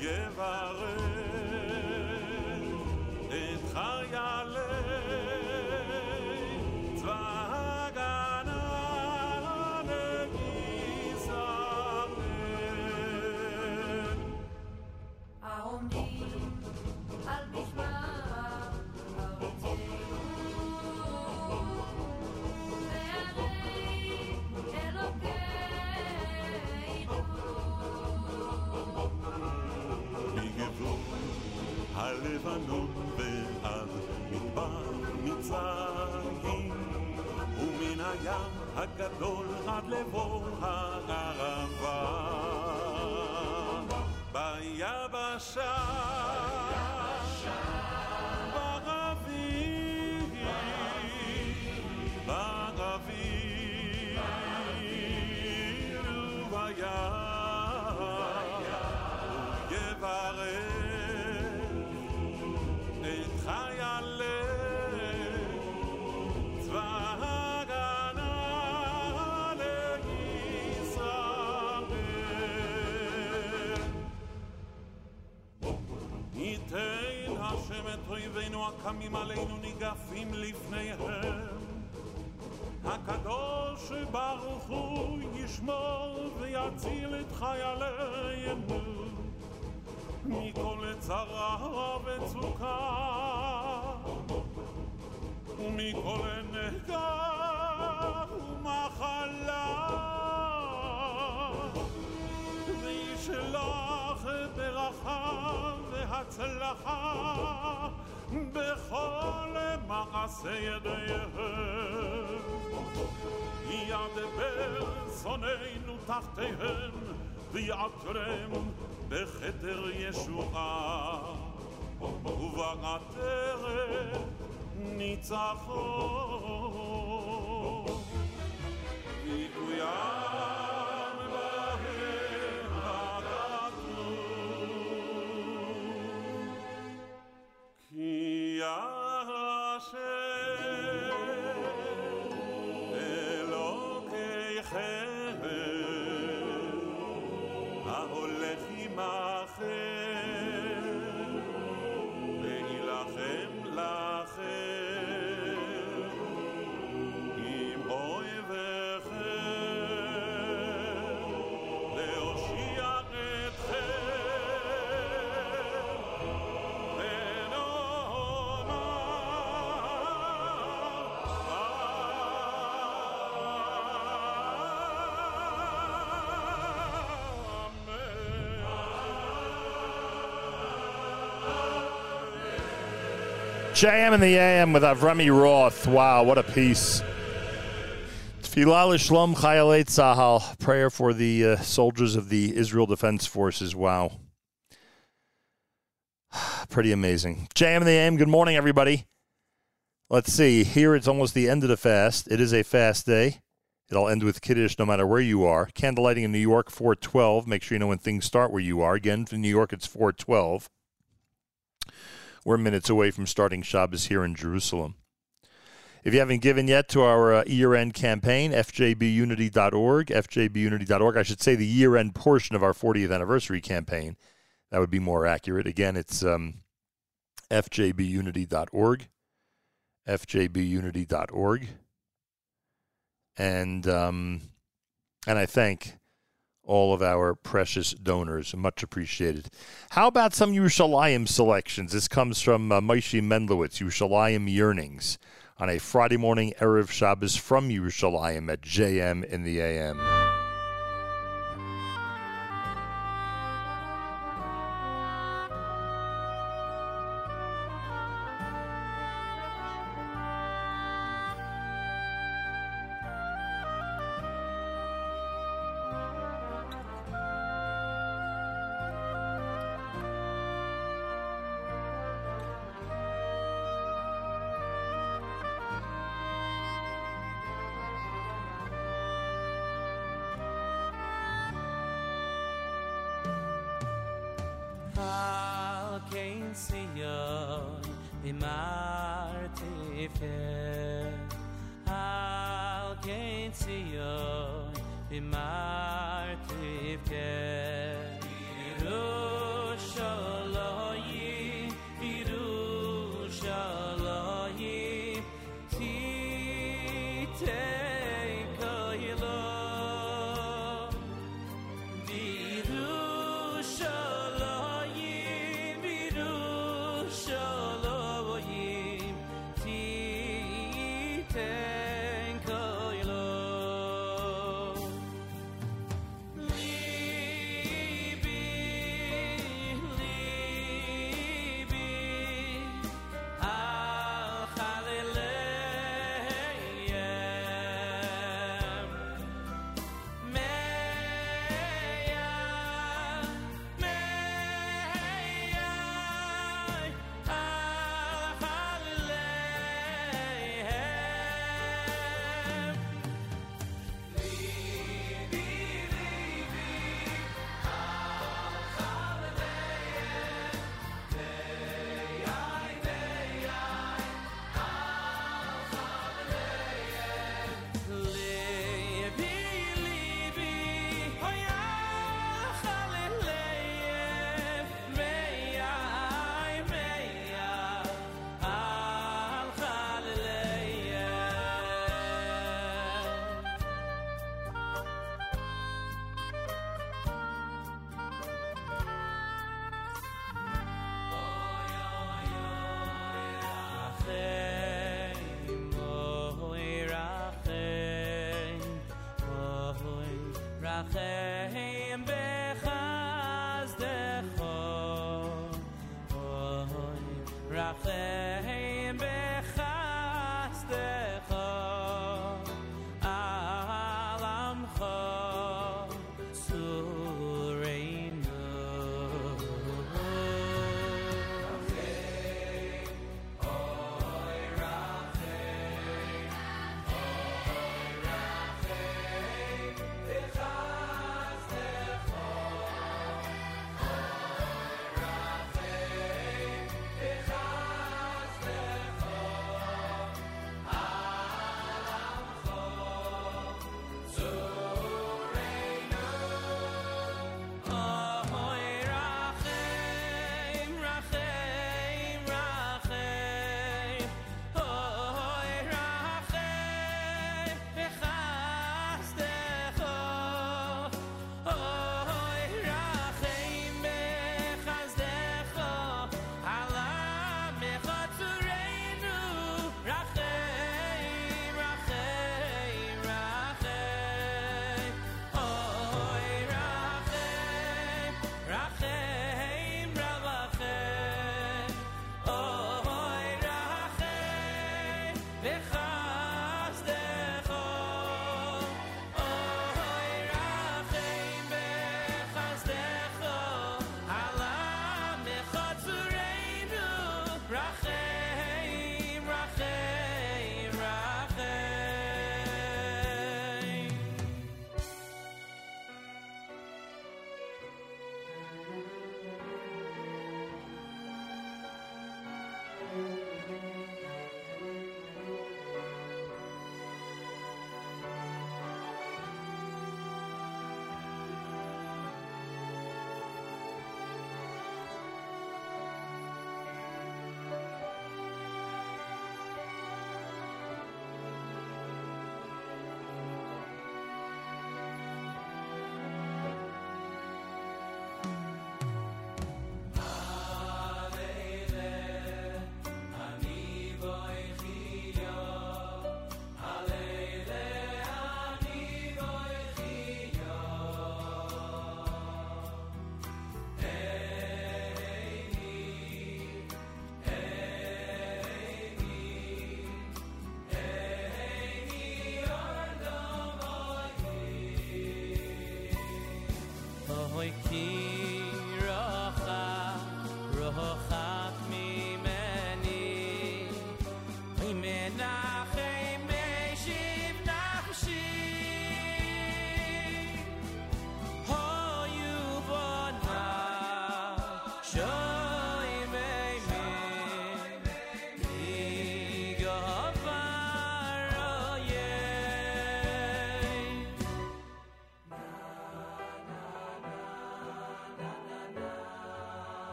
Israel, מהים הגדול עד לבור הקמים עלינו ניגפים לפניהם. הקדוש ברוך הוא ישמור ויציל את חיילינו מכל צרה וצוקה ומכל נגע ומחלה וישלח ברכה והצלחה בכל מעשה ידיהם. ידבר שונאינו תחתיהם ויעטרם בכתר ישועה. ובעטרת ניצחון. ויקוים my JM in the AM with Avrami Roth. Wow, what a piece. Tfilah l'shlom chayalei Tzahal. Prayer for the uh, soldiers of the Israel Defense Forces. Wow. <sighs> Pretty amazing. JM in the AM, good morning, everybody. Let's see. Here it's almost the end of the fast. It is a fast day. It'll end with Kiddush no matter where you are. Candlelighting in New York, 412. Make sure you know when things start where you are. Again, in New York, it's 412. We're minutes away from starting Shabbos here in Jerusalem. If you haven't given yet to our uh, year-end campaign, fjbunity.org, fjbunity.org, I should say the year-end portion of our 40th anniversary campaign. That would be more accurate. Again, it's um, fjbunity.org, fjbunity.org. And um, and I thank all of our precious donors. Much appreciated. How about some Yerushalayim selections? This comes from uh, Moshe Mendlowitz, Yerushalayim Yearnings, on a Friday morning Erev Shabbos from Yerushalayim at JM in the AM.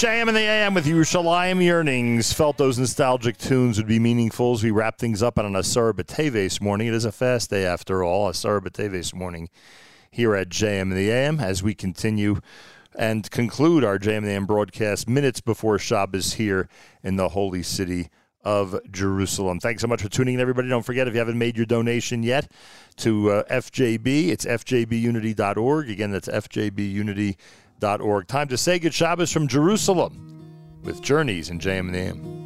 JM in the AM with you. Yerushalayim Yearnings. Felt those nostalgic tunes would be meaningful as we wrap things up on an Asara B'Teves morning. It is a fast day after all, Asara B'Teves morning here at JM in the AM as we continue and conclude our JM in the AM broadcast minutes before Shabbos here in the holy city of Jerusalem. Thanks so much for tuning in, everybody. Don't forget, if you haven't made your donation yet to uh, FJB, it's fjbunity.org. Again, that's fjbunity.org. Time to say good Shabbos from Jerusalem with Journeys and JM in the AM.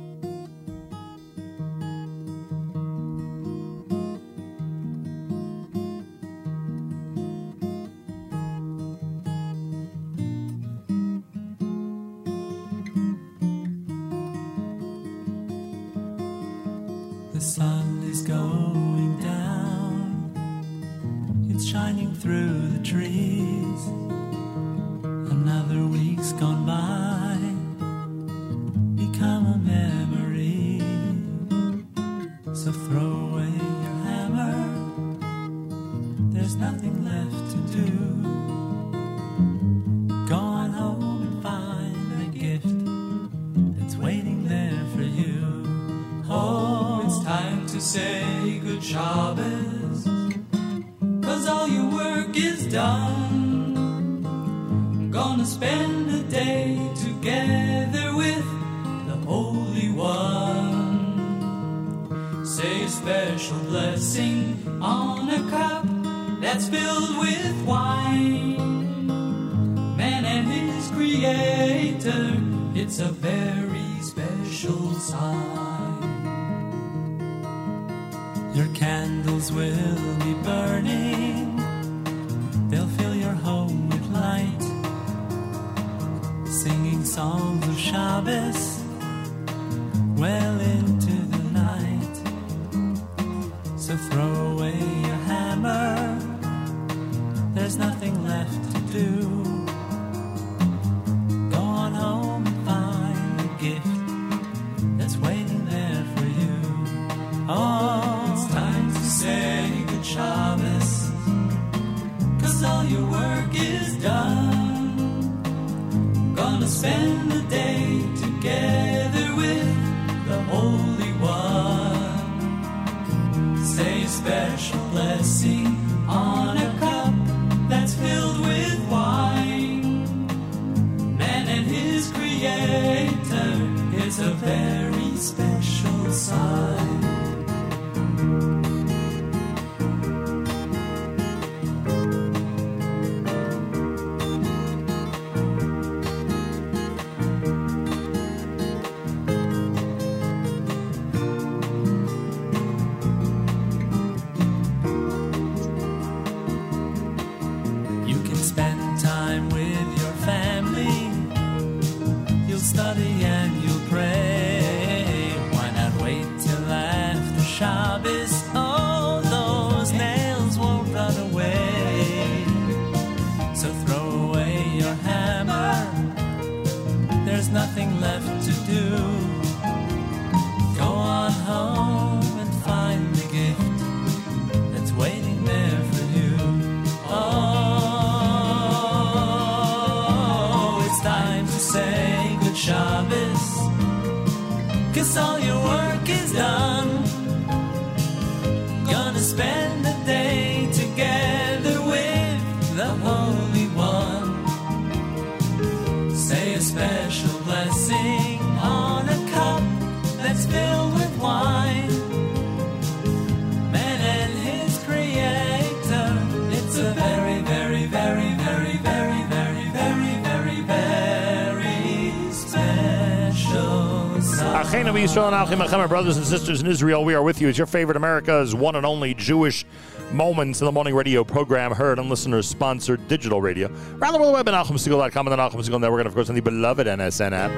Yisrael Achim brothers and sisters in Israel, we are with you. It's your favorite America's one and only Jewish Moments in the Morning radio program, heard on listeners sponsored digital radio. Around the world web at NachumSegal.com and the Segal Network, and of course on the beloved NSN app.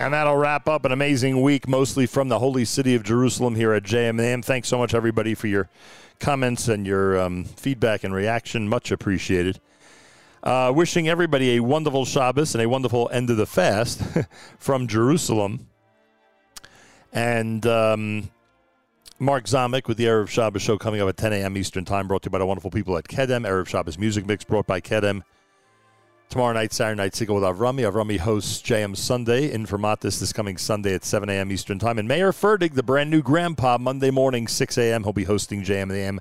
And that'll wrap up an amazing week, mostly from the holy city of Jerusalem here at JMAM. Thanks so much, everybody, for your comments and your um, feedback and reaction. Much appreciated. Uh, wishing everybody a wonderful Shabbos and a wonderful end of the fast <laughs> from Jerusalem. And um, Mark Zamek with the Erev Shabbos show coming up at 10 a.m. Eastern Time, brought to you by the wonderful people at Kedem. Erev Shabbos Music Mix brought by Kedem. Tomorrow night, Saturday night, Segal with Avrami. Avrami hosts JM Sunday in Vermontis this coming Sunday at 7 a.m. Eastern Time. And Mayer Fertig, the brand new grandpa, Monday morning, 6 a.m. He'll be hosting JM AM.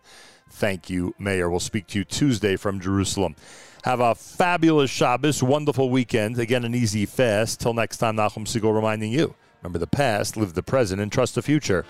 Thank you, Mayer. We'll speak to you Tuesday from Jerusalem. Have a fabulous Shabbos, wonderful weekend. Again, an easy fast. Till next time, Nachum Segal reminding you remember the past, live the present, and trust the future.